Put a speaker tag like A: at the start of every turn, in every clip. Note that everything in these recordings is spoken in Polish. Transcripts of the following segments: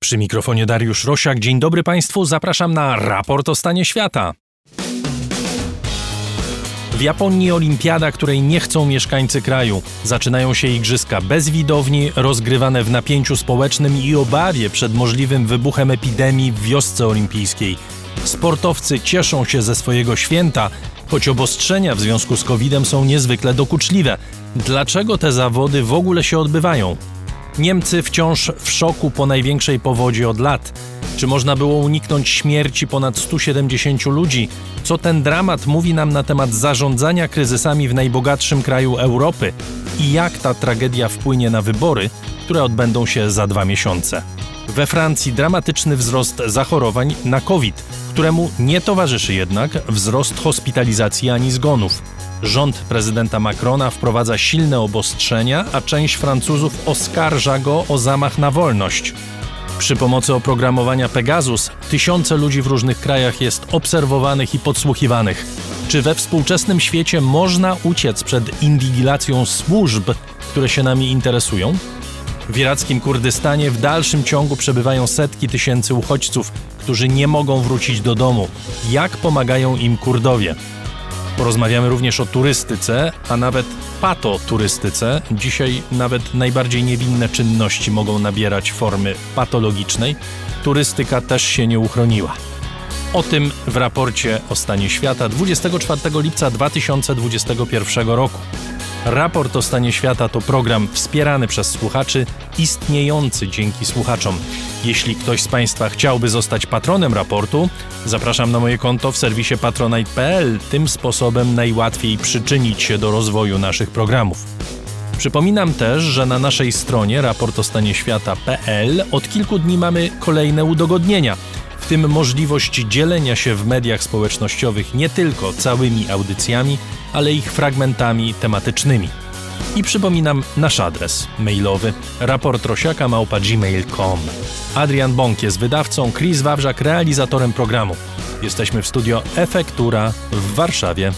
A: Przy mikrofonie Dariusz Rosiak. Dzień dobry Państwu, zapraszam na raport o stanie świata. W Japonii olimpiada, której nie chcą mieszkańcy kraju. Zaczynają się igrzyska bez widowni, rozgrywane w napięciu społecznym i obawie przed możliwym wybuchem epidemii w wiosce olimpijskiej. Sportowcy cieszą się ze swojego święta, choć obostrzenia w związku z COVID-em są niezwykle dokuczliwe. Dlaczego te zawody w ogóle się odbywają? Niemcy wciąż w szoku po największej powodzie od lat. Czy można było uniknąć śmierci ponad 170 ludzi? Co ten dramat mówi nam na temat zarządzania kryzysami w najbogatszym kraju Europy? I jak ta tragedia wpłynie na wybory, które odbędą się za dwa miesiące? We Francji dramatyczny wzrost zachorowań na COVID, któremu nie towarzyszy jednak wzrost hospitalizacji ani zgonów. Rząd prezydenta Macrona wprowadza silne obostrzenia, a część Francuzów oskarża go o zamach na wolność. Przy pomocy oprogramowania Pegasus tysiące ludzi w różnych krajach jest obserwowanych i podsłuchiwanych. Czy we współczesnym świecie można uciec przed inwigilacją służb, które się nami interesują? W irackim Kurdystanie w dalszym ciągu przebywają setki tysięcy uchodźców, którzy nie mogą wrócić do domu. Jak pomagają im Kurdowie? Porozmawiamy również o turystyce, a nawet patoturystyce. Dzisiaj nawet najbardziej niewinne czynności mogą nabierać formy patologicznej. Turystyka też się nie uchroniła. O tym w raporcie o stanie świata 24 lipca 2021 roku. Raport o stanie świata to program wspierany przez słuchaczy, istniejący dzięki słuchaczom. Jeśli ktoś z Państwa chciałby zostać patronem raportu, zapraszam na moje konto w serwisie patronite.pl. Tym sposobem najłatwiej przyczynić się do rozwoju naszych programów. Przypominam też, że na naszej stronie raportostanieświata.pl od kilku dni mamy kolejne udogodnienia – w tym możliwość dzielenia się w mediach społecznościowych nie tylko całymi audycjami, ale ich fragmentami tematycznymi. I przypominam nasz adres mailowy raportrosiaka.gmail.com Adrian Bąk jest wydawcą, Chris Wawrzak realizatorem programu. Jesteśmy w studio Efektura w Warszawie.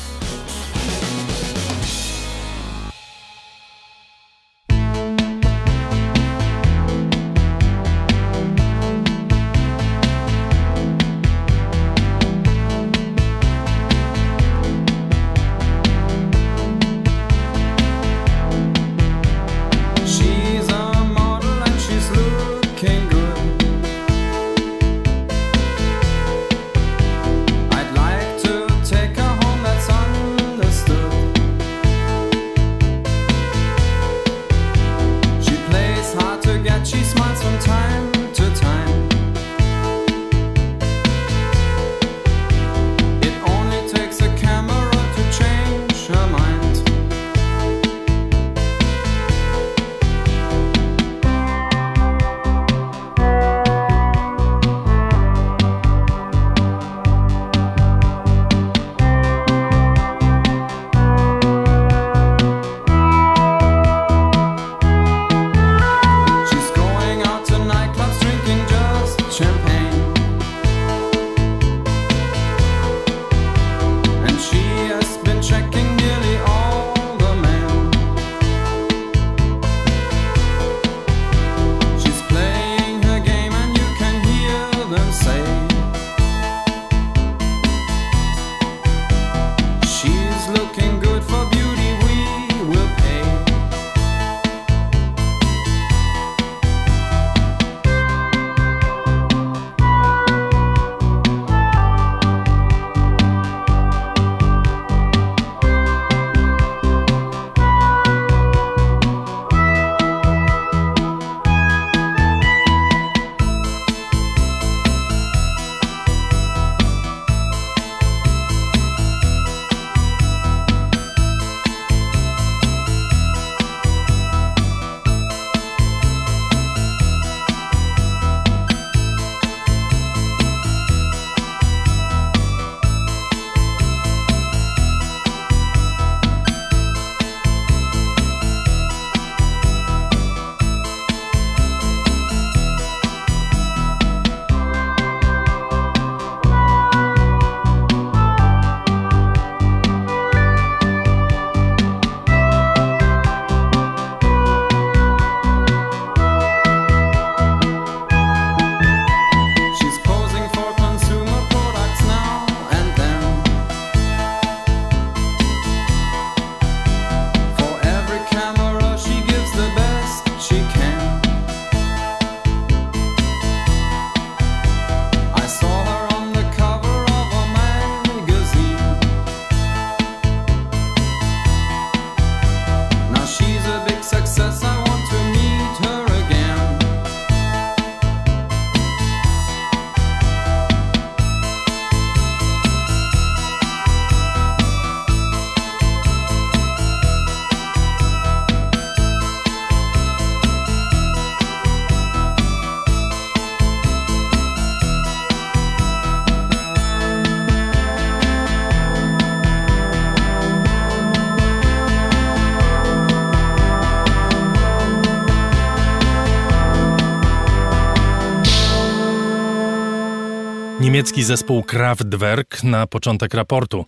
A: Niemiecki zespół Kraftwerk na początek raportu.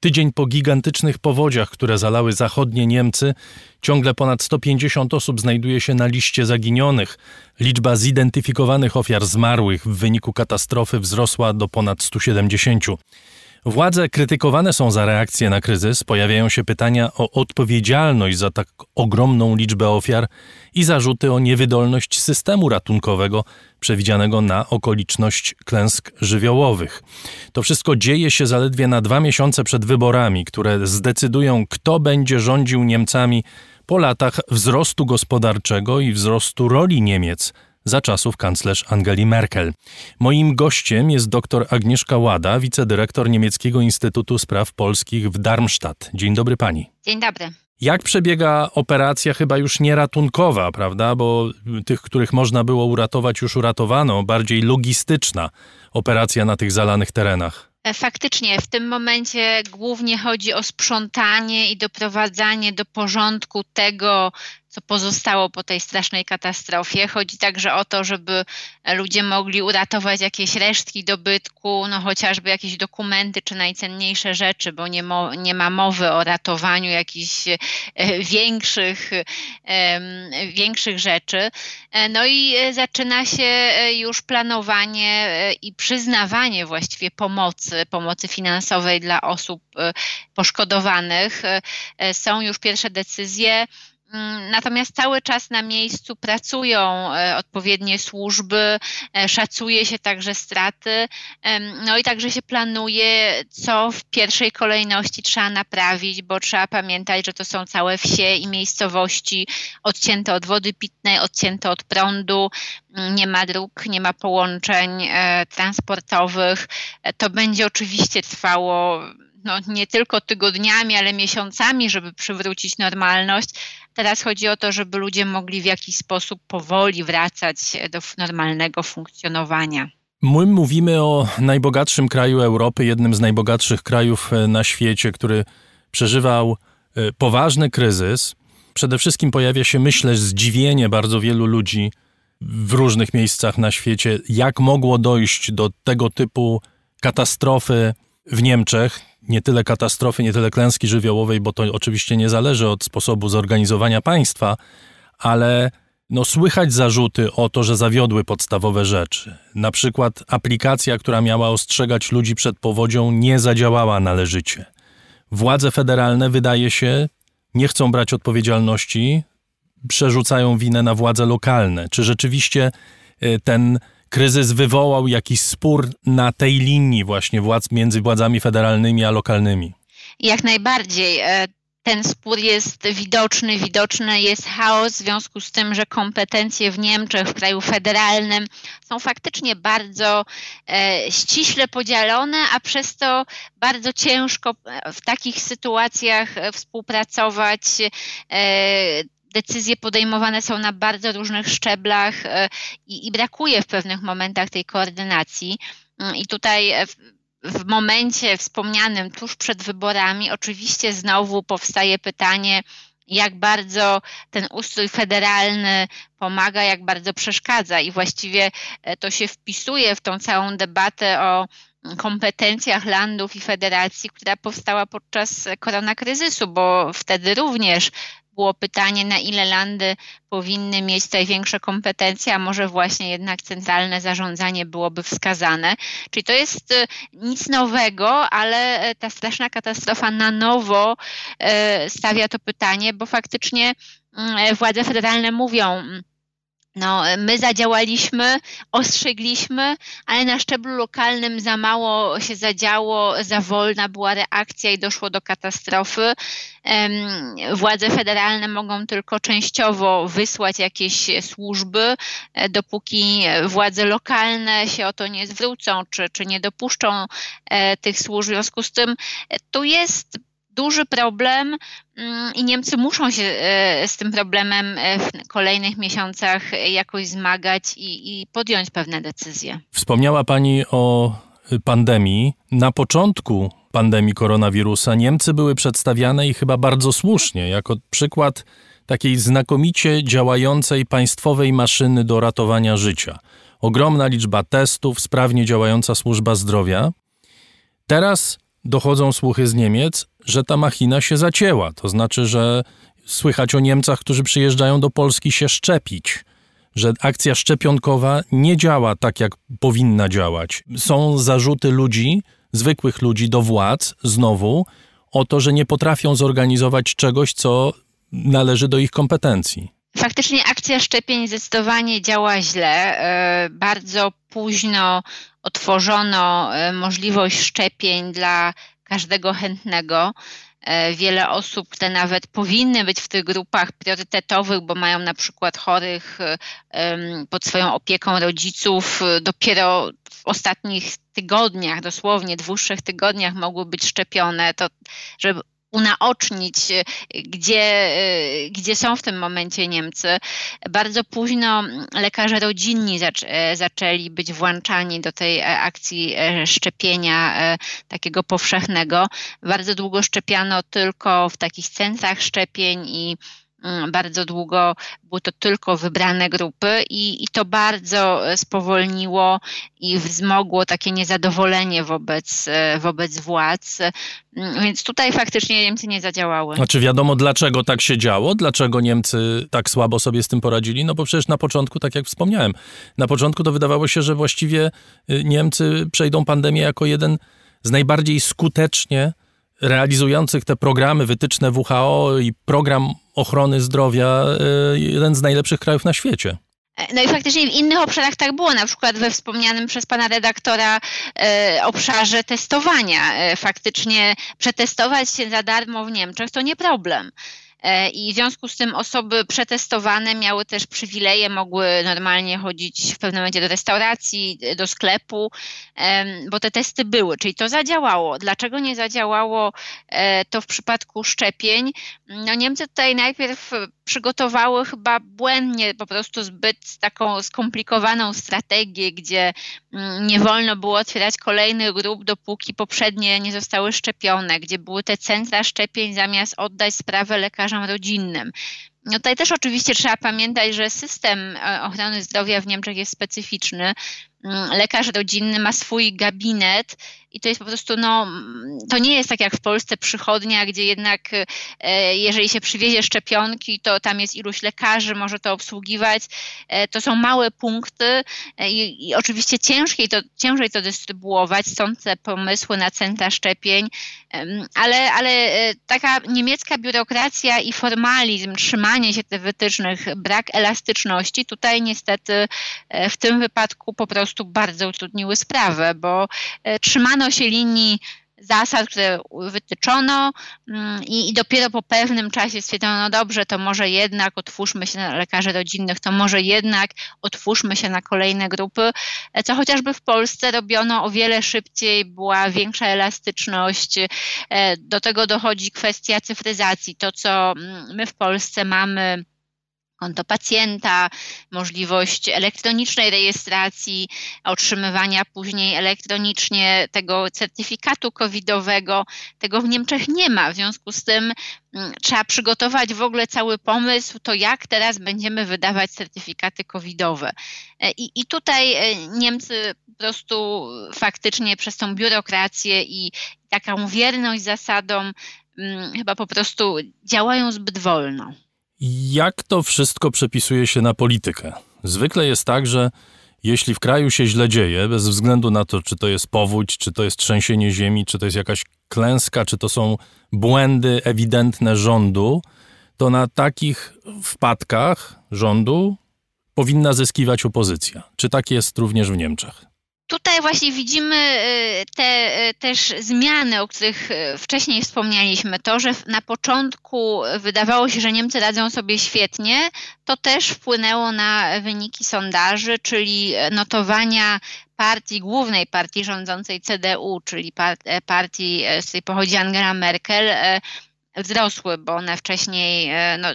A: Tydzień po gigantycznych powodziach, które zalały zachodnie Niemcy, ciągle ponad 150 osób znajduje się na liście zaginionych. Liczba zidentyfikowanych ofiar zmarłych w wyniku katastrofy wzrosła do ponad 170. Władze krytykowane są za reakcję na kryzys, pojawiają się pytania o odpowiedzialność za tak ogromną liczbę ofiar i zarzuty o niewydolność systemu ratunkowego przewidzianego na okoliczność klęsk żywiołowych. To wszystko dzieje się zaledwie na dwa miesiące przed wyborami, które zdecydują, kto będzie rządził Niemcami po latach wzrostu gospodarczego i wzrostu roli Niemiec za czasów kanclerz Angeli Merkel. Moim gościem jest dr Agnieszka Łada, wicedyrektor Niemieckiego Instytutu Spraw Polskich w Darmstadt. Dzień dobry pani.
B: Dzień dobry.
A: Jak przebiega operacja chyba już nie ratunkowa, prawda? Bo tych, których można było uratować, już uratowano, bardziej logistyczna operacja na tych zalanych terenach.
B: E, faktycznie w tym momencie głównie chodzi o sprzątanie i doprowadzanie do porządku tego, co pozostało po tej strasznej katastrofie. Chodzi także o to, żeby ludzie mogli uratować jakieś resztki dobytku, no chociażby jakieś dokumenty czy najcenniejsze rzeczy, bo nie, mo, nie ma mowy o ratowaniu jakichś e, większych, większych rzeczy. E, no i e, zaczyna się już planowanie i przyznawanie właściwie pomocy, pomocy finansowej dla osób poszkodowanych. Są już pierwsze decyzje natomiast cały czas na miejscu pracują e, odpowiednie służby, e, szacuje się także straty, no i także się planuje, co w pierwszej kolejności trzeba naprawić, bo trzeba pamiętać, że to są całe wsie i miejscowości odcięte od wody pitnej, odcięte od prądu, mm, nie ma dróg, nie ma połączeń e, transportowych. To będzie oczywiście trwało no, nie tylko tygodniami, ale miesiącami, żeby przywrócić normalność. Teraz chodzi o to, żeby ludzie mogli w jakiś sposób powoli wracać do normalnego funkcjonowania.
A: My mówimy o najbogatszym kraju Europy, jednym z najbogatszych krajów e, na świecie, który przeżywał e, poważny kryzys. Przede wszystkim pojawia się, myślę, zdziwienie bardzo wielu ludzi w różnych miejscach na świecie, jak mogło dojść do tego typu katastrofy w Niemczech nie tyle katastrofy, nie tyle klęski żywiołowej, bo to oczywiście nie zależy od sposobu zorganizowania państwa, ale no, słychać zarzuty o to, że zawiodły podstawowe rzeczy. Na przykład aplikacja, która miała ostrzegać ludzi przed powodzią, nie zadziałała należycie. Władze federalne, wydaje się, nie chcą brać odpowiedzialności, przerzucają winę na władze lokalne. Czy rzeczywiście y, ten kryzys wywołał jakiś spór na tej linii właśnie władz między władzami federalnymi a lokalnymi?
B: Jak najbardziej. E, ten spór jest widoczny, widoczny jest chaos w związku z tym, że kompetencje w Niemczech, w kraju federalnym są faktycznie bardzo e, ściśle podzielone, a przez to bardzo ciężko w takich sytuacjach współpracować. E, decyzje podejmowane są na bardzo różnych szczeblach e, i, i brakuje w pewnych momentach tej koordynacji. Mm, I tutaj w, momencie wspomnianym tuż przed wyborami, oczywiście znowu powstaje pytanie, jak bardzo ten ustrój federalny pomaga, jak bardzo przeszkadza. I właściwie e, to się wpisuje w tą całą debatę o kompetencjach landów i federacji, która powstała podczas koronakryzysu, bo wtedy również było pytanie, na ile landy powinny mieć tutaj większe kompetencje, a może właśnie jednak centralne zarządzanie byłoby wskazane. Czyli to jest e, nic nowego, ale e, ta straszna katastrofa na nowo e, stawia to pytanie, bo faktycznie mm, władze federalne mówią, mm, no, my zadziałaliśmy, ostrzegliśmy, ale na szczeblu lokalnym za mało się zadziało, za wolna była reakcja i doszło do katastrofy. Władze federalne mogą tylko częściowo wysłać jakieś służby, e, dopóki władze lokalne się o to nie zwrócą, czy, czy nie dopuszczą e, tych służb. W związku z tym e, tu jest duży problem mm, i Niemcy muszą się e, z tym problemem e, w kolejnych miesiącach jakoś zmagać i, i podjąć pewne decyzje.
A: Wspomniała Pani o pandemii. Na początku pandemii koronawirusa Niemcy były przedstawiane i chyba bardzo słusznie jako przykład takiej znakomicie działającej państwowej maszyny do ratowania życia. ogromna liczba testów, sprawnie działająca służba zdrowia. Teraz dochodzą słuchy z Niemiec, że ta machina się zacięła. To znaczy, że słychać o Niemcach, którzy przyjeżdżają do Polski się szczepić, że akcja szczepionkowa nie działa tak, jak powinna działać. Są zarzuty ludzi, zwykłych ludzi do władz, znowu, o to, że nie potrafią zorganizować czegoś, co należy do ich kompetencji.
B: Faktycznie akcja szczepień zdecydowanie działa źle. E, bardzo późno otworzono e, możliwość szczepień dla każdego chętnego. E, wiele osób, które nawet powinny być w tych grupach priorytetowych, bo mają na przykład chorych pod swoją opieką rodziców, dopiero w ostatnich tygodniach, dosłownie dwóch, trzech tygodniach mogły być szczepione, to żeby unaocznić, e, gdzie, e, gdzie są w tym momencie Niemcy. Bardzo późno lekarze rodzinni e, zaczęli być włączani do tej akcji szczepienia takiego powszechnego. Bardzo długo szczepiano tylko w takich centrach szczepień i bardzo długo były to tylko wybrane grupy i, i to bardzo e, spowolniło i wzmogło takie niezadowolenie wobec, e, wobec władz. Mm, więc tutaj faktycznie Niemcy nie zadziałały.
A: Znaczy wiadomo dlaczego tak się działo, dlaczego Niemcy tak słabo sobie z tym poradzili, no bo przecież na początku, tak jak wspomniałem, na początku to wydawało się, że właściwie y, Niemcy przejdą pandemię jako jeden z najbardziej skutecznie realizujących te programy, wytyczne WHO i program ochrony zdrowia, e, jeden z najlepszych krajów na świecie.
B: E, no i faktycznie w innych obszarach tak było, na przykład we wspomnianym przez pana redaktora e, obszarze testowania. E, faktycznie przetestować się za darmo w Niemczech to nie problem. E, i w związku z tym osoby przetestowane miały też przywileje, mogły normalnie chodzić w pewnym momencie do restauracji, do sklepu, bo te testy były, czyli to zadziałało. Dlaczego nie zadziałało e, to w przypadku szczepień? No Niemcy tutaj najpierw przygotowały chyba błędnie po prostu zbyt taką skomplikowaną strategię, gdzie mm, nie wolno było otwierać kolejnych grup, dopóki poprzednie nie zostały szczepione, gdzie były te centra szczepień zamiast oddać sprawę lekarzom rodzinnym. No tutaj też oczywiście trzeba pamiętać, że system e, ochrony zdrowia w Niemczech jest specyficzny. Mm, lekarz rodzinny ma swój gabinet i to jest po prostu, no, to nie jest tak jak w Polsce przychodnia, gdzie jednak e, jeżeli się przywiezie szczepionki, to tam jest iluś lekarzy, może to obsługiwać. E, to są małe punkty e, i, oczywiście ciężej to, ciężej to dystrybuować, stąd te pomysły na centra szczepień, ale, ale taka niemiecka biurokracja i formalizm, trzymanie się tych wytycznych, brak elastyczności, tutaj niestety w tym wypadku po prostu bardzo utrudniły sprawę, bo trzymano trzymano się linii zasad, które wytyczono mm, i, i, dopiero po pewnym czasie stwierdzono, no dobrze, to może jednak otwórzmy się na lekarzy rodzinnych, to może jednak otwórzmy się na kolejne grupy, co chociażby w Polsce robiono o wiele szybciej, była większa elastyczność. E, do tego dochodzi kwestia cyfryzacji. To, co mm, my w Polsce mamy konto pacjenta, możliwość elektronicznej rejestracji, otrzymywania później elektronicznie tego certyfikatu covidowego. Tego w Niemczech nie ma. W związku z tym mm, trzeba przygotować w ogóle cały pomysł, to jak teraz będziemy wydawać certyfikaty covidowe. E, I, i tutaj e, Niemcy po prostu faktycznie przez tą biurokrację i taką wierność zasadom mm, chyba po prostu działają zbyt wolno.
A: Jak to wszystko przepisuje się na politykę? Zwykle jest tak, że jeśli w kraju się źle dzieje, bez względu na to, czy to jest powódź, czy to jest trzęsienie ziemi, czy to jest jakaś klęska, czy to są błędy ewidentne rządu, to na takich wpadkach rządu powinna zyskiwać opozycja. Czy tak jest również w Niemczech?
B: Tutaj właśnie widzimy y, te y, też zmiany, o których y, wcześniej wspomnieliśmy. To, że na początku wydawało się, że Niemcy radzą sobie świetnie, to też wpłynęło na wyniki sondaży, czyli notowania partii, głównej partii rządzącej CDU, czyli e, partii, e, z której pochodzi Angela Merkel, e, wzrosły, bo one wcześniej no,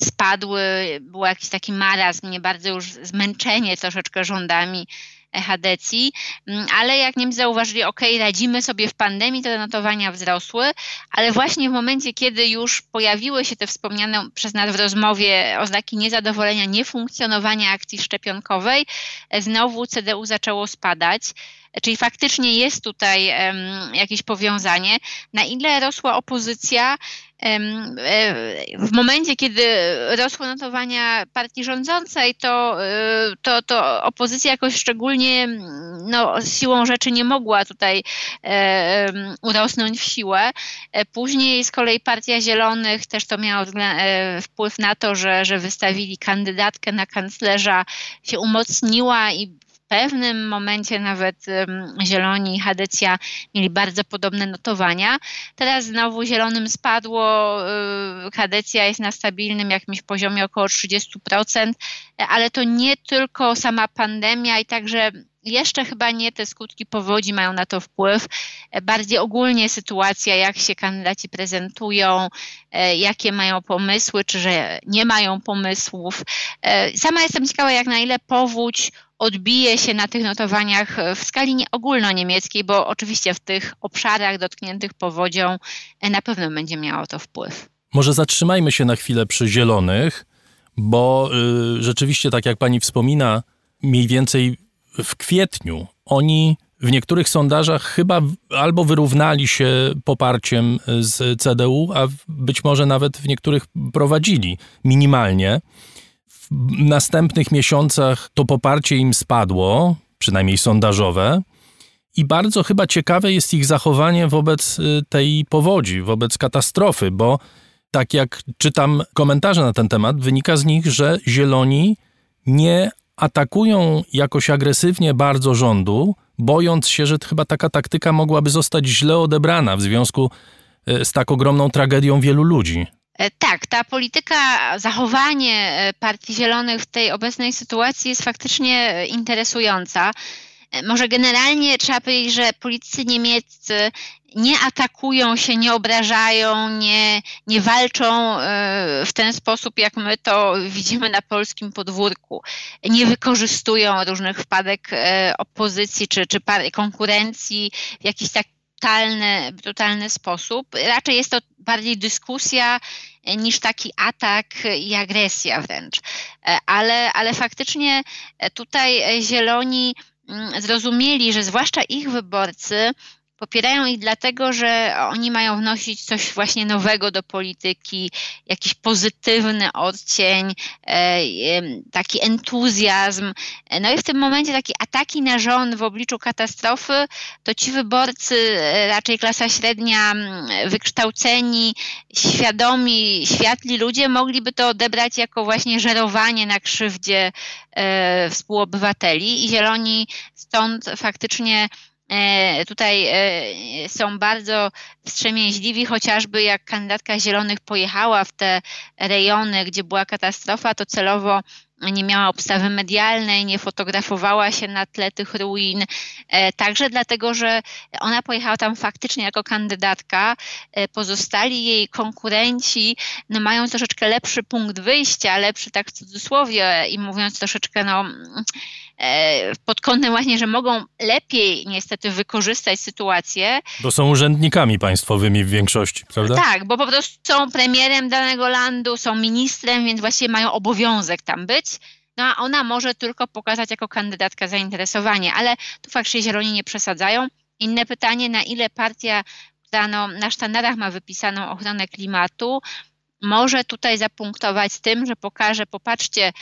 B: spadły, był jakiś taki marazm, nie bardzo już zmęczenie troszeczkę rządami Hadecji, mm, ale jak Niemcy zauważyli, ok, radzimy sobie w pandemii, to notowania wzrosły, ale właśnie w momencie, kiedy już pojawiły się te wspomniane przez nas w rozmowie oznaki niezadowolenia, niefunkcjonowania akcji szczepionkowej, znowu CDU zaczęło spadać. Czyli faktycznie jest tutaj jakieś powiązanie. Na ile rosła opozycja, e, w momencie, kiedy rosły notowania partii rządzącej, to, e, to, to opozycja jakoś szczególnie no, siłą rzeczy nie mogła tutaj e, urosnąć w siłę. Później z kolei Partia Zielonych też to miało wpływ na to, że, że wystawili kandydatkę na kanclerza, się umocniła i pewnym momencie nawet Zieloni i Hadecja mieli bardzo podobne notowania. Teraz znowu Zielonym spadło, y, Hadecja jest na stabilnym jakimś poziomie około 30%, ale to nie tylko sama pandemia i także jeszcze chyba nie te skutki powodzi mają na to wpływ. Bardziej ogólnie sytuacja, jak się kandydaci prezentują, e, jakie mają pomysły, czy że nie mają pomysłów. E, sama jestem ciekawa, jak na ile powódź odbije się na tych notowaniach w skali ogólnoniemieckiej, bo oczywiście w tych obszarach dotkniętych powodzią e, na pewno będzie miało to wpływ.
A: Może zatrzymajmy się na chwilę przy zielonych, bo y, rzeczywiście, tak jak pani wspomina, mniej więcej w kwietniu oni w niektórych sondażach chyba albo wyrównali się poparciem z CDU, a być może nawet w niektórych prowadzili minimalnie. W następnych miesiącach to poparcie im spadło, przynajmniej sondażowe. I bardzo chyba ciekawe jest ich zachowanie wobec y, tej powodzi, wobec katastrofy, bo tak jak czytam komentarze na ten temat, wynika z nich, że zieloni nie atakują jakoś agresywnie bardzo rządu, bojąc się, że chyba taka taktyka mogłaby zostać źle odebrana w związku e, z tak ogromną tragedią wielu ludzi.
B: E, tak, ta polityka, zachowanie e, Partii Zielonych w tej obecnej sytuacji jest faktycznie interesująca. Może generalnie trzeba powiedzieć, że politycy niemieccy nie atakują się, nie obrażają, nie, nie walczą e, w ten sposób, jak my to widzimy na polskim podwórku. Nie wykorzystują różnych wpadek e, opozycji czy, czy konkurencji w jakiś tak brutalny, brutalny sposób. Raczej jest to bardziej dyskusja niż taki atak i agresja wręcz. E, ale, ale faktycznie tutaj zieloni mm, zrozumieli, że zwłaszcza ich wyborcy Popierają ich dlatego, że oni mają wnosić coś właśnie nowego do polityki, jakiś pozytywny odcień, e, taki entuzjazm. No i w tym momencie takie ataki na rząd w obliczu katastrofy, to ci wyborcy, e, raczej klasa średnia, wykształceni, świadomi, światli ludzie mogliby to odebrać jako właśnie żerowanie na krzywdzie e, współobywateli i zieloni stąd faktycznie tutaj e, są bardzo wstrzemięźliwi, chociażby jak kandydatka Zielonych pojechała w te rejony, gdzie była katastrofa, to celowo nie miała obstawy medialnej, nie fotografowała się na tle tych ruin, e, także dlatego, że ona pojechała tam faktycznie jako kandydatka. Pozostali jej konkurenci no, mają troszeczkę lepszy punkt wyjścia, lepszy tak w cudzysłowie i mówiąc troszeczkę no E, pod kątem właśnie, że mogą lepiej niestety wykorzystać sytuację.
A: Bo są urzędnikami państwowymi w większości, prawda?
B: Tak, bo po prostu są premierem danego landu, są ministrem, więc właściwie mają obowiązek tam być. No a ona może tylko pokazać jako kandydatka zainteresowanie, ale tu faktycznie zieloni nie przesadzają. Inne pytanie, na ile partia, która no, na sztandarach ma wypisaną ochronę klimatu, może tutaj zapunktować tym, że pokaże, popatrzcie,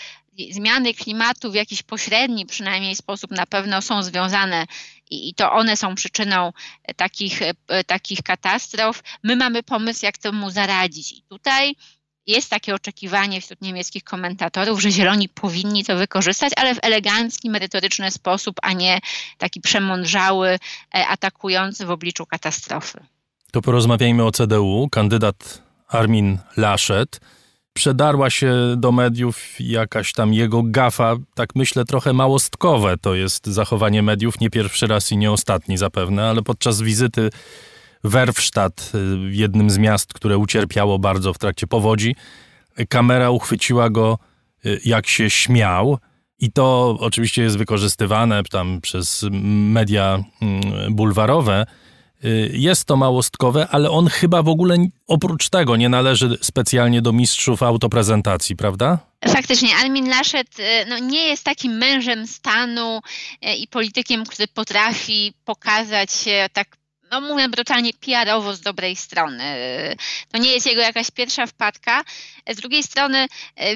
B: zmiany klimatu w jakiś pośredni przynajmniej sposób na pewno są związane i, to one są przyczyną e, takich, e, takich katastrof. My mamy pomysł, jak temu zaradzić. I tutaj jest takie oczekiwanie wśród niemieckich komentatorów, że zieloni powinni to wykorzystać, ale w elegancki, merytoryczny sposób, a nie taki przemądrzały, e, atakujący w obliczu katastrofy.
A: To porozmawiajmy o CDU. Kandydat Armin Laschet przedarła się do mediów jakaś tam jego gafa, tak myślę trochę małostkowe to jest zachowanie mediów, nie pierwszy raz i nie ostatni zapewne, ale podczas wizyty w Erfstadt, y, jednym z miast, które ucierpiało bardzo w trakcie powodzi, kamera uchwyciła go, y, jak się śmiał. I to oczywiście jest wykorzystywane tam przez media mm, bulwarowe. Y, jest to małostkowe, ale on chyba w ogóle oprócz tego nie należy specjalnie do mistrzów autoprezentacji, prawda?
B: Faktycznie, Almin Laschet y, no, nie jest takim mężem stanu y, i politykiem, który potrafi pokazać się tak no mówię brutalnie, PR-owo z dobrej strony. To nie jest jego jakaś pierwsza wpadka. Z drugiej strony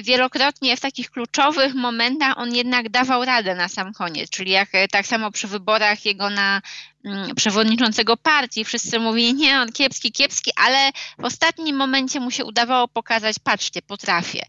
B: wielokrotnie w takich kluczowych momentach on jednak dawał radę na sam koniec, czyli jak tak samo przy wyborach jego na mm, przewodniczącego partii, wszyscy mówili, nie, on kiepski, kiepski, ale w ostatnim momencie mu się udawało pokazać, patrzcie, potrafię.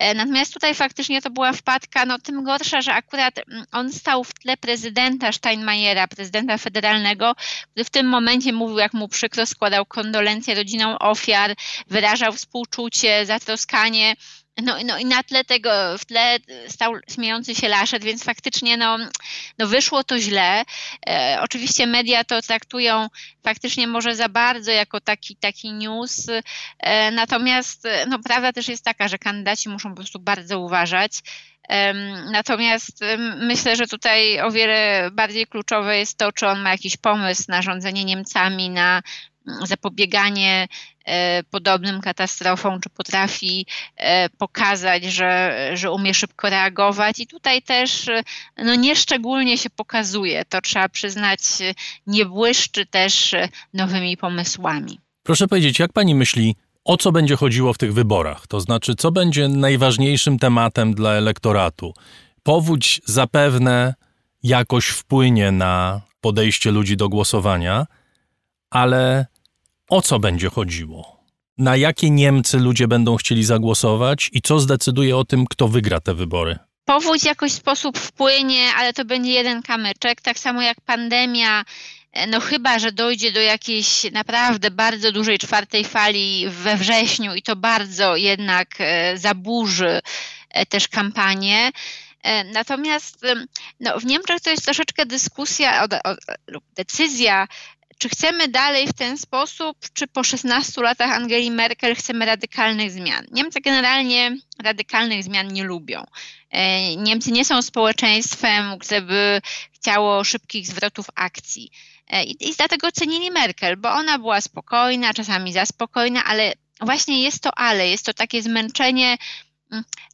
B: E, natomiast tutaj faktycznie to była wpadka, no tym gorsza, że akurat mm, on stał w tle prezydenta Steinmeiera, prezydenta federalnego, który w tym momencie mówił, jak mu przykro, składał kondolencje rodzinom ofiar, wyrażał współczucie, zatroskanie no, no i na tle tego, w tle stał śmiejący się Laszet, więc faktycznie no, no wyszło to źle. E, oczywiście media to traktują faktycznie może za bardzo jako taki, taki news, e, natomiast no, prawda też jest taka, że kandydaci muszą po prostu bardzo uważać. Natomiast myślę, że tutaj o wiele bardziej kluczowe jest to, czy on ma jakiś pomysł na rządzenie Niemcami, na zapobieganie e, podobnym katastrofom, czy potrafi e, pokazać, że, że umie szybko reagować. I tutaj też no, nieszczególnie się pokazuje, to trzeba przyznać, nie błyszczy też nowymi pomysłami.
A: Proszę powiedzieć, jak pani myśli, o co będzie chodziło w tych wyborach? To znaczy, co będzie najważniejszym tematem dla elektoratu? Powódź zapewne jakoś wpłynie na podejście ludzi do głosowania, ale o co będzie chodziło? Na jakie Niemcy ludzie będą chcieli zagłosować i co zdecyduje o tym, kto wygra te wybory?
B: Powódź w sposób wpłynie, ale to będzie jeden kamyczek. Tak samo jak pandemia, e, no chyba, że dojdzie do jakiejś naprawdę bardzo dużej czwartej fali we wrześniu i to bardzo jednak e, zaburzy e, też kampanię. Natomiast no, w Niemczech to jest troszeczkę dyskusja lub decyzja czy chcemy dalej w ten sposób, czy po 16 latach Angeli Merkel chcemy radykalnych zmian? Niemcy generalnie radykalnych zmian nie lubią. E, Niemcy nie są społeczeństwem, które by chciało szybkich zwrotów akcji. E, I, I dlatego cenili Merkel, bo ona była spokojna, czasami za spokojna, ale właśnie jest to ale, jest to takie zmęczenie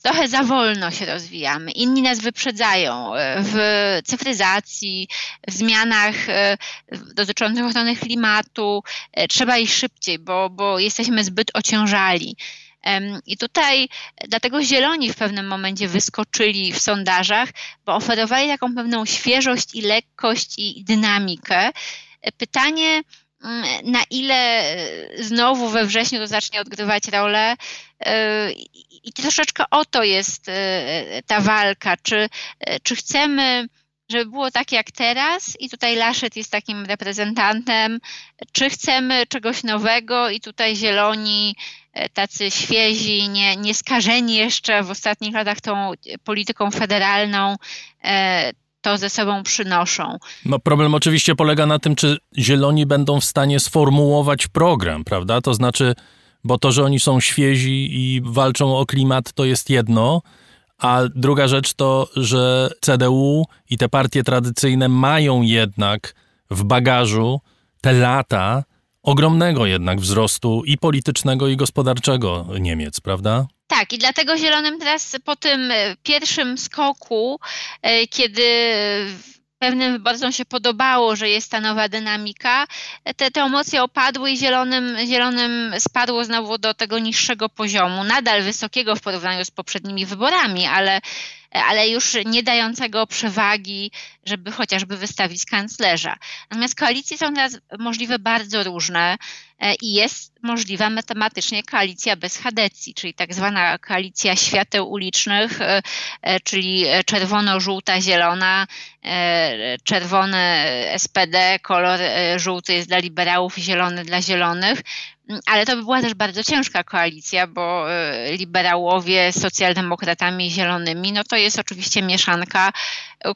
B: trochę za wolno się rozwijamy. Inni nas wyprzedzają e, w cyfryzacji, w zmianach e, dotyczących ochrony klimatu. E, trzeba iść szybciej, bo, bo jesteśmy zbyt ociążali. I tutaj dlatego zieloni w pewnym momencie wyskoczyli w sondażach, bo oferowali taką pewną świeżość i lekkość i dynamikę. Pytanie, mm, na ile znowu we wrześniu to zacznie odgrywać rolę, i troszeczkę o to jest e, ta walka, czy, e, czy chcemy żeby było tak jak teraz i tutaj Laszet jest takim reprezentantem, czy chcemy czegoś nowego i tutaj zieloni, tacy świezi, nie, nie skażeni jeszcze w ostatnich latach tą polityką federalną, to ze sobą przynoszą.
A: No problem oczywiście polega na tym, czy zieloni będą w stanie sformułować program, prawda? To znaczy bo to, że oni są świezi i walczą o klimat, to jest jedno. A druga rzecz to, że CDU i te partie tradycyjne mają jednak w bagażu te lata ogromnego jednak wzrostu i politycznego, i gospodarczego Niemiec, prawda?
B: Tak, i dlatego Zielonym teraz po tym pierwszym skoku, e, kiedy pewnym wyborcom się podobało, że jest ta nowa dynamika, te, te emocje opadły i zielonym, zielonym spadło znowu do tego niższego poziomu, nadal wysokiego w porównaniu z poprzednimi wyborami, ale ale już nie dającego przewagi, żeby chociażby wystawić kanclerza. Natomiast koalicje są teraz możliwe bardzo różne e, i jest możliwa matematycznie koalicja bez chadecji, czyli tak zwana koalicja świateł ulicznych, e, e, czyli czerwono-żółta, zielona, czerwony SPD, kolor żółty jest dla liberałów, zielony dla zielonych. Ale to by była też bardzo ciężka koalicja, bo liberałowie z socjaldemokratami i zielonymi, no to jest oczywiście mieszanka,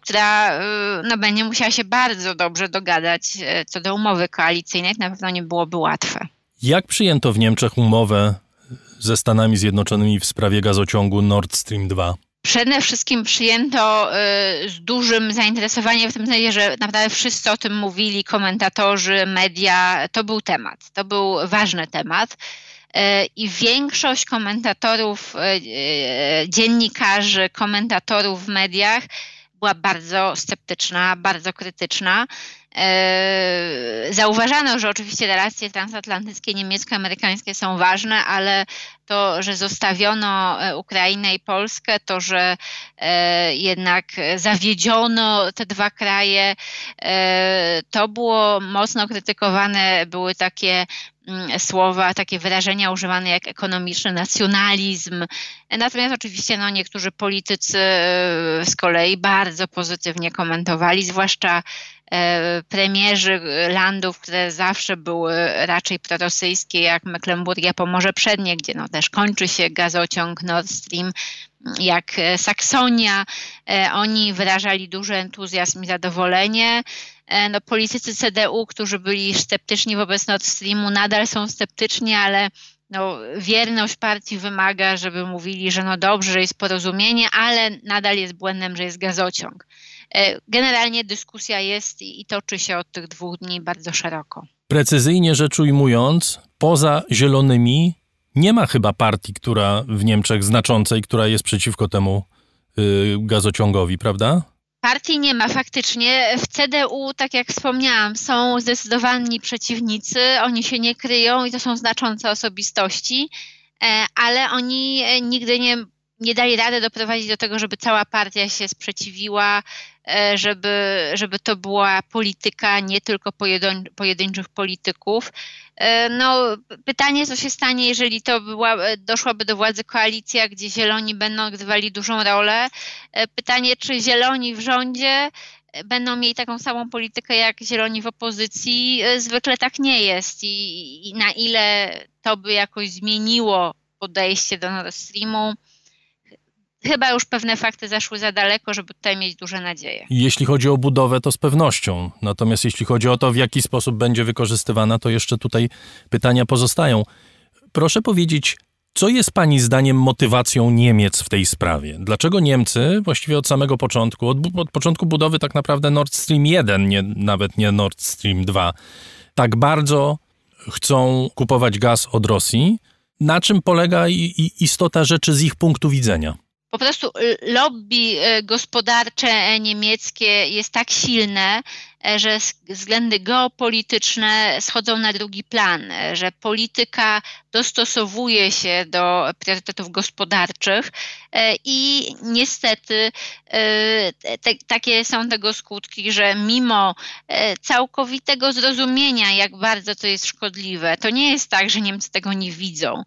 B: która no, będzie musiała się bardzo dobrze dogadać e, co do umowy koalicyjnej. Na pewno nie byłoby łatwe.
A: Jak przyjęto w Niemczech umowę ze Stanami Zjednoczonymi w sprawie gazociągu Nord Stream 2?
B: Przede wszystkim przyjęto z dużym zainteresowaniem, w tym sensie, że naprawdę wszyscy o tym mówili, komentatorzy, media. To był temat, to był ważny temat. I większość komentatorów, dziennikarzy, komentatorów w mediach była bardzo sceptyczna, bardzo krytyczna. E, zauważano, że oczywiście relacje transatlantyckie niemiecko-amerykańskie są ważne, ale to, że zostawiono e, Ukrainę i Polskę, to, że e, jednak zawiedziono te dwa kraje, to było mocno krytykowane. Były takie mm, słowa, takie wyrażenia używane jak ekonomiczny nacjonalizm. Natomiast oczywiście no, niektórzy politycy z kolei bardzo pozytywnie komentowali, zwłaszcza premierzy landów, które zawsze były raczej prorosyjskie, jak Mecklenburgia Pomorze Przednie, gdzie no też kończy się gazociąg Nord Stream, jak Saksonia. E, oni wyrażali duży entuzjazm i zadowolenie. E, no, politycy CDU, którzy byli sceptyczni wobec Nord Streamu, nadal są sceptyczni, ale no, wierność partii wymaga, żeby mówili, że no dobrze, że jest porozumienie, ale nadal jest błędem, że jest gazociąg. E, generalnie dyskusja jest i toczy się od tych dwóch dni bardzo szeroko.
A: Precyzyjnie rzecz ujmując, poza zielonymi nie ma chyba partii, która w Niemczech znaczącej, która jest przeciwko temu yy, gazociągowi, prawda?
B: Partii nie ma faktycznie. W CDU, tak jak wspomniałam, są zdecydowani przeciwnicy, oni się nie kryją i to są znaczące osobistości, e, ale oni e, nigdy nie nie dali rady doprowadzić do tego, żeby cała partia się sprzeciwiła, e, żeby, żeby to była polityka nie tylko pojedyń, pojedynczych polityków. E, no, pytanie, co się stanie, jeżeli to była, doszłaby do władzy koalicja, gdzie zieloni będą odgrywali dużą rolę. E, pytanie, czy zieloni w rządzie będą mieli taką samą politykę jak zieloni w opozycji. Zwykle tak nie jest i, i na ile to by jakoś zmieniło podejście do Nord Streamu, chyba już pewne fakty zaszły za daleko, żeby tutaj mieć duże nadzieje.
A: Jeśli chodzi o budowę, to z pewnością. Natomiast jeśli chodzi o to, w jaki sposób będzie wykorzystywana, to jeszcze tutaj pytania pozostają. Proszę powiedzieć, co jest Pani zdaniem motywacją Niemiec w tej sprawie? Dlaczego Niemcy właściwie od samego początku, od, od początku budowy tak naprawdę Nord Stream 1, nie, nawet nie Nord Stream 2, tak bardzo chcą kupować gaz od Rosji? Na czym polega istota rzeczy z ich punktu widzenia?
B: Po prostu y, lobby y, gospodarcze niemieckie jest tak silne, E, że względy geopolityczne schodzą na drugi plan, e, że polityka dostosowuje się do priorytetów gospodarczych e, i niestety te, takie są tego skutki, że mimo całkowitego zrozumienia, jak bardzo to jest szkodliwe, to nie jest tak, że Niemcy tego nie widzą.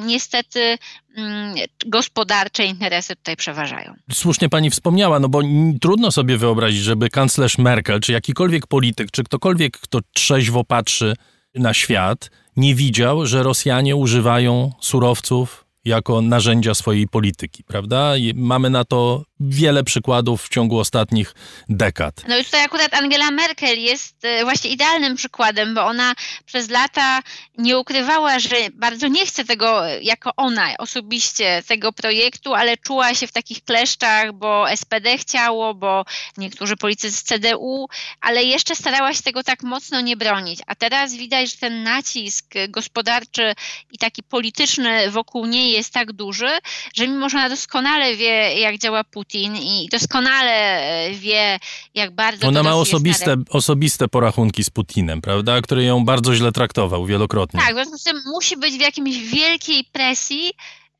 B: Niestety mm, gospodarcze interesy tutaj przeważają.
A: Słusznie pani wspomniała, no bo trudno sobie wyobrazić, żeby kanclerz Merkel czy jakikolwiek polityk, czy ktokolwiek, kto trzeźwo patrzy na świat, nie widział, że Rosjanie używają surowców jako narzędzia swojej polityki, prawda? I mamy na to wiele przykładów w ciągu ostatnich dekad.
B: No i tutaj akurat Angela Merkel jest e, właśnie idealnym przykładem, bo ona przez lata nie ukrywała, że bardzo nie chce tego jako ona osobiście tego projektu, ale czuła się w takich kleszczach, bo SPD chciało, bo niektórzy politycy z CDU, ale jeszcze starała się tego tak mocno nie bronić. A teraz widać, że ten nacisk gospodarczy i taki polityczny wokół niej jest tak duży, że mimo, że ona doskonale wie, jak działa Putin, Putin i doskonale e, wie, jak bardzo.
A: Ona ma osobiste, osobiste porachunki z Putinem, prawda? Który ją bardzo źle traktował wielokrotnie.
B: Tak, w związku z tym musi być w jakiejś wielkiej presji,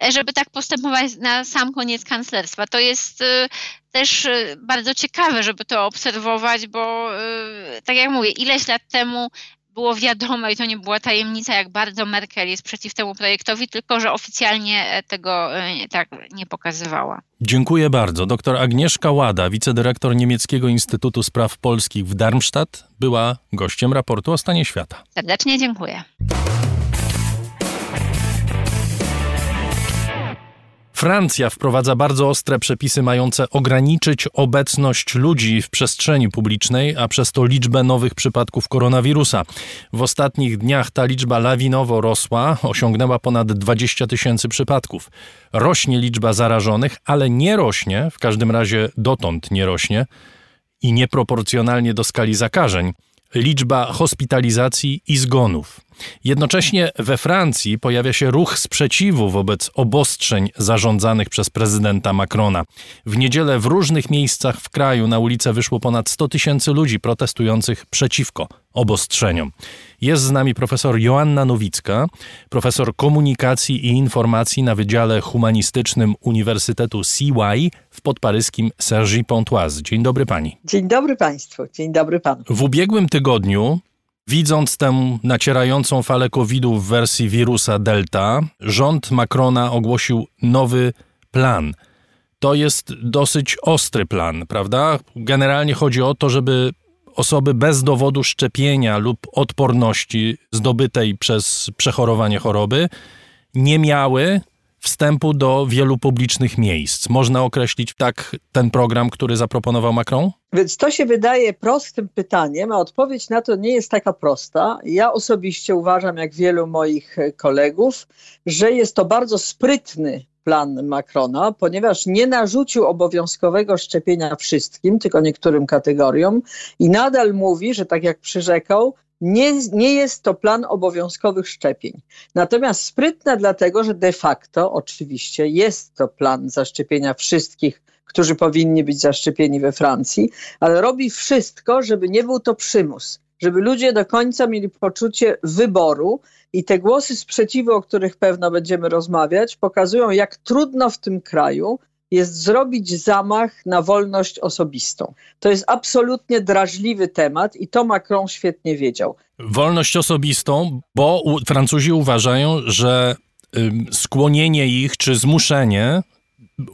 B: e, żeby tak postępować na sam koniec kanclerstwa. To jest e, też bardzo ciekawe, żeby to obserwować, bo tak jak mówię, ileś lat temu było wiadome i to nie była tajemnica, jak bardzo Merkel jest przeciw temu projektowi, tylko że oficjalnie e, tego e, tak nie pokazywała.
A: Dziękuję bardzo. Doktor Agnieszka Łada, wicedyrektor Niemieckiego Instytutu Spraw Polskich w Darmstadt, była gościem raportu o stanie świata.
B: Serdecznie dziękuję.
A: Francja wprowadza bardzo ostre przepisy mające ograniczyć obecność ludzi w przestrzeni publicznej, a przez to liczbę nowych przypadków koronawirusa. W ostatnich dniach ta liczba lawinowo rosła, osiągnęła ponad 20 tysięcy przypadków. Rośnie liczba zarażonych, ale nie rośnie, w każdym razie dotąd nie rośnie i nieproporcjonalnie do skali zakażeń liczba hospitalizacji i zgonów. Jednocześnie we Francji pojawia się ruch sprzeciwu wobec obostrzeń zarządzanych przez prezydenta Macrona. W niedzielę w różnych miejscach w kraju na ulicę wyszło ponad 100 tysięcy ludzi protestujących przeciwko obostrzeniom. Jest z nami profesor Joanna Nowicka, profesor komunikacji i informacji na Wydziale Humanistycznym Uniwersytetu CY w podparyskim Cergy-Pontoise. Dzień dobry pani.
C: Dzień dobry państwu, dzień dobry panu.
A: W ubiegłym tygodniu Widząc tę nacierającą falę COVID-u w wersji wirusa Delta, rząd Macrona ogłosił nowy plan. To jest dosyć ostry plan, prawda? Generalnie chodzi o to, żeby osoby bez dowodu szczepienia lub odporności zdobytej przez przechorowanie choroby nie miały wstępu do wielu publicznych miejsc. Można określić tak ten program, który zaproponował Macron?
C: Więc to się wydaje prostym pytaniem, a odpowiedź na to nie jest taka prosta. Ja osobiście uważam, jak wielu moich kolegów, że jest to bardzo sprytny plan Macrona, ponieważ nie narzucił obowiązkowego szczepienia wszystkim, tylko niektórym kategoriom i nadal mówi, że tak jak przyrzekał, nie, nie jest to plan obowiązkowych szczepień. Natomiast sprytna dlatego, że de facto oczywiście jest to plan zaszczepienia wszystkich, którzy powinni być zaszczepieni we Francji, ale robi wszystko, żeby nie był to przymus, żeby ludzie do końca mieli poczucie wyboru i te głosy sprzeciwu, o których pewno będziemy rozmawiać, pokazują, jak trudno w tym kraju jest zrobić zamach na wolność osobistą. To jest absolutnie drażliwy temat i to Macron świetnie wiedział.
A: Wolność osobistą, bo Francuzi uważają, że skłonienie ich czy zmuszenie,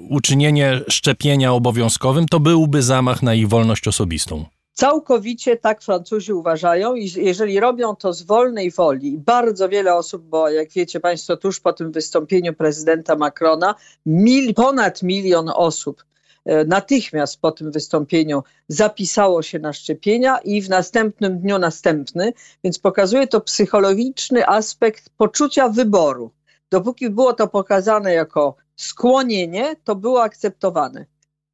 A: uczynienie szczepienia obowiązkowym, to byłby zamach na ich wolność osobistą.
C: Całkowicie tak Francuzi uważają i jeżeli robią to z wolnej woli, bardzo wiele osób, bo jak wiecie Państwo, tuż po tym wystąpieniu prezydenta Macrona, mil, ponad milion osób e, natychmiast po tym wystąpieniu zapisało się na szczepienia i w następnym dniu następny, więc pokazuje to psychologiczny aspekt poczucia wyboru. Dopóki było to pokazane jako skłonienie, to było akceptowane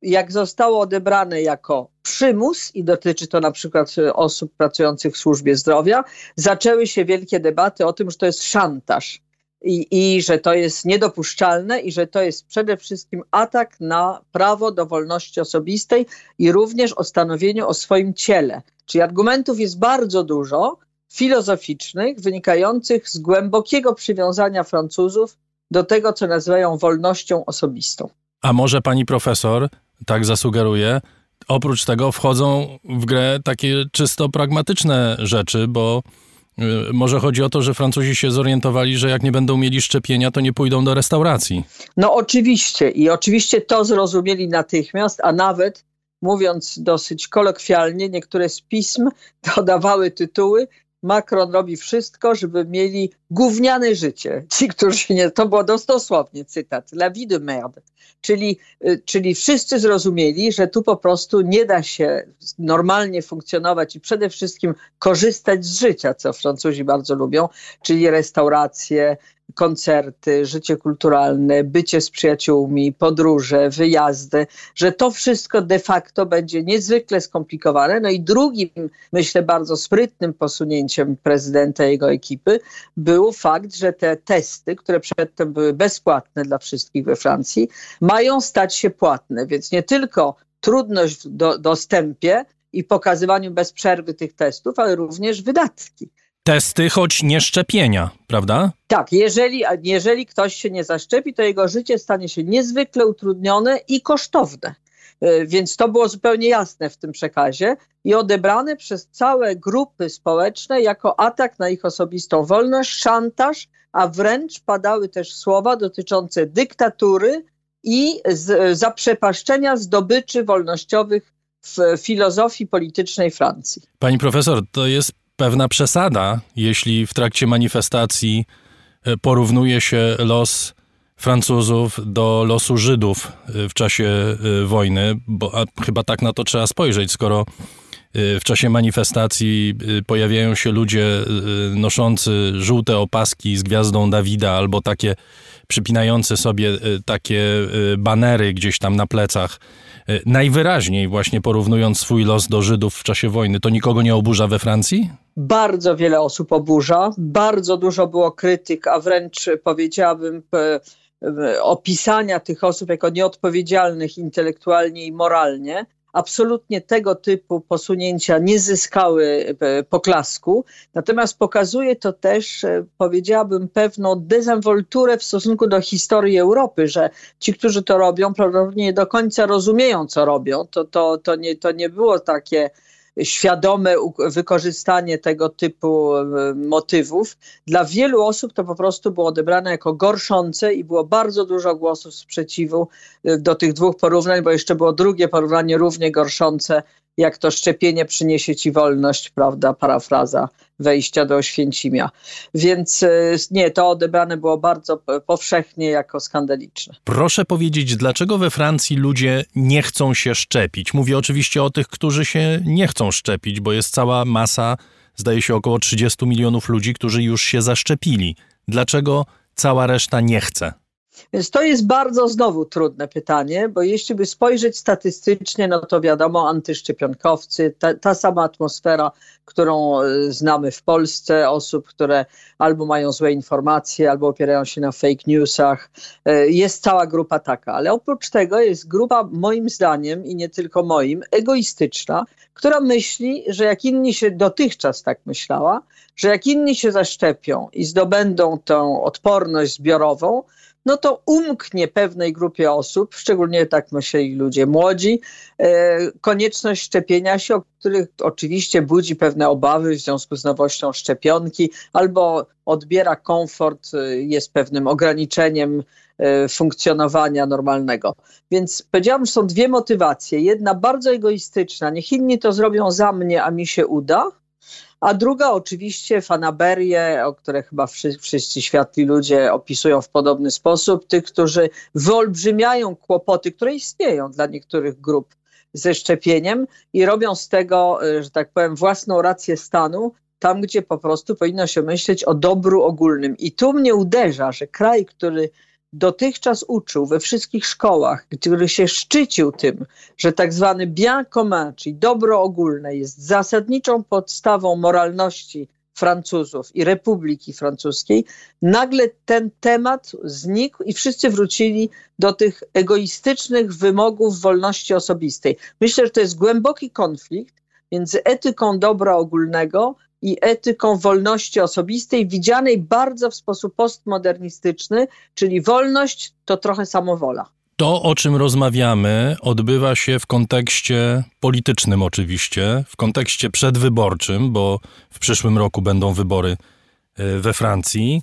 C: jak zostało odebrane jako przymus, i dotyczy to na przykład e, osób pracujących w służbie zdrowia, zaczęły się wielkie debaty o tym, że to jest szantaż i, i że to jest niedopuszczalne i że to jest przede wszystkim atak na prawo do wolności osobistej i również o stanowieniu o swoim ciele. Czyli argumentów jest bardzo dużo, filozoficznych, wynikających z głębokiego przywiązania Francuzów do tego, co nazywają wolnością osobistą.
A: A może pani profesor tak zasugeruję. Oprócz tego wchodzą w grę takie czysto pragmatyczne rzeczy, bo y, może chodzi o to, że Francuzi się zorientowali, że jak nie będą mieli szczepienia, to nie pójdą do restauracji.
C: No oczywiście i oczywiście to zrozumieli natychmiast, a nawet mówiąc dosyć kolokwialnie, niektóre z pism dodawały tytuły Macron robi wszystko, żeby mieli gówniane życie. Ci, którzy nie, to było dosłownie cytat, la vie de merde. Czyli, y, czyli wszyscy zrozumieli, że tu po prostu nie da się normalnie funkcjonować i przede wszystkim korzystać z życia, co Francuzi bardzo lubią, czyli restauracje, koncerty, życie kulturalne, bycie z przyjaciółmi, podróże, wyjazdy, że to wszystko de facto będzie niezwykle skomplikowane. No i drugim, myślę, bardzo sprytnym posunięciem prezydenta i jego ekipy był fakt, że te testy, które przedtem były bezpłatne dla wszystkich we Francji, mają stać się płatne, więc nie tylko trudność w do, dostępie i pokazywaniu bez przerwy tych testów, ale również wydatki
A: testy, choć nie szczepienia, prawda?
C: Tak, jeżeli, jeżeli ktoś się nie zaszczepi, to jego życie stanie się niezwykle utrudnione i kosztowne. E, więc to było zupełnie jasne w tym przekazie i odebrane przez całe grupy społeczne jako atak na ich osobistą wolność, szantaż, a wręcz padały też słowa dotyczące dyktatury i z, zaprzepaszczenia zdobyczy wolnościowych w filozofii politycznej Francji.
A: Pani profesor, to jest pewna przesada, jeśli w trakcie manifestacji e, porównuje się los Francuzów do losu Żydów w czasie wojny, bo chyba tak na to trzeba spojrzeć, skoro w czasie manifestacji pojawiają się ludzie noszący żółte opaski z gwiazdą Dawida albo takie przypinające sobie takie banery gdzieś tam na plecach. E, najwyraźniej właśnie porównując swój los do Żydów w czasie wojny, to nikogo nie oburza we Francji?
C: Bardzo wiele osób oburza, bardzo dużo było krytyk, a wręcz powiedziałabym opisania tych osób jako nieodpowiedzialnych intelektualnie i moralnie absolutnie tego typu posunięcia nie zyskały e, poklasku. Natomiast pokazuje to też, e, powiedziałabym, pewną dezynwolturę w stosunku do historii Europy, że ci, którzy to robią, prawdopodobnie nie do końca rozumieją, co robią. To, to, to, nie, to nie było takie świadome wykorzystanie tego typu motywów. Dla wielu osób to po prostu było odebrane jako gorszące i było bardzo dużo głosów sprzeciwu e, do tych dwóch porównań, bo jeszcze było drugie porównanie równie gorszące jak to szczepienie przyniesie ci wolność, prawda, parafraza wejścia do Oświęcimia. Więc e, nie, to odebrane było bardzo powszechnie jako skandaliczne.
A: Proszę powiedzieć, dlaczego we Francji ludzie nie chcą się szczepić? Mówię oczywiście o tych, którzy się nie chcą szczepić, bo jest cała masa, zdaje się około 30 milionów ludzi, którzy już się zaszczepili. Dlaczego cała reszta nie chce?
C: Więc to jest bardzo znowu trudne pytanie, bo jeśli by spojrzeć statystycznie, no to wiadomo, antyszczepionkowcy, ta, ta, sama atmosfera, którą e, znamy w Polsce, osób, które albo mają złe informacje, albo opierają się na fake newsach, e, jest cała grupa taka. Ale oprócz tego jest grupa, moim zdaniem i nie tylko moim, egoistyczna, która myśli, że jak inni się dotychczas tak myślała, że jak inni się zaszczepią i zdobędą tą odporność zbiorową, no to umknie pewnej grupie osób, szczególnie tak myśleli ludzie młodzi, e, konieczność szczepienia się, o których oczywiście budzi pewne obawy w związku z nowością szczepionki, albo odbiera komfort, e, jest pewnym ograniczeniem e, funkcjonowania normalnego. Więc powiedziałam, że są dwie motywacje. Jedna bardzo egoistyczna, niech inni to zrobią za mnie, a mi się uda, a druga oczywiście fanaberie, o które chyba wszyscy, wszyscy światli ludzie opisują w podobny sposób, tych, którzy wyolbrzymiają kłopoty, które istnieją dla niektórych grup ze szczepieniem i robią z tego, e, że tak powiem, własną rację stanu, tam gdzie po prostu powinno się myśleć o dobru ogólnym. I tu mnie uderza, że kraj, który dotychczas uczył we wszystkich szkołach, który się szczycił tym, że tak zwany czyli dobro ogólne, jest zasadniczą podstawą moralności Francuzów i Republiki Francuskiej, nagle ten temat znikł i wszyscy wrócili do tych egoistycznych wymogów wolności osobistej. Myślę, że to jest głęboki konflikt między etyką dobra ogólnego i etyką wolności osobistej, widzianej bardzo w sposób postmodernistyczny, czyli wolność to trochę samowola.
A: To, o czym rozmawiamy, odbywa się w kontekście politycznym, oczywiście, w kontekście przedwyborczym, bo w przyszłym roku będą wybory y, we Francji.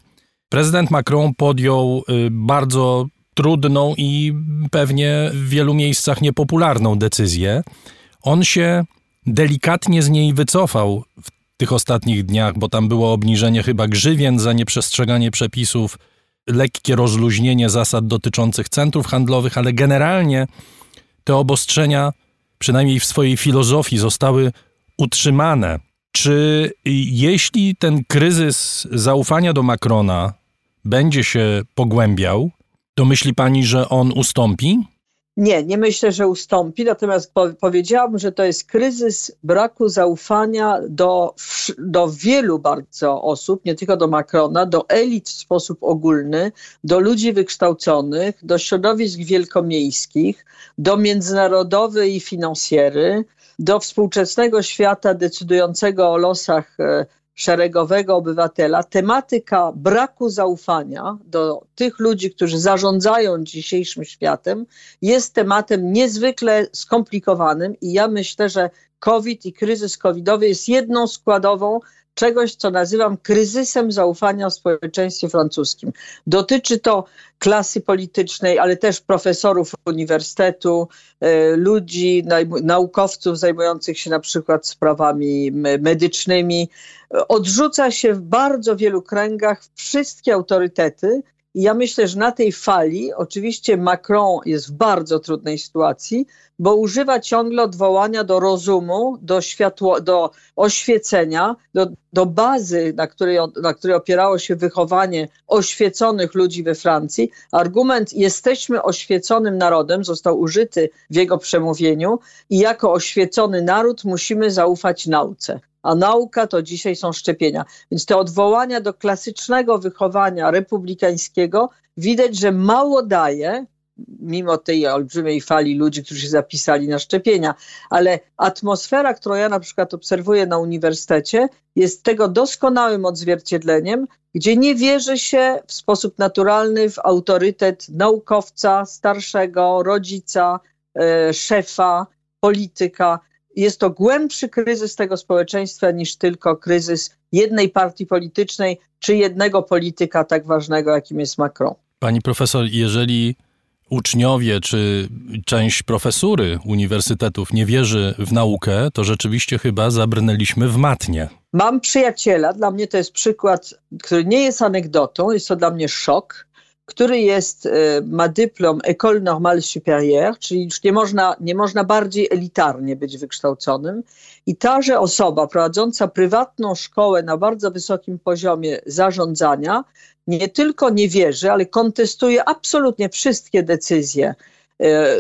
A: Prezydent Macron podjął y, bardzo trudną i pewnie w wielu miejscach niepopularną decyzję. On się delikatnie z niej wycofał w tych ostatnich dniach, bo tam było obniżenie chyba grzywien za nieprzestrzeganie przepisów, lekkie rozluźnienie zasad dotyczących centrów handlowych, ale generalnie te obostrzenia, przynajmniej w swojej filozofii, zostały utrzymane. Czy jeśli ten kryzys zaufania do Macrona będzie się pogłębiał, to myśli pani, że on ustąpi?
C: Nie, nie myślę, że ustąpi, natomiast po, powiedziałabym, że to jest kryzys braku zaufania do, do wielu bardzo osób, nie tylko do Macrona, do elit w sposób ogólny, do ludzi wykształconych, do środowisk wielkomiejskich, do międzynarodowej finansjery, do współczesnego świata decydującego o losach e, szeregowego obywatela, tematyka braku zaufania do tych ludzi, którzy zarządzają dzisiejszym światem, jest tematem niezwykle skomplikowanym i ja myślę, że COVID i kryzys covidowy jest jedną składową czegoś, co nazywam kryzysem zaufania w społeczeństwie francuskim. Dotyczy to klasy politycznej, ale też profesorów uniwersytetu, e, ludzi, naukowców zajmujących się na przykład sprawami medycznymi. Odrzuca się w bardzo wielu kręgach wszystkie autorytety Ja myślę, że na tej fali oczywiście Macron jest w bardzo trudnej sytuacji, bo używa ciągle odwołania do rozumu, do, światło, do oświecenia, do, do bazy, na której, na której opierało się wychowanie oświeconych ludzi we Francji. Argument jesteśmy oświeconym narodem został użyty w jego przemówieniu i jako oświecony naród musimy zaufać nauce a nauka to dzisiaj są szczepienia. Więc te odwołania do klasycznego wychowania republikańskiego widać, że mało daje, mimo tej olbrzymiej fali ludzi, którzy się zapisali na szczepienia, ale atmosfera, którą ja na przykład obserwuję na uniwersytecie, jest tego doskonałym odzwierciedleniem, gdzie nie wierzy się w sposób naturalny w autorytet naukowca, starszego, rodzica, e, szefa, polityka jest to głębszy kryzys tego społeczeństwa niż tylko kryzys jednej partii politycznej czy jednego polityka tak ważnego, jakim jest Macron.
A: Pani profesor, jeżeli uczniowie czy część profesury uniwersytetów nie wierzy w naukę, to rzeczywiście chyba zabrnęliśmy w matnie.
C: Mam przyjaciela, dla mnie to jest przykład, który nie jest anegdotą, jest to dla mnie szok który jest, e, ma dyplom École Normale Supérieure, czyli już nie można, nie można bardziej elitarnie być wykształconym. I taże osoba prowadząca prywatną szkołę na bardzo wysokim poziomie zarządzania nie tylko nie wierzy, ale kontestuje absolutnie wszystkie decyzje e,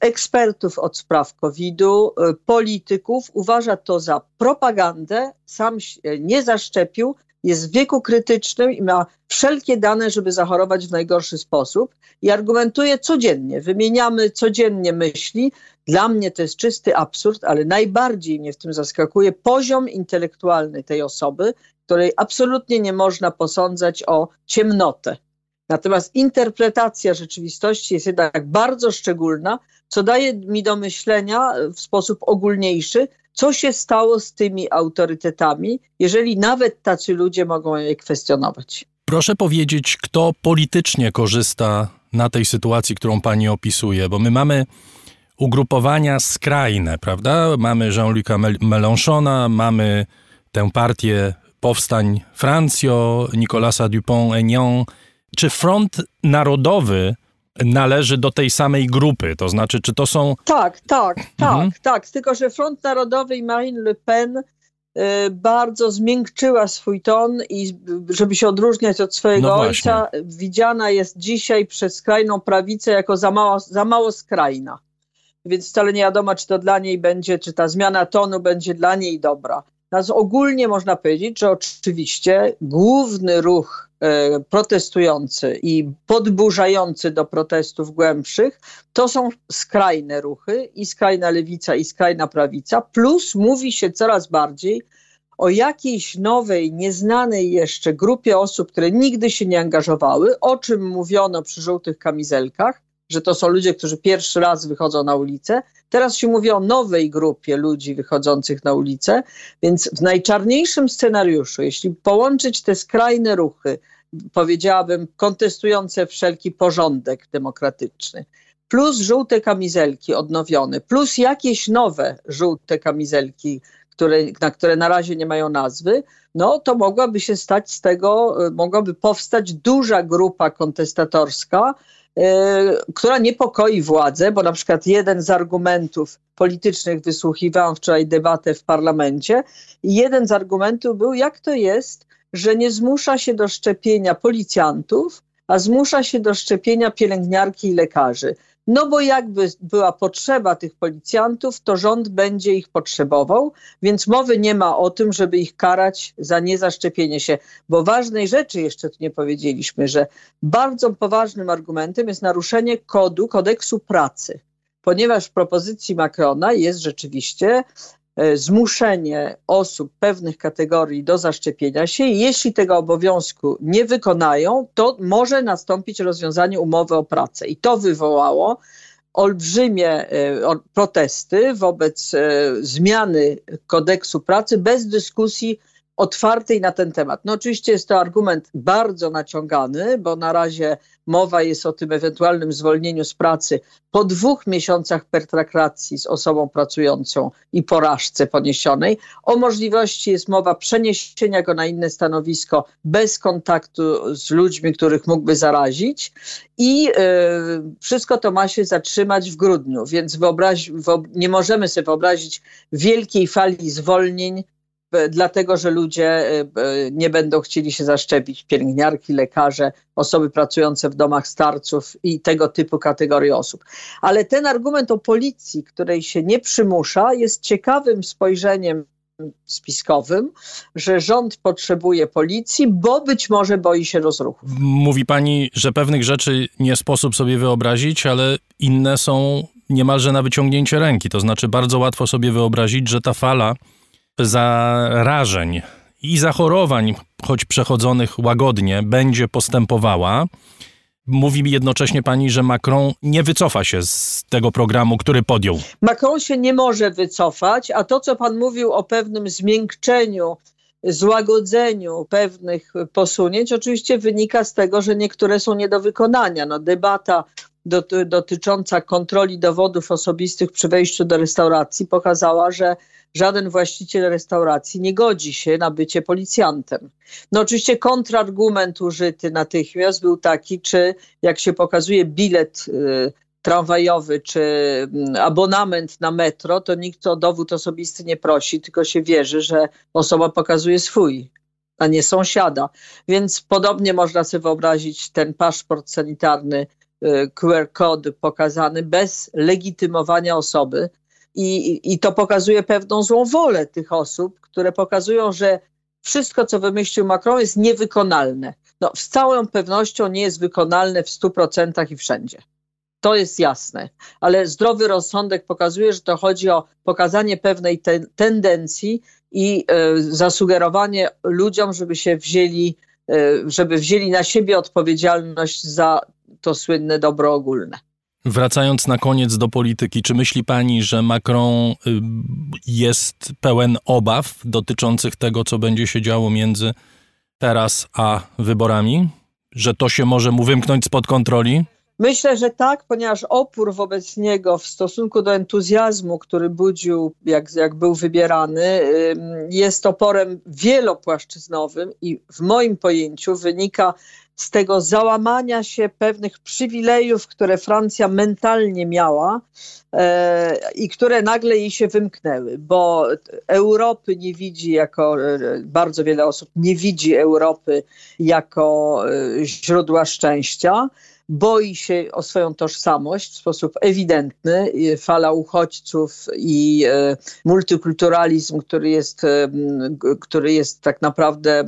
C: ekspertów od spraw COVID-u, e, polityków, uważa to za propagandę, sam się nie zaszczepił, jest w wieku krytycznym i ma wszelkie dane, żeby zachorować w najgorszy sposób i argumentuje codziennie. Wymieniamy codziennie myśli. Dla mnie to jest czysty absurd, ale najbardziej mnie w tym zaskakuje poziom intelektualny tej osoby, której absolutnie nie można posądzać o ciemnotę. Natomiast interpretacja rzeczywistości jest jednak bardzo szczególna, co daje mi do myślenia w sposób ogólniejszy, co się stało z tymi autorytetami, jeżeli nawet tacy ludzie mogą je kwestionować.
A: Proszę powiedzieć, kto politycznie korzysta na tej sytuacji, którą pani opisuje, bo my mamy ugrupowania skrajne, prawda? Mamy Jean-Luc'a Mélenchona, mamy tę partię powstań Francjo, Nicolasa Dupont-Aignan. Czy Front Narodowy należy do tej samej grupy, to znaczy, czy to są...
C: Tak, tak, tak, mhm. tak, tylko że Front Narodowy i Marine Le Pen y, bardzo zmiękczyła swój ton i żeby się odróżniać od swojego no ojca, widziana jest dzisiaj przez skrajną prawicę jako za mało, za mało skrajna. Więc wcale nie wiadomo, czy to dla niej będzie, czy ta zmiana tonu będzie dla niej dobra. Natomiast ogólnie można powiedzieć, że oczywiście główny ruch protestujący i podburzający do protestów głębszych to są skrajne ruchy i skrajna lewica i skrajna prawica, plus mówi się coraz bardziej o jakiejś nowej, nieznanej jeszcze grupie osób, które nigdy się nie angażowały, o czym mówiono przy żółtych kamizelkach, że to są ludzie, którzy pierwszy raz wychodzą na ulicę. Teraz się mówi o nowej grupie ludzi wychodzących na ulicę, więc w najczarniejszym scenariuszu, jeśli połączyć te skrajne ruchy, powiedziałabym, kontestujące wszelki porządek demokratyczny, plus żółte kamizelki odnowione, plus jakieś nowe żółte kamizelki, które, na które na razie nie mają nazwy, no to mogłaby się stać z tego, mogłaby powstać duża grupa kontestatorska, która niepokoi władzę, bo na przykład jeden z argumentów politycznych wysłuchiwałam wczoraj debatę w parlamencie i jeden z argumentów był, jak to jest, że nie zmusza się do szczepienia policjantów, a zmusza się do szczepienia pielęgniarki i lekarzy. No bo jakby była potrzeba tych policjantów, to rząd będzie ich potrzebował, więc mowy nie ma o tym, żeby ich karać za niezaszczepienie się. Bo ważnej rzeczy jeszcze tu nie powiedzieliśmy, że bardzo poważnym argumentem jest naruszenie kodu, kodeksu pracy. Ponieważ w propozycji Macrona jest rzeczywiście zmuszenie osób pewnych kategorii do zaszczepienia się jeśli tego obowiązku nie wykonają, to może nastąpić rozwiązanie umowy o pracę. I to wywołało olbrzymie e, protesty wobec e, zmiany kodeksu pracy bez dyskusji otwartej na ten temat. No oczywiście jest to argument bardzo naciągany, bo na razie mowa jest o tym ewentualnym zwolnieniu z pracy po dwóch miesiącach pertrakracji z osobą pracującą i porażce poniesionej. O możliwości jest mowa przeniesienia go na inne stanowisko bez kontaktu z ludźmi, których mógłby zarazić i yy, wszystko to ma się zatrzymać w grudniu, więc wyobraź, nie możemy sobie wyobrazić wielkiej fali zwolnień dlatego że ludzie e, nie będą chcieli się zaszczepić, pielęgniarki, lekarze, osoby pracujące w domach starców i tego typu kategorii osób. Ale ten argument o policji, której się nie przymusza, jest ciekawym spojrzeniem spiskowym, że rząd potrzebuje policji, bo być może boi się rozruchu.
A: Mówi pani, że pewnych rzeczy nie sposób sobie wyobrazić, ale inne są niemalże na wyciągnięcie ręki. To znaczy bardzo łatwo sobie wyobrazić, że ta fala zarażeń i zachorowań, choć przechodzonych łagodnie, będzie postępowała. Mówi jednocześnie pani, że Macron nie wycofa się z tego programu, który podjął.
C: Macron się nie może wycofać, a to, co pan mówił o pewnym zmiękczeniu, złagodzeniu pewnych posunięć, oczywiście wynika z tego, że niektóre są nie do wykonania. No, debata dotycząca kontroli dowodów osobistych przy wejściu do restauracji pokazała, że żaden właściciel restauracji nie godzi się na bycie policjantem. No oczywiście kontrargument użyty natychmiast był taki, czy jak się pokazuje bilet y, tramwajowy czy mm, abonament na metro, to nikt o dowód osobisty nie prosi, tylko się wierzy, że osoba pokazuje swój, a nie sąsiada. Więc podobnie można sobie wyobrazić ten paszport sanitarny QR code pokazany bez legitymowania osoby, i, I to pokazuje pewną złą wolę tych osób, które pokazują, że wszystko, co wymyślił Macron, jest niewykonalne. No, z całą pewnością nie jest wykonalne w 100% i wszędzie. To jest jasne, ale zdrowy rozsądek pokazuje, że to chodzi o pokazanie pewnej te tendencji i y, zasugerowanie ludziom, żeby się wzięli, y, żeby wzięli na siebie odpowiedzialność za to słynne dobro ogólne.
A: Wracając na koniec do polityki, czy myśli pani, że Macron y, jest pełen obaw dotyczących tego, co będzie się działo między teraz a wyborami? Że to się może mu wymknąć spod kontroli?
C: Myślę, że tak, ponieważ opór wobec niego w stosunku do entuzjazmu, który budził, jak, jak był wybierany, jest oporem wielopłaszczyznowym i w moim pojęciu wynika z tego załamania się pewnych przywilejów, które Francja mentalnie miała e, i które nagle jej się wymknęły, bo Europy nie widzi jako, e, bardzo wiele osób nie widzi Europy jako e, źródła szczęścia boi się o swoją tożsamość w sposób ewidentny. Fala uchodźców i e, multikulturalizm, który jest, e, który jest tak naprawdę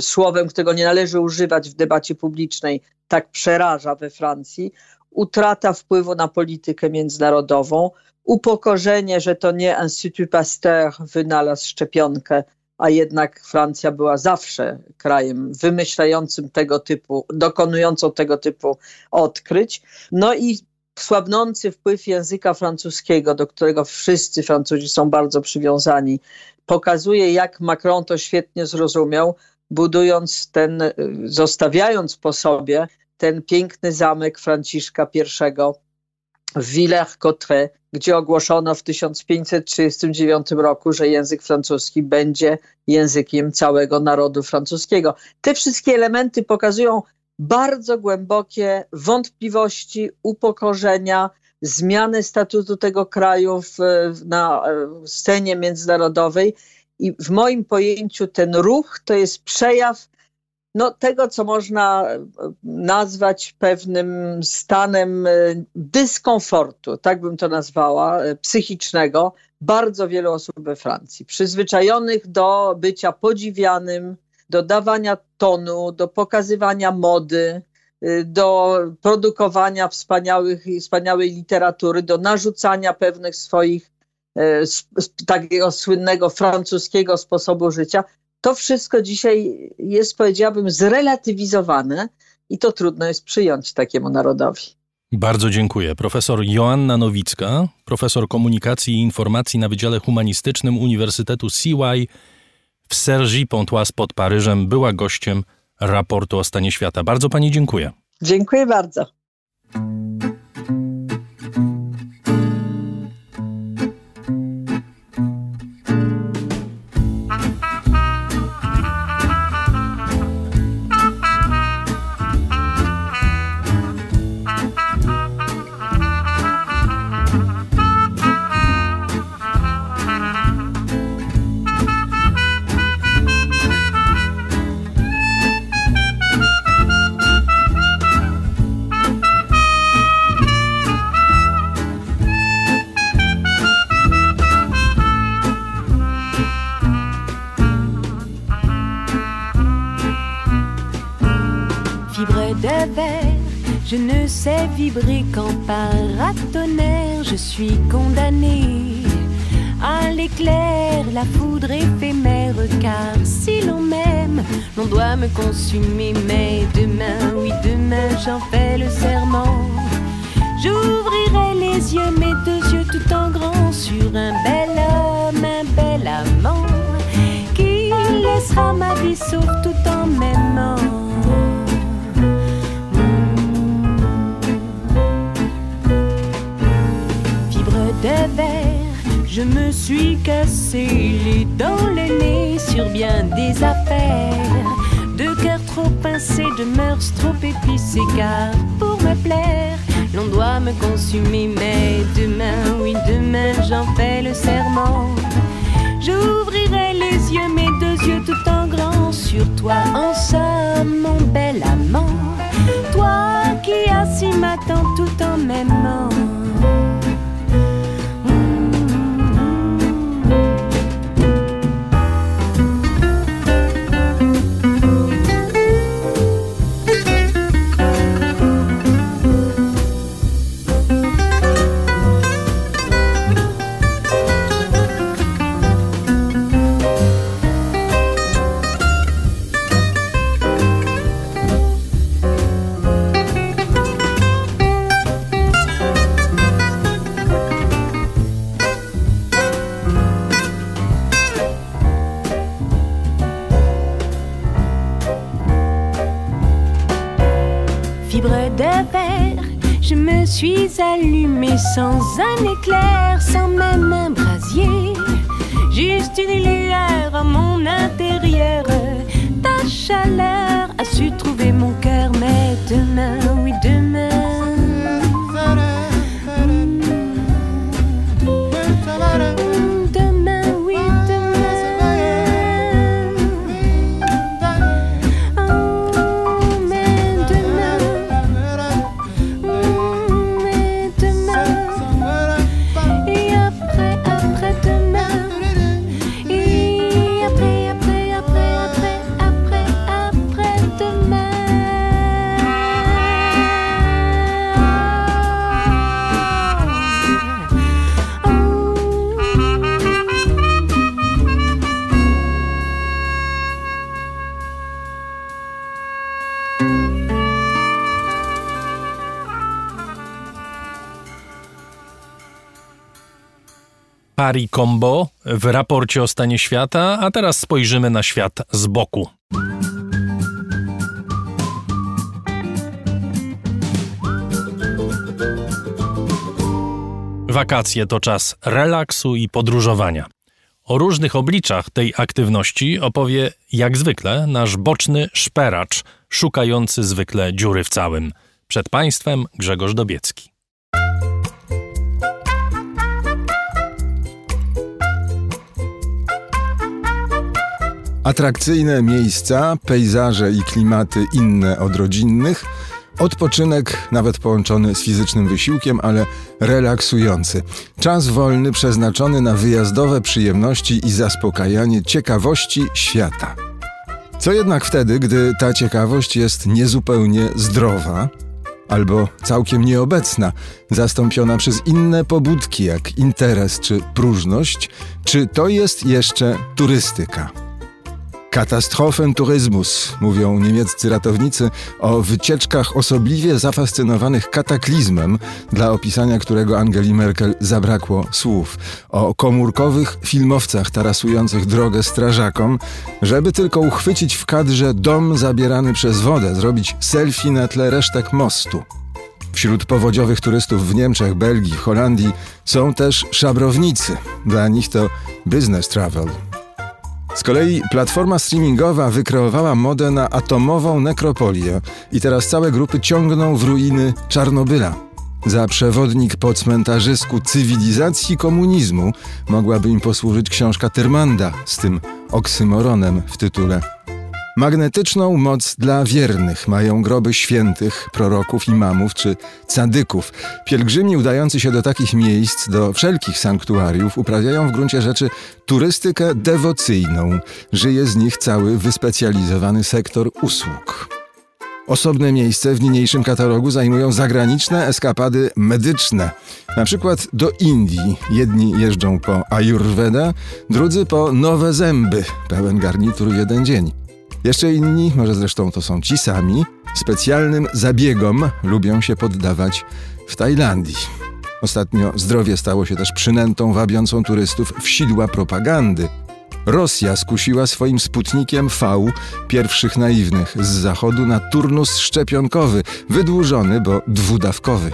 C: słowem, którego nie należy używać w debacie publicznej, tak przeraża we Francji. Utrata wpływu na politykę międzynarodową, upokorzenie, że to nie Institut Pasteur wynalazł szczepionkę, a jednak Francja była zawsze krajem wymyślającym tego typu, dokonującą tego typu odkryć. No i słabnący wpływ języka francuskiego, do którego wszyscy Francuzi są bardzo przywiązani, pokazuje, jak Macron to świetnie zrozumiał, budując ten, zostawiając po sobie ten piękny zamek Franciszka I w Villers-Cotterêts, gdzie ogłoszono w 1539 roku, że język francuski będzie językiem całego narodu francuskiego. Te wszystkie elementy pokazują bardzo głębokie wątpliwości, upokorzenia, zmiany statutu tego kraju w, na scenie międzynarodowej. I w moim pojęciu ten ruch to jest przejaw no, tego, co można e, nazwać pewnym stanem e, dyskomfortu, tak bym to nazwała, e, psychicznego, bardzo wielu osób we Francji, przyzwyczajonych do bycia podziwianym, do dawania tonu, do pokazywania mody, do produkowania wspaniałych, wspaniałej literatury, do narzucania pewnych swoich takiego słynnego francuskiego sposobu życia to wszystko dzisiaj jest, powiedziałabym, zrelatywizowane i to trudno jest przyjąć takiemu narodowi.
A: Bardzo dziękuję. Profesor Joanna Nowicka, profesor komunikacji i informacji na Wydziale Humanistycznym Uniwersytetu CY w Sergi-Pontoise pod Paryżem była gościem raportu o stanie świata. Bardzo Pani dziękuję.
C: Dziękuję bardzo.
D: Je ne sais vibrer qu'en paratonnerre, je suis condamné à l'éclair, la foudre éphémère, car si l'on m'aime, l'on doit me consumer. Mais demain, oui, demain, j'en fais le serment. J'ouvrirai les yeux, mes deux yeux tout en grand, sur un bel homme, un bel amant, qui laissera ma vie sauf tout en m'aimant. Je me suis cassé les dents, le nez sur bien des affaires. De cœur trop pincé, de mœurs trop épicées, car pour me plaire, l'on doit me consumer. Mais demain, oui, demain, j'en fais le serment. J'ouvrirai les yeux, mes deux yeux tout en grand sur toi, en somme, mon bel amant. Toi qui as si m'attends tout en m'aimant. Suis allumé sans un éclair, sans même un brasier. Juste une lueur à mon intérieur. Ta chaleur
A: Pari Combo w raporcie o stanie świata, a teraz spojrzymy na świat z boku. Wakacje to czas relaksu i podróżowania. O różnych obliczach tej aktywności opowie, jak zwykle, nasz boczny szperacz, szukający zwykle dziury w całym. Przed Państwem Grzegorz Dobiecki.
E: Atrakcyjne miejsca, pejzaże i klimaty inne od rodzinnych, odpoczynek nawet połączony z fizycznym wysiłkiem, ale relaksujący. Czas wolny przeznaczony na wyjazdowe przyjemności i zaspokajanie ciekawości świata. Co jednak wtedy, gdy ta ciekawość jest niezupełnie zdrowa, albo całkiem nieobecna, zastąpiona przez inne pobudki jak interes czy próżność, czy to jest jeszcze turystyka? Katastrophen Tourismus, mówią niemieccy ratownicy o wycieczkach osobliwie zafascynowanych kataklizmem, dla opisania którego Angeli Merkel zabrakło słów. O komórkowych filmowcach tarasujących drogę strażakom, żeby tylko uchwycić w kadrze dom zabierany przez wodę, zrobić selfie na tle resztek mostu. Wśród powodziowych turystów w Niemczech, Belgii, Holandii są też szabrownicy. Dla nich to business travel. Z kolei platforma streamingowa wykreowała modę na atomową nekropolię i teraz całe grupy ciągną w ruiny Czarnobyla. Za przewodnik po cmentarzysku cywilizacji komunizmu mogłaby im posłużyć książka Tyrmanda z tym oksymoronem w tytule. Magnetyczną moc dla wiernych mają groby świętych, proroków, imamów czy cadyków. Pielgrzymi udający się do takich miejsc, do wszelkich sanktuariów, uprawiają w gruncie rzeczy turystykę dewocyjną. Żyje z nich cały wyspecjalizowany sektor usług. Osobne miejsce w niniejszym katalogu zajmują zagraniczne eskapady medyczne. Na przykład do Indii. Jedni jeżdżą po Ayurveda, drudzy po nowe zęby. Pełen garnitur jeden dzień. Jeszcze inni, może zresztą to są ci sami, specjalnym zabiegom lubią się poddawać w Tajlandii. Ostatnio zdrowie stało się też przynętą wabiącą turystów w sidła propagandy. Rosja skusiła swoim sputnikiem V pierwszych naiwnych z zachodu na turnus szczepionkowy, wydłużony, bo dwudawkowy.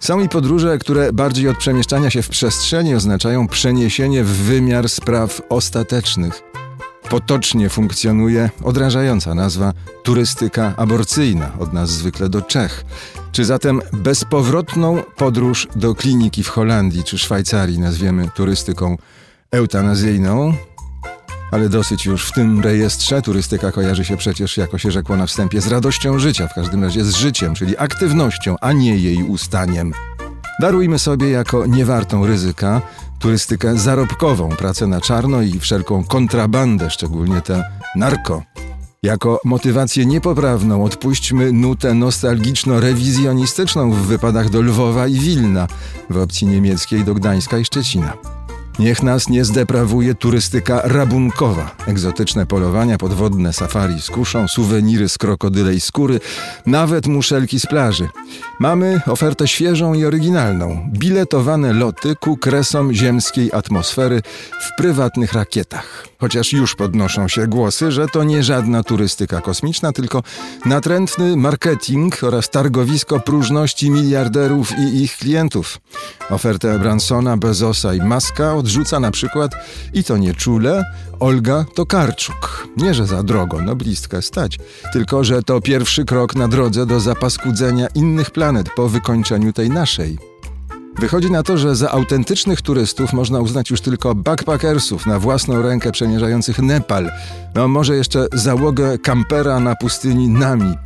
E: Są i podróże, które bardziej od przemieszczania się w przestrzeni oznaczają przeniesienie w wymiar spraw ostatecznych. Potocznie funkcjonuje odrażająca nazwa turystyka aborcyjna, od nas zwykle do Czech. Czy zatem bezpowrotną podróż do kliniki w Holandii czy Szwajcarii nazwiemy turystyką eutanazyjną? Ale dosyć już w tym rejestrze. Turystyka kojarzy się przecież, jako się rzekło na wstępie, z radością życia, w każdym razie z życiem, czyli aktywnością, a nie jej ustaniem. Darujmy sobie jako niewartą ryzyka turystykę zarobkową, pracę na czarno i wszelką kontrabandę, szczególnie tę narko. Jako motywację niepoprawną odpuśćmy nutę nostalgiczno-rewizjonistyczną w wypadach do Lwowa i Wilna, w opcji niemieckiej do Gdańska i Szczecina. Niech nas nie zdeprawuje turystyka rabunkowa. Egzotyczne polowania, podwodne safari z kuszą, suweniry z krokodylej skóry, nawet muszelki z plaży. Mamy ofertę świeżą i oryginalną. Biletowane loty ku kresom ziemskiej atmosfery w prywatnych rakietach. Chociaż już podnoszą się głosy, że to nie żadna turystyka kosmiczna, tylko natrętny marketing oraz targowisko próżności miliarderów i ich klientów. Ofertę Bransona, Bezosa i Maska odrzuca na przykład, i to nie czule, Olga Tokarczuk. Nie, że za drogo, noblistkę stać, tylko że to pierwszy krok na drodze do zapaskudzenia innych planet po wykończeniu tej naszej. Wychodzi na to, że za autentycznych turystów można uznać już tylko backpackersów na własną rękę przemierzających Nepal. No może jeszcze załogę kampera na pustyni Namib.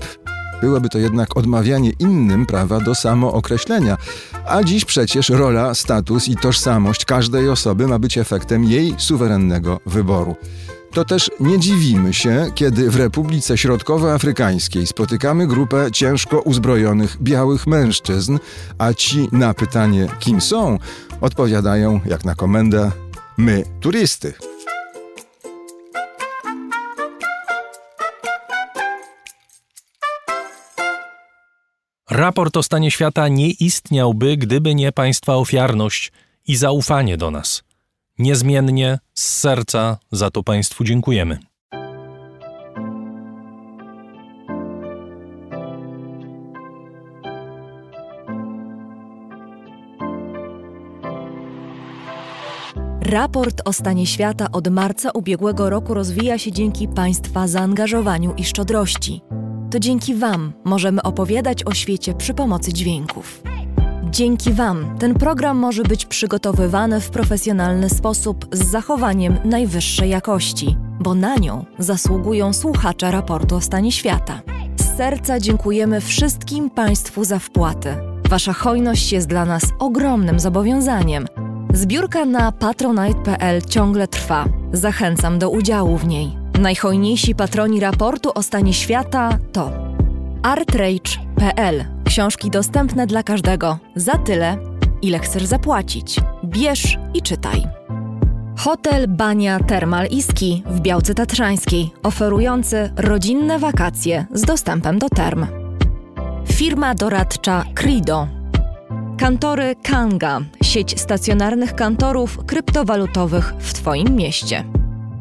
E: Byłoby to jednak odmawianie innym prawa do samookreślenia. A dziś przecież rola, status i tożsamość każdej osoby ma być efektem jej suwerennego wyboru. To też nie dziwimy się, kiedy w Republice Środkowoafrykańskiej spotykamy grupę ciężko uzbrojonych białych mężczyzn, a ci na pytanie, kim są, odpowiadają jak na komendę: My, turysty.
A: Raport o stanie świata nie istniałby, gdyby nie Państwa ofiarność i zaufanie do nas. Niezmiennie, z serca za to Państwu dziękujemy.
F: Raport o stanie świata od marca ubiegłego roku rozwija się dzięki Państwa zaangażowaniu i szczodrości. To dzięki Wam możemy opowiadać o świecie przy pomocy dźwięków. Dzięki Wam ten program może być przygotowywany w profesjonalny sposób z zachowaniem najwyższej jakości, bo na nią zasługują słuchacze raportu o stanie świata. Z serca dziękujemy wszystkim Państwu za wpłaty. Wasza hojność jest dla nas ogromnym zobowiązaniem. Zbiórka na patronite.pl ciągle trwa. Zachęcam do udziału w niej. Najhojniejsi patroni raportu o stanie świata to artrage.pl Książki dostępne dla każdego za tyle, ile chcesz zapłacić. Bierz i czytaj. Hotel Bania Thermal Iski w Białce Tatrzańskiej, oferujący rodzinne wakacje z dostępem do term. Firma doradcza Crido. Kantory Kanga, sieć stacjonarnych kantorów kryptowalutowych w Twoim mieście.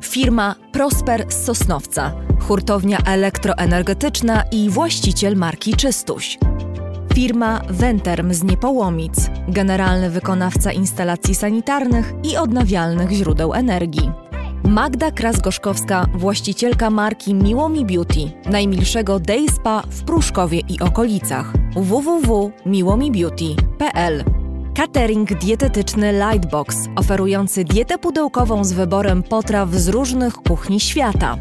F: Firma Prosper z Sosnowca, hurtownia elektroenergetyczna i właściciel marki Czystuś. Firma Venterm z Niepołomic, generalny wykonawca instalacji sanitarnych i odnawialnych źródeł energii. Magda Kras-Gorzkowska, właścicielka marki Miłomi Beauty, najmilszego day spa w Pruszkowie i okolicach. www.miłomibeauty.pl Catering dietetyczny Lightbox, oferujący dietę pudełkową z wyborem potraw z różnych kuchni świata.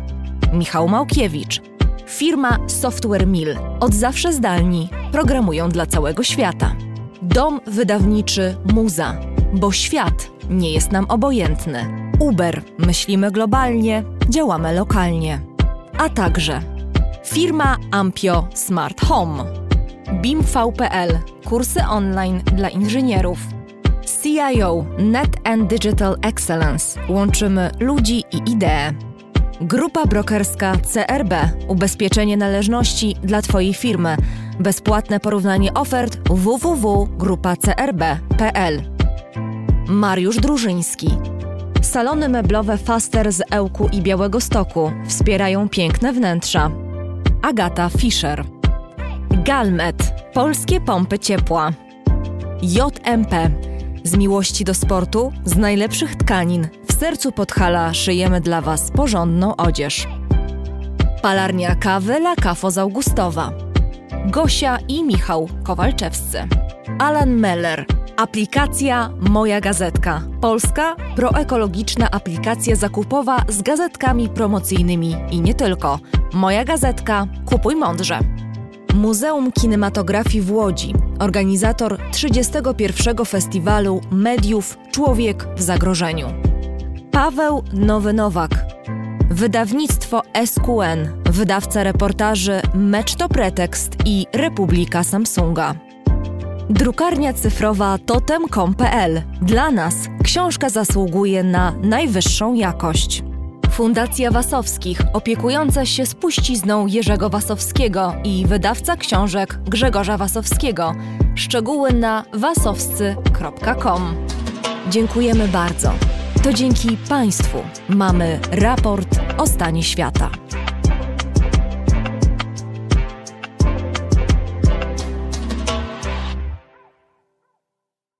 F: Michał Małkiewicz, Firma Software Mill. Od zawsze zdalni. Programują dla całego świata. Dom wydawniczy Muza. Bo świat nie jest nam obojętny. Uber. Myślimy globalnie, działamy lokalnie. A także firma Ampio Smart Home. BIMV.pl. Kursy online dla inżynierów. CIO Net and Digital Excellence. Łączymy ludzi i idee. Grupa brokerska CRB. Ubezpieczenie należności dla Twojej firmy. Bezpłatne porównanie ofert www.grupacrb.pl. Mariusz Drużyński. Salony meblowe Faster z Ełku i Białego Stoku wspierają piękne wnętrza. Agata Fischer. Galmet. Polskie pompy ciepła. JMP. Z miłości do sportu, z najlepszych tkanin, w sercu Podhala szyjemy dla Was porządną odzież. Palarnia kawy La Cafo z Augustowa. Gosia i Michał Kowalczewscy. Alan Meller. Aplikacja Moja Gazetka. Polska proekologiczna aplikacja zakupowa z gazetkami promocyjnymi i nie tylko. Moja Gazetka. Kupuj mądrze. Muzeum Kinematografii w Łodzi, organizator 31. Festiwalu Mediów Człowiek w Zagrożeniu. Paweł Nowy Nowak, wydawnictwo SQN, wydawca reportaży Mecz to Pretekst i Republika Samsunga. Drukarnia cyfrowa totem.com.pl. Dla nas książka zasługuje na najwyższą jakość. Fundacja Wasowskich, opiekująca się spuścizną Jerzego Wasowskiego i wydawca książek Grzegorza Wasowskiego. Szczegóły na wasowscy.com. Dziękujemy bardzo. To dzięki Państwu mamy raport o stanie świata.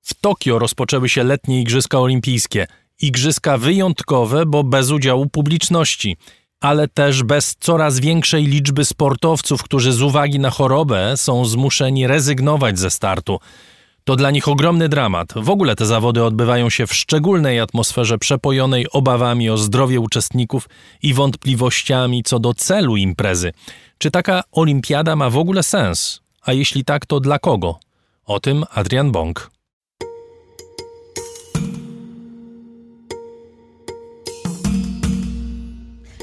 A: W Tokio rozpoczęły się letnie Igrzyska Olimpijskie. Igrzyska wyjątkowe, bo bez udziału publiczności, ale też bez coraz większej liczby sportowców, którzy z uwagi na chorobę są zmuszeni rezygnować ze startu. To dla nich ogromny dramat. W ogóle te zawody odbywają się w szczególnej atmosferze przepojonej obawami o zdrowie uczestników i wątpliwościami co do celu imprezy. Czy taka olimpiada ma w ogóle sens? A jeśli tak, to dla kogo? O tym Adrian Bąk.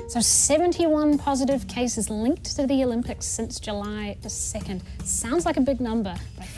G: So 71 positive cases linked to the Olympics since July the 2nd. Sounds like a big number.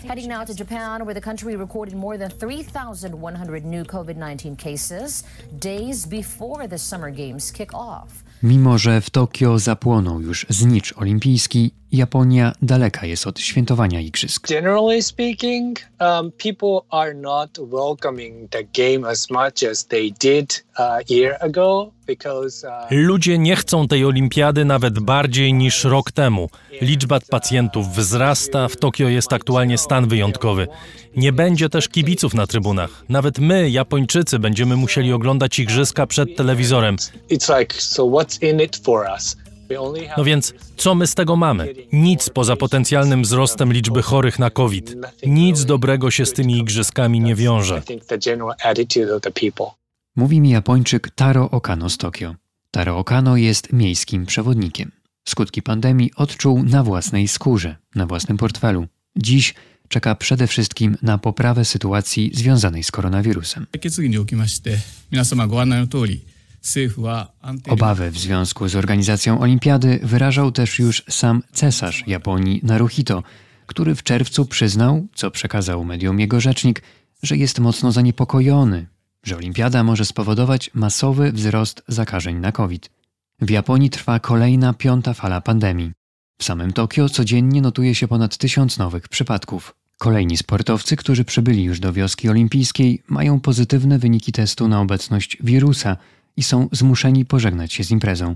H: Heading now to Japan, where the country recorded more than 3,100 new COVID 19 cases days before the Summer Games kick off.
I: Mimo, że w Tokio zapłonął już znicz olimpijski, Japonia daleka jest od świętowania igrzysk.
J: Generally speaking, um, people are not welcoming the game as much as they did a year ago uh,
A: Ludzie nie chcą tej olimpiady nawet bardziej niż rok temu. Liczba pacjentów wzrasta, w Tokio jest aktualnie stan wyjątkowy. Nie będzie też kibiców na trybunach. Nawet my, Japończycy, będziemy musieli oglądać igrzyska przed telewizorem.
J: it's like so what's in it for us?
A: No więc, co my z tego mamy? Nic poza potencjalnym wzrostem liczby chorych na COVID. Nic dobrego się z tymi igrzyskami nie wiąże.
I: Mówi mi Japończyk Taro Okano z Tokio. Taro Okano jest miejskim przewodnikiem. Skutki pandemii odczuł na własnej skórze, na własnym portfelu. Dziś czeka przede wszystkim na poprawę sytuacji związanej z koronawirusem. Obawy w związku z organizacją olimpiady wyrażał też już sam cesarz Japonii Naruhito, który w czerwcu przyznał, co przekazał mediom jego rzecznik, że jest mocno zaniepokojony, że olimpiada może spowodować masowy wzrost zakażeń na COVID. W Japonii trwa kolejna piąta fala pandemii. W samym Tokio codziennie notuje się ponad tysiąc nowych przypadków. Kolejni sportowcy, którzy przybyli już do wioski olimpijskiej, mają pozytywne wyniki testu na obecność wirusa – i są zmuszeni pożegnać się z imprezą.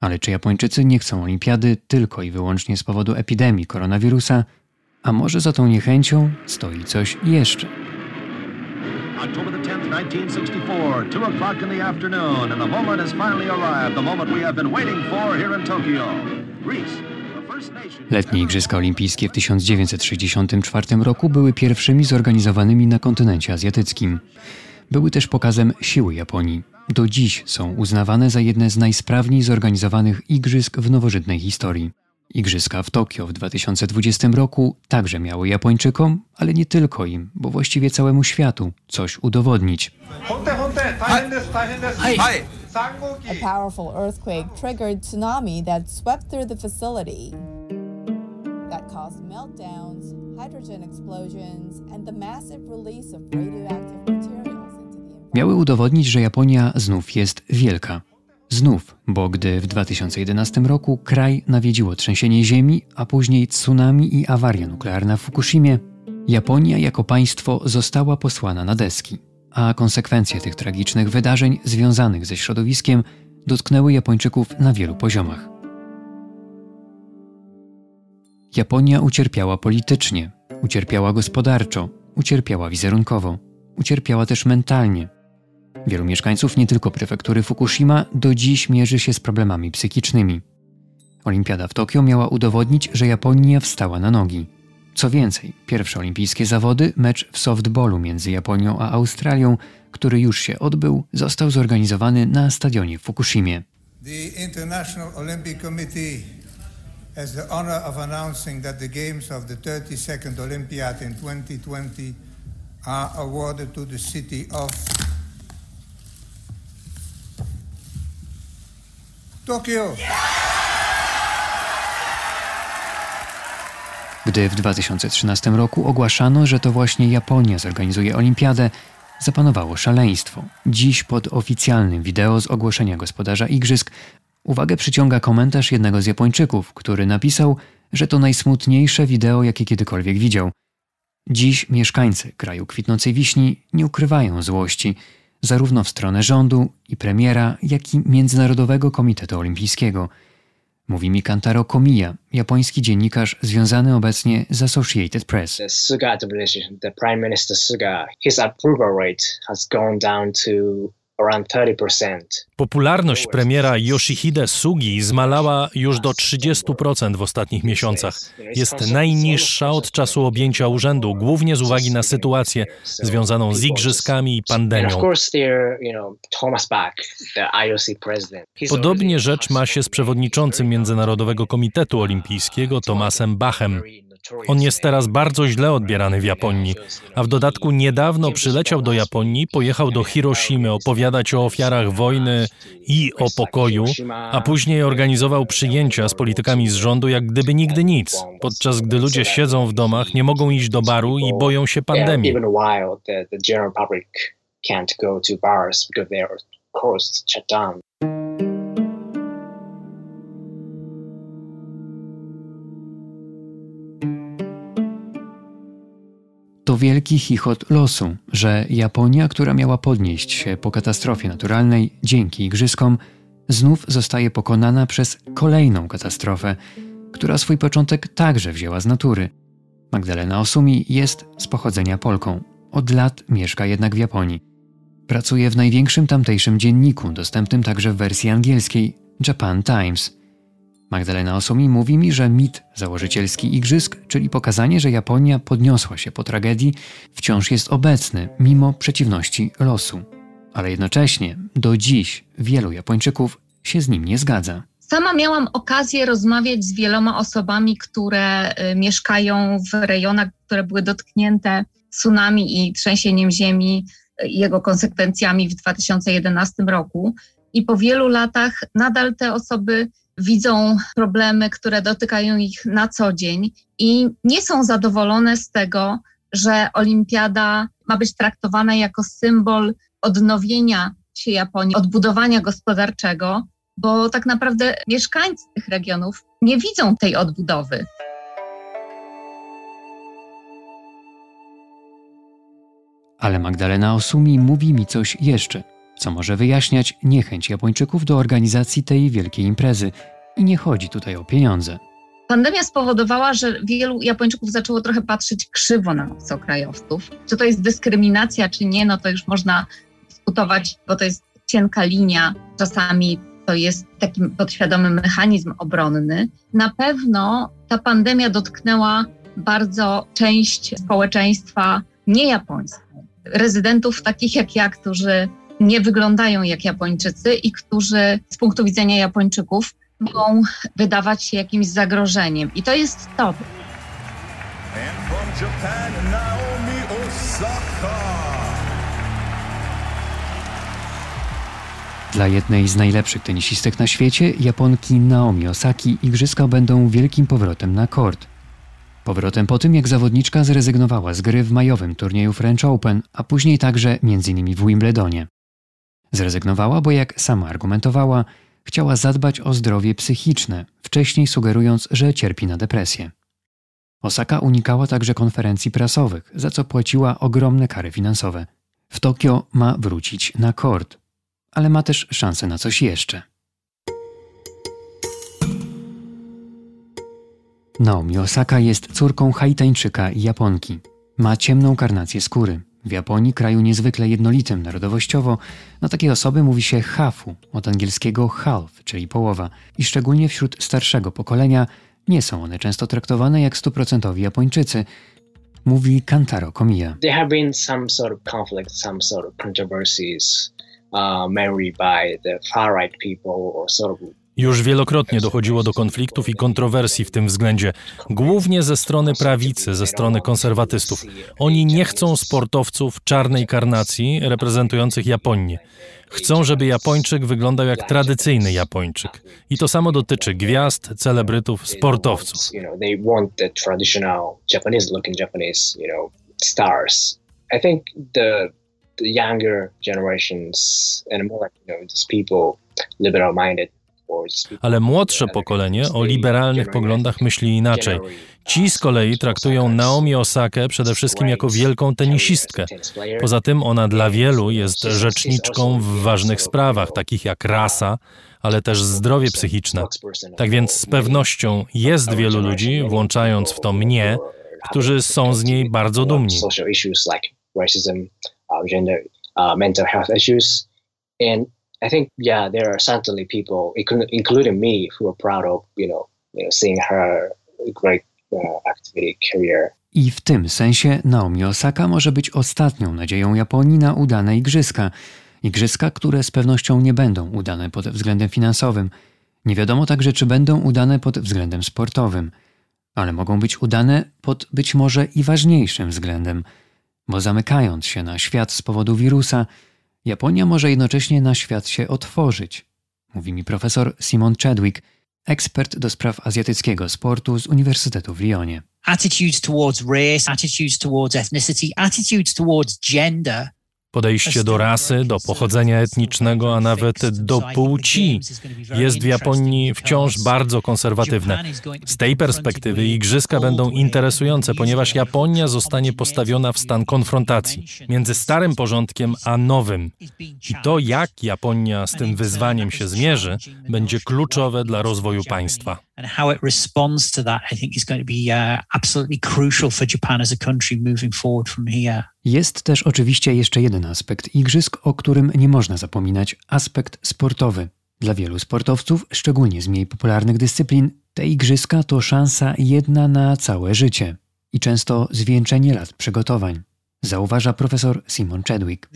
I: Ale czy Japończycy nie chcą olimpiady tylko i wyłącznie z powodu epidemii koronawirusa? A może za tą niechęcią stoi coś jeszcze? October the 10th, 1964, 2 o'clock in the afternoon, and the moment has finally arrived, the moment we have been waiting for here in Tokyo. Greece. Letnie Igrzyska Olimpijskie w 1964 roku były pierwszymi zorganizowanymi na kontynencie azjatyckim. Były też pokazem siły Japonii. Do dziś są uznawane za jedne z najsprawniej zorganizowanych igrzysk w nowożytnej historii. Igrzyska w Tokio w 2020 roku także miały Japończykom, ale nie tylko im, bo właściwie całemu światu coś udowodnić.
K: A powerful earthquake triggered tsunami that swept through the facility. That caused meltdowns, hydrogen explosions and the massive release of radioactive materials
I: Miały udowodnić, że Japonia znów jest wielka. Znów, bo gdy w 2011 roku kraj nawiedziło trzęsienie ziemi, a później tsunami i awaria nuklearna w Fukushimie, Japonia jako państwo została posłana na deski, a konsekwencje tych tragicznych wydarzeń związanych ze środowiskiem dotknęły Japończyków na wielu poziomach. Japonia ucierpiała politycznie, ucierpiała gospodarczo, ucierpiała wizerunkowo, ucierpiała też mentalnie – Wielu mieszkańców nie tylko prefektury Fukushima do dziś mierzy się z problemami psychicznymi. Olimpiada w Tokio miała udowodnić, że Japonia wstała na nogi. Co więcej, pierwsze olimpijskie zawody, mecz w softballu między Japonią a Australią, który już się odbył, został zorganizowany na stadionie w Fukushimie. The International Olympic Committee has the honor of announcing that the games of the 32nd Olympiad in 2020 are awarded to the city of Tokio! Gdy w 2013 roku ogłaszano, że to właśnie Japonia zorganizuje olimpiadę, zapanowało szaleństwo. Dziś pod oficjalnym wideo z ogłoszenia gospodarza igrzysk uwagę przyciąga komentarz jednego z Japończyków, który napisał, że to najsmutniejsze wideo, jakie kiedykolwiek widział. Dziś mieszkańcy kraju kwitnącej wiśni nie ukrywają złości – zarówno w stronę rządu i premiera, jak i Międzynarodowego Komitetu Olimpijskiego. Mówi mi Kantaro Komiya, japoński dziennikarz związany obecnie z Associated Press. The Suga administration, the Prime Minister Suga, his approval rate has gone down to
A: Popularność premiera Yoshihide Sugi zmalała już do 30% w ostatnich miesiącach. Jest najniższa od czasu objęcia urzędu, głównie z uwagi na sytuację związaną z igrzyskami i pandemią. Podobnie rzecz ma się z przewodniczącym Międzynarodowego Komitetu Olimpijskiego Tomasem Bachem. On jest teraz bardzo źle odbierany w Japonii, a w dodatku niedawno przyleciał do Japonii, pojechał do Hiroshimy opowiadać o ofiarach wojny i o pokoju, a później organizował przyjęcia z politykami z rządu, jak gdyby nigdy nic, podczas gdy ludzie siedzą w domach, nie mogą iść do baru i boją się pandemii. can't go to bars because they are, of course, shut down. To wielki chichot losu, że Japonia, która miała podnieść się po katastrofie naturalnej dzięki igrzyskom, znów zostaje pokonana przez kolejną katastrofę, która swój początek także wzięła z natury. Magdalena Osumi jest z pochodzenia Polką. Od lat mieszka jednak w Japonii. Pracuje w największym tamtejszym dzienniku, dostępnym także w wersji angielskiej Japan Times – Magdalena Osomi mówi mi, że mit założycielski igrzysk, czyli pokazanie, że Japonia podniosła się po tragedii, wciąż jest obecny mimo przeciwności losu. Ale jednocześnie do dziś wielu Japończyków się z nim nie zgadza.
L: Sama miałam okazję rozmawiać z wieloma osobami, które y, mieszkają w rejonach, które były dotknięte tsunami i trzęsieniem ziemi, y, jego konsekwencjami w 2011 roku. I po wielu latach nadal te osoby widzą problemy, które dotykają ich na co dzień i nie są zadowolone z tego, że olimpiada ma być traktowana jako symbol odnowienia się Japonii, odbudowania gospodarczego, bo tak naprawdę mieszkańcy tych regionów nie widzą tej odbudowy.
I: Ale Magdalena Osumi mówi mi coś jeszcze, co może wyjaśniać niechęć Japończyków do organizacji tej wielkiej imprezy. I nie chodzi tutaj o pieniądze.
L: Pandemia spowodowała, że wielu Japończyków zaczęło trochę patrzeć krzywo na obcokrajowców. Czy to jest dyskryminacja, czy nie, no to już można dyskutować, bo to jest cienka linia. Czasami to jest taki podświadomy mechanizm obronny. Na pewno ta pandemia dotknęła bardzo część społeczeństwa niejapońskiego. Rezydentów takich jak ja, którzy nie wyglądają jak Japończycy i którzy z punktu widzenia Japończyków mogą wydawać się jakimś zagrożeniem. I to jest to.
I: Dla jednej z najlepszych tenisistek na świecie, Japonki Naomi Osaki, igrzyska będą wielkim powrotem na kort. Powrotem po tym, jak zawodniczka zrezygnowała z gry w majowym turnieju French Open, a później także m.in. w Wimbledonie. Zrezygnowała, bo jak sama argumentowała, chciała zadbać o zdrowie psychiczne, wcześniej sugerując, że cierpi na depresję. Osaka unikała także konferencji prasowych, za co płaciła ogromne kary finansowe. W Tokio ma wrócić na kort, ale ma też szansę na coś jeszcze. Naomi Osaka jest córką Haitańczyka i Japonki. Ma ciemną karnację skóry. W Japonii, kraju niezwykle jednolitym narodowościowo, na takie osoby mówi się hafu, od angielskiego half, czyli połowa, i szczególnie wśród starszego pokolenia nie są one często traktowane jak stuprocentowi Japończycy, mówi Kantaro Komiya.
M: There have been some sort of conflicts, some sort of controversies, uh, by the far-right people or sort of
A: już wielokrotnie dochodziło do konfliktów i kontrowersji w tym względzie, głównie ze strony prawicy, ze strony konserwatystów. Oni nie chcą sportowców czarnej karnacji reprezentujących Japonię. Chcą, żeby Japończyk wyglądał jak tradycyjny Japończyk. I to samo dotyczy gwiazd, celebrytów, sportowców.
M: The younger generations and more like, you know, just people liberal minded
A: ale młodsze pokolenie o liberalnych poglądach myśli inaczej. Ci z kolei traktują Naomi Osakę przede wszystkim jako wielką tenisistkę. Poza tym ona dla wielu jest rzeczniczką w ważnych sprawach, takich jak rasa, ale też zdrowie psychiczne. Tak więc z pewnością jest wielu ludzi, włączając w to mnie, którzy są z niej bardzo dumni. mental health issues and I think, yeah, there are certainly people, including me, who are proud of, you know, you know seeing her great uh, activity career.
I: I w tym sensie Naomi Osaka może być ostatnią nadzieją Japonii na udane igrzyska. Igrzyska, które z pewnością nie będą udane pod względem finansowym. Nie wiadomo także, czy będą udane pod względem sportowym, ale mogą być udane pod być może i ważniejszym względem, bo zamykając się na świat z powodu wirusa, Japonia może jednocześnie na świat się otworzyć, mówi mi profesor Simon Chadwick, ekspert do spraw azjatyckiego sportu z Uniwersytetu w Lyonie.
N: Attitudes towards race, attitudes towards ethnicity, attitudes towards gender
A: Podejście do rasy, do pochodzenia etnicznego, a nawet do płci jest w Japonii wciąż bardzo konserwatywne. Z tej perspektywy igrzyska będą interesujące, ponieważ Japonia zostanie postawiona w stan konfrontacji między starym porządkiem a nowym. I to, jak Japonia z tym wyzwaniem się zmierzy, będzie kluczowe dla rozwoju państwa.
N: to to uh.
I: Jest też oczywiście jeszcze jeden aspekt igrzysk, o którym nie można zapominać aspekt sportowy. Dla wielu sportowców, szczególnie z mniej popularnych dyscyplin, te igrzyska to szansa jedna na całe życie i często zwieńczenie lat przygotowań. Zauważa profesor Simon Chadwick.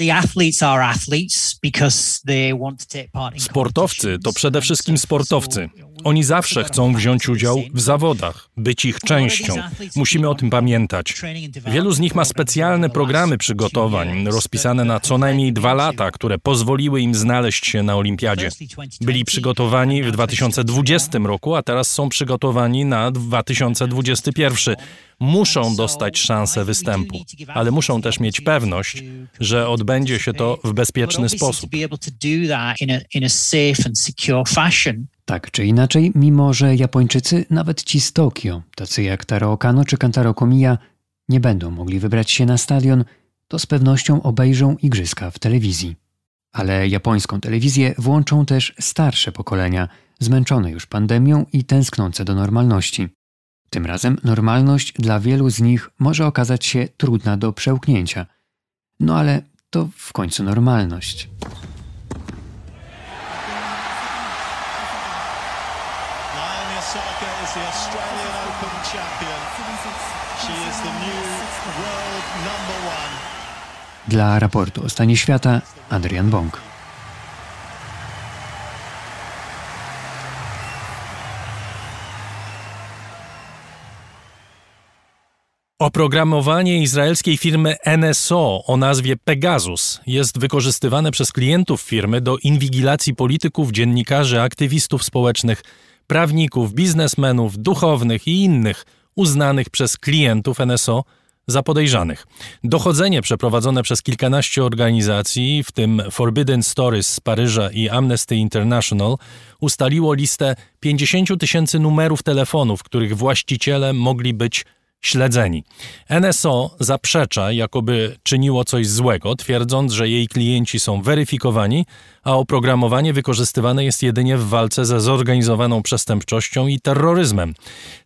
A: Sportowcy to przede wszystkim sportowcy. Oni zawsze chcą wziąć udział w zawodach, być ich częścią. Musimy o tym pamiętać. Wielu z nich ma specjalne programy przygotowań, rozpisane na co najmniej dwa lata, które pozwoliły im znaleźć się na olimpiadzie. Byli przygotowani w 2020 roku, a teraz są przygotowani na 2021 muszą dostać szansę występu, ale muszą też mieć pewność, że odbędzie się to w bezpieczny sposób.
I: Tak czy inaczej, mimo że Japończycy, nawet ci z Tokio, tacy jak Taro Okano czy Kantaro Komiya, nie będą mogli wybrać się na stadion, to z pewnością obejrzą igrzyska w telewizji. Ale japońską telewizję włączą też starsze pokolenia, zmęczone już pandemią i tęsknące do normalności. Tym razem normalność dla wielu z nich może okazać się trudna do przełknięcia. No ale to w końcu normalność. Dla raportu o stanie świata Adrian Bąk.
A: Oprogramowanie izraelskiej firmy NSO o nazwie Pegasus jest wykorzystywane przez klientów firmy do inwigilacji polityków, dziennikarzy, aktywistów społecznych, prawników, biznesmenów, duchownych i innych uznanych przez klientów NSO za podejrzanych. Dochodzenie przeprowadzone przez kilkanaście organizacji, w tym Forbidden Stories z Paryża i Amnesty International, ustaliło listę 50 tysięcy numerów telefonów, których właściciele mogli być śledzeni. NSO zaprzecza, jakoby czyniło coś złego, twierdząc, że jej klienci są weryfikowani, a oprogramowanie wykorzystywane jest jedynie w walce ze zorganizowaną przestępczością i terroryzmem.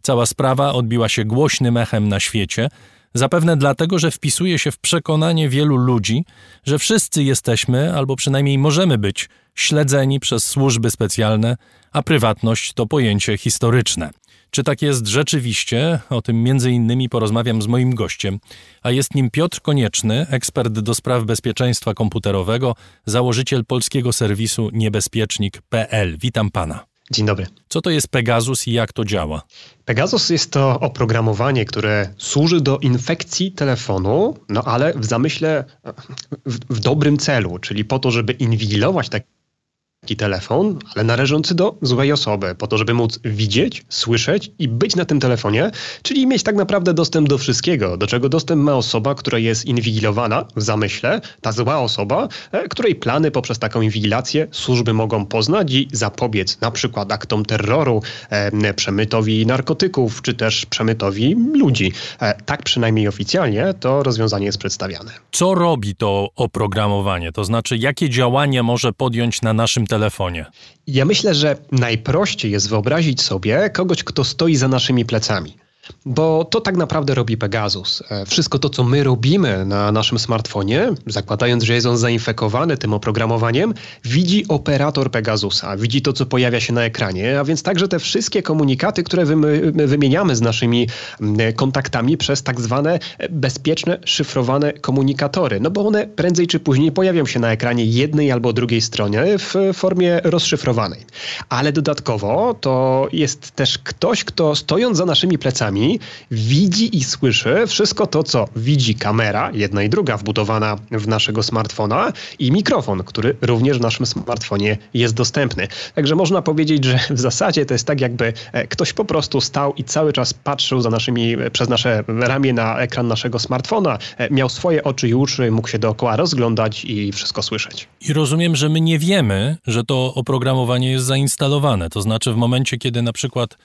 A: Cała sprawa odbiła się głośnym echem na świecie, zapewne dlatego, że wpisuje się w przekonanie wielu ludzi, że wszyscy jesteśmy, albo przynajmniej możemy być, śledzeni przez służby specjalne, a prywatność to pojęcie historyczne. Czy tak jest rzeczywiście? O tym między innymi porozmawiam z moim gościem, a jest nim Piotr Konieczny, ekspert do spraw bezpieczeństwa komputerowego, założyciel polskiego serwisu niebezpiecznik.pl. Witam pana.
O: Dzień dobry.
A: Co to jest Pegasus i jak to działa?
O: Pegasus jest to oprogramowanie, które służy do infekcji telefonu, no ale w zamyśle w, w dobrym celu, czyli po to, żeby inwigilować tak taki telefon, ale należący do złej osoby, po to, żeby móc widzieć, słyszeć i być na tym telefonie, czyli mieć tak naprawdę dostęp do wszystkiego, do czego dostęp ma osoba, która jest inwigilowana w zamyśle, ta zła osoba, e, której plany poprzez taką inwigilację służby mogą poznać i zapobiec na przykład aktom terroru, przemytowi narkotyków, czy też przemytowi ludzi. E, tak przynajmniej oficjalnie to rozwiązanie jest przedstawiane.
A: Co robi to oprogramowanie? To znaczy, jakie działania może podjąć na naszym telefonie?
O: Ja myślę, że najprościej jest wyobrazić sobie kogoś, kto stoi za naszymi plecami. Bo to tak naprawdę robi Pegasus. E, wszystko to, co my robimy na naszym smartfonie, zakładając, że jest on zainfekowany tym oprogramowaniem, widzi operator Pegasusa, widzi to, co pojawia się na ekranie, a więc także te wszystkie komunikaty, które wymieniamy z naszymi kontaktami przez tak zwane bezpieczne, szyfrowane komunikatory. No bo one prędzej czy później pojawią się na ekranie jednej albo drugiej stronie w formie rozszyfrowanej. Ale dodatkowo to jest też ktoś, kto stojąc za naszymi plecami, widzi i słyszy wszystko to, co widzi kamera, jedna i druga wbudowana w naszego smartfona i mikrofon, który również w naszym smartfonie jest dostępny. Także można powiedzieć, że w zasadzie to jest tak, jakby e, ktoś po prostu stał i cały czas patrzył za naszymi, e, przez nasze ramię na ekran naszego smartfona, e, miał swoje oczy i uszy, mógł się dookoła rozglądać i wszystko słyszeć.
A: I rozumiem, że my nie wiemy, że to oprogramowanie jest zainstalowane. To znaczy w momencie, kiedy na przykład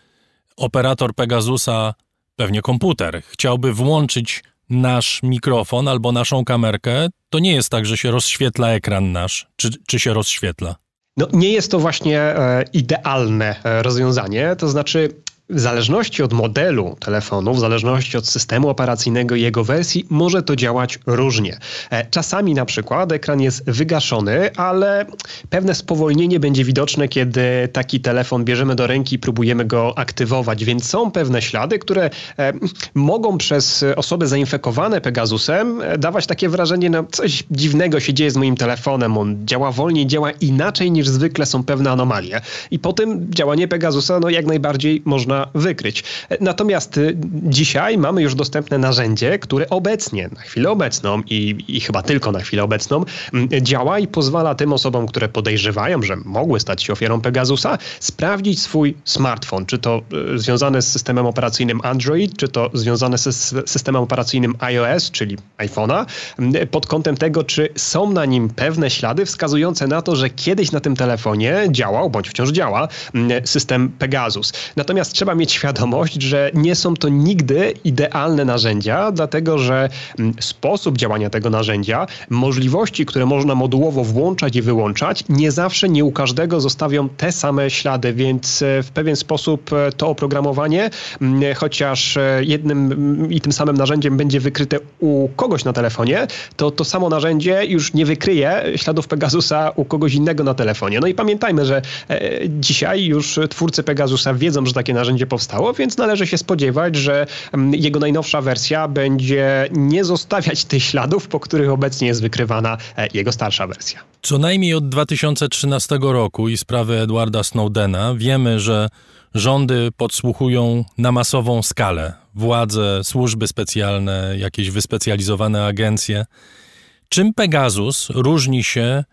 A: operator Pegasusa, pewnie komputer, chciałby włączyć nasz mikrofon albo naszą kamerkę, to nie jest tak, że się rozświetla ekran nasz, czy, czy się rozświetla?
O: No, nie jest to właśnie e, idealne e, rozwiązanie. To znaczy, w zależności od modelu telefonu, w zależności od systemu operacyjnego i jego wersji, może to działać różnie. E, czasami na przykład ekran jest wygaszony, ale pewne spowolnienie będzie widoczne, kiedy taki telefon bierzemy do ręki i próbujemy go aktywować, więc są pewne ślady, które e, mogą przez osoby zainfekowane Pegasusem e, dawać takie wrażenie, no coś dziwnego się dzieje z moim telefonem, on działa wolniej, działa inaczej niż zwykle, są pewne anomalie. I po tym działanie Pegasusa no jak najbardziej można wykryć. Natomiast y, dzisiaj mamy już dostępne narzędzie, które obecnie, na chwilę obecną i, i chyba tylko na chwilę obecną, mm, działa i pozwala tym osobom, które podejrzewają, że mogły stać się ofiarą Pegasusa, sprawdzić swój smartfon, czy to y, związane z systemem operacyjnym Android, czy to związane z systemem operacyjnym iOS, czyli iPhone'a, mm, pod kątem tego, czy są na nim pewne ślady wskazujące na to, że kiedyś na tym telefonie działał, bądź wciąż działa, mm, system Pegasus. Natomiast trzeba mieć świadomość, że nie są to nigdy idealne narzędzia, dlatego że mm, sposób działania tego narzędzia, możliwości, które można modułowo włączać i wyłączać, nie zawsze, nie u każdego zostawią te same ślady, więc e, w pewien sposób e, to oprogramowanie, mm, chociaż e, jednym i tym samym narzędziem będzie wykryte u kogoś na telefonie, to to samo narzędzie już nie wykryje śladów Pegasusa u kogoś innego na telefonie. No i pamiętajmy, że dzisiaj już twórcy Pegasusa wiedzą, że takie narzędzie powstało, więc należy się spodziewać, że mm, jego najnowsza wersja będzie nie zostawiać tych śladów, po których obecnie jest wykrywana e, jego starsza wersja.
A: Co najmniej od 2013 roku i sprawy Edwarda Snowdena wiemy, że rządy podsłuchują na masową skalę. Władze, służby specjalne, jakieś wyspecjalizowane agencje. Czym Pegasus różni się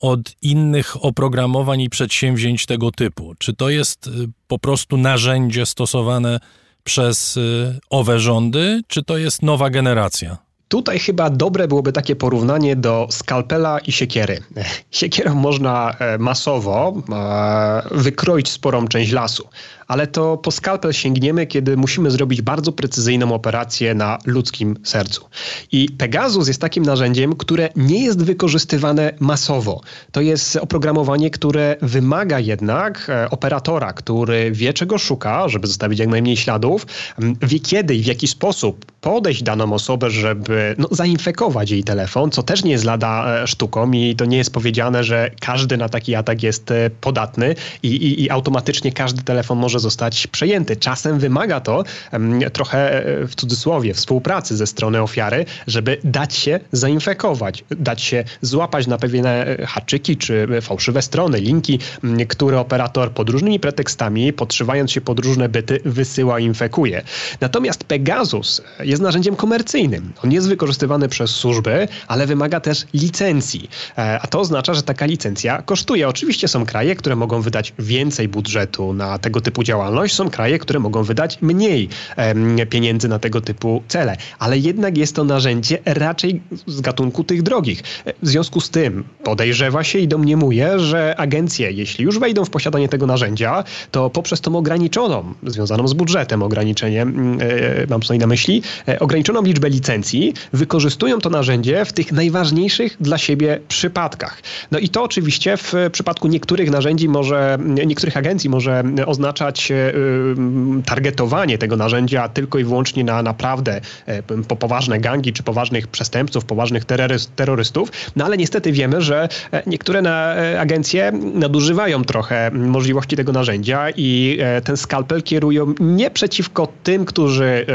A: od innych oprogramowań i przedsięwzięć tego typu? Czy to jest y, po prostu narzędzie stosowane przez y, owe rządy, czy to jest nowa generacja?
O: Tutaj chyba dobre byłoby takie porównanie do skalpela i siekiery. Siekierą można e, masowo e, wykroić sporą część lasu, ale to po skalpel sięgniemy, kiedy musimy zrobić bardzo precyzyjną operację na ludzkim sercu. I Pegasus jest takim narzędziem, które nie jest wykorzystywane masowo. To jest oprogramowanie, które wymaga jednak e, operatora, który wie czego szuka, żeby zostawić jak najmniej śladów, wie kiedy i w jaki sposób podejść daną osobę, żeby no, zainfekować jej telefon, co też nie jest lada e, sztuką i to nie jest powiedziane, że każdy na taki atak jest e, podatny i, i, i automatycznie każdy telefon może zostać przejęty. Czasem wymaga to trochę e, w cudzysłowie współpracy ze strony ofiary, żeby dać się zainfekować, dać się złapać na pewne haczyki czy fałszywe strony, linki, które operator pod różnymi pretekstami, podszywając się pod różne byty, wysyła i infekuje. Natomiast Pegasus jest narzędziem komercyjnym. On jest wykorzystywany przez służby, ale wymaga też licencji. E, a to oznacza, że taka licencja kosztuje. Oczywiście są kraje, które mogą wydać więcej budżetu na tego typu działalność, są kraje, które mogą wydać mniej pieniędzy na tego typu cele, ale jednak jest to narzędzie raczej z gatunku tych drogich. W związku z tym podejrzewa się i domniemuje, że agencje, jeśli już wejdą w posiadanie tego narzędzia, to poprzez tą ograniczoną, związaną z budżetem ograniczenie, mm, e, mam tutaj na myśli, E, ograniczoną liczbę licencji, wykorzystują to narzędzie w tych najważniejszych dla siebie przypadkach. No i to oczywiście w przypadku niektórych narzędzi może, niektórych agencji może oznaczać e, targetowanie tego narzędzia tylko i wyłącznie na naprawdę e, po poważne gangi czy poważnych przestępców, poważnych terrorystów, no ale niestety wiemy, że niektóre na, agencje nadużywają trochę możliwości tego narzędzia i ten skalpel kierują nie przeciwko tym, którzy,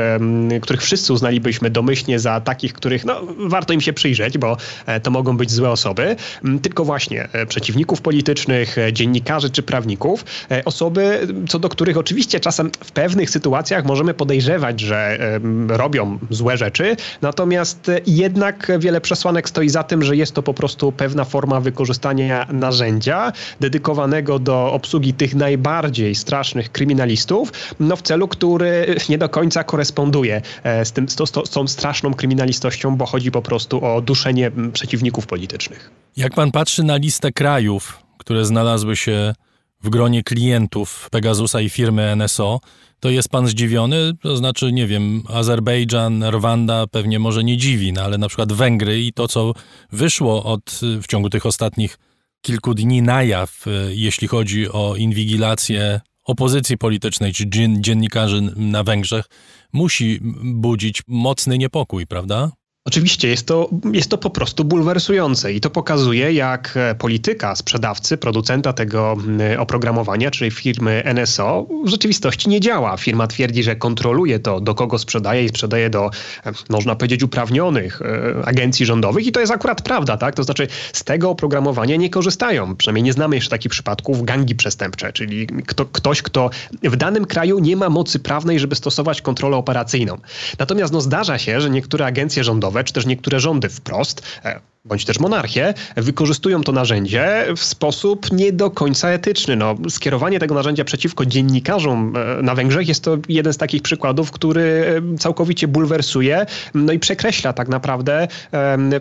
O: których wszyscy uznalibyśmy domyślnie za takich, których no, warto im się przyjrzeć, bo e, to mogą być złe osoby, tylko właśnie e, przeciwników politycznych, e, dziennikarzy czy prawników, osoby, co do których oczywiście czasem w pewnych sytuacjach możemy podejrzewać, że robią złe rzeczy, natomiast jednak wiele przesłanek stoi za tym, że jest to po prostu pewna forma wykorzystania narzędzia dedykowanego do obsługi tych najbardziej strasznych kryminalistów, no w celu, który nie do końca koresponduje z, tym, z, to, z tą straszną kryminalistością, bo chodzi po prostu o duszenie przeciwników politycznych.
A: Jak pan patrzy na listę krajów, które znalazły się w gronie klientów Pegasusa i firmy NSO, to jest pan zdziwiony? To znaczy, nie wiem, Azerbejdżan, Rwanda pewnie może nie dziwi, no ale na przykład Węgry i to, co wyszło od, w ciągu tych ostatnich kilku dni na jaw, jeśli chodzi o inwigilację opozycji politycznej czy dziennikarzy na Węgrzech musi budzić mocny niepokój, prawda?
O: Oczywiście jest to, jest to po prostu bulwersujące i to pokazuje, jak e, polityka sprzedawcy, producenta tego oprogramowania, czyli firmy NSO, w rzeczywistości nie działa. Firma twierdzi, że kontroluje to, do kogo sprzedaje i sprzedaje do, e, można powiedzieć, uprawnionych e, agencji rządowych i to jest akurat prawda, tak? To znaczy z tego oprogramowania nie korzystają. Przynajmniej nie znamy jeszcze takich przypadków gangi przestępcze, czyli kto, ktoś, kto w danym kraju nie ma mocy prawnej, żeby stosować kontrolę operacyjną. Natomiast no, zdarza się, że niektóre agencje rządowe czy też niektóre rządy wprost e, bądź też monarchie, wykorzystują to narzędzie w sposób nie do końca etyczny. No, skierowanie tego narzędzia przeciwko dziennikarzom e, na Węgrzech jest to jeden z takich przykładów, który e, całkowicie bulwersuje no i przekreśla tak naprawdę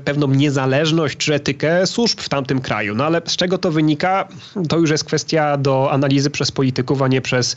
O: pewną niezależność czy etykę służb w tamtym kraju. No ale z czego to wynika, to już jest kwestia do analizy przez polityków, a nie przez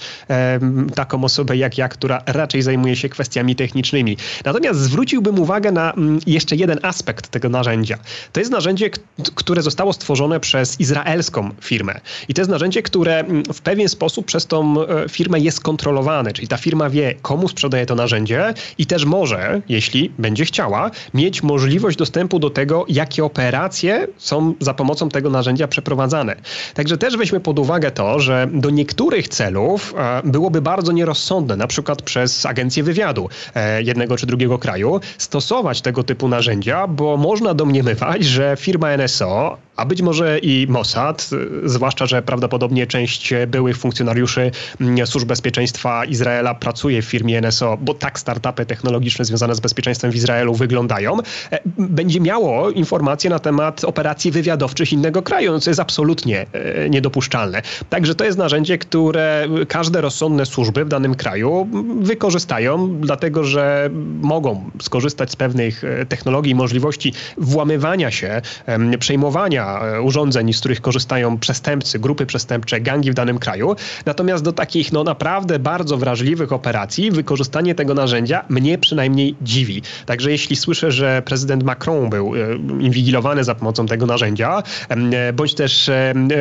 O: taką osobę jak ja, która raczej zajmuje się kwestiami technicznymi. Natomiast zwróciłbym uwagę na jeszcze jeden aspekt tego narzędzia. To jest narzędzie, które zostało stworzone przez izraelską firmę. I to jest narzędzie, które mm, w pewien sposób przez tą e, firmę jest kontrolowane, czyli ta firma wie, komu sprzedaje to narzędzie i też może, jeśli będzie chciała, mieć możliwość dostępu do tego, jakie operacje są za pomocą tego narzędzia przeprowadzane. Także też weźmy pod uwagę to, że do niektórych celów e, byłoby bardzo nierozsądne, na przykład przez agencję wywiadu e, jednego czy drugiego kraju, stosować tego typu narzędzia, bo można domniemywać, że firma NSO a być może i Mossad, zwłaszcza, że prawdopodobnie część byłych funkcjonariuszy mm, Służb Bezpieczeństwa Izraela pracuje w firmie NSO, bo tak startupy technologiczne związane z bezpieczeństwem w Izraelu wyglądają, e, będzie miało informacje na temat operacji wywiadowczych innego kraju, no, co jest absolutnie e, niedopuszczalne. Także to jest narzędzie, które każde rozsądne służby w danym kraju wykorzystają, dlatego że mogą skorzystać z pewnych e, technologii i możliwości włamywania się, przejmowania E, urządzeń, z których korzystają przestępcy, grupy przestępcze, gangi w danym kraju. Natomiast do takich no naprawdę bardzo wrażliwych operacji wykorzystanie tego narzędzia mnie przynajmniej dziwi. Także jeśli słyszę, że prezydent Macron był e, inwigilowany za pomocą tego narzędzia, e, bądź też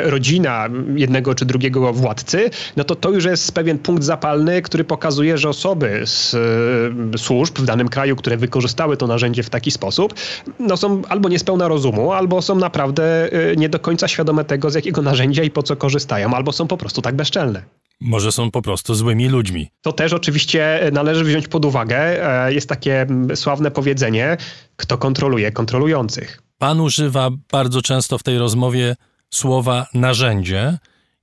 O: rodzina jednego czy drugiego władcy, no to to już jest pewien punkt zapalny, który pokazuje, że osoby z służb w danym kraju, które wykorzystały to narzędzie w taki sposób, no są albo niespełna rozumu, albo są naprawdę nie do końca świadome tego, z jakiego narzędzia i po co korzystają, albo są po prostu tak bezczelne.
A: Może są po prostu złymi ludźmi.
O: To też oczywiście należy wziąć pod uwagę. E, jest takie sławne powiedzenie, kto kontroluje kontrolujących.
A: Pan używa bardzo często w tej rozmowie słowa narzędzie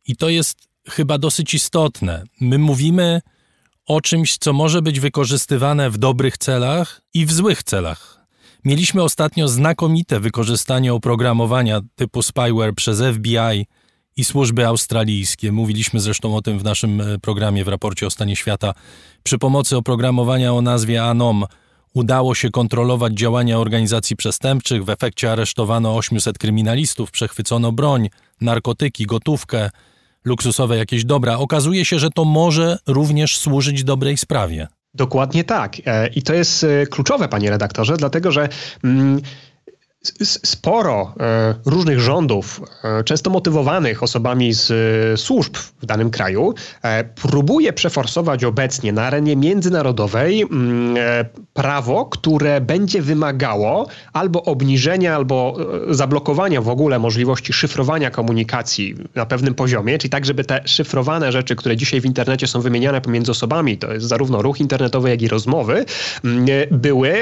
A: i to jest chyba dosyć istotne. My mówimy o czymś, co może być wykorzystywane w dobrych celach i w złych celach. Mieliśmy ostatnio znakomite wykorzystanie oprogramowania typu spyware przez FBI i służby australijskie. Mówiliśmy zresztą o tym w naszym e, programie w raporcie o stanie świata. Przy pomocy oprogramowania o nazwie ANOM udało się kontrolować działania organizacji przestępczych. W efekcie aresztowano 800 kryminalistów, przechwycono broń, narkotyki, gotówkę, luksusowe jakieś dobra. Okazuje się, że to może również służyć dobrej sprawie.
O: Dokładnie tak. E, I to jest e, kluczowe, panie redaktorze, dlatego że mm, sporo e, różnych rządów, e, często motywowanych osobami z e, służb w danym kraju, próbuje przeforsować obecnie na arenie międzynarodowej mm, prawo, które będzie wymagało albo obniżenia, albo zablokowania w ogóle możliwości szyfrowania komunikacji na pewnym poziomie, czyli tak, żeby te szyfrowane rzeczy, które dzisiaj w internecie są wymieniane pomiędzy osobami, to jest zarówno ruch internetowy, jak i rozmowy, mm, były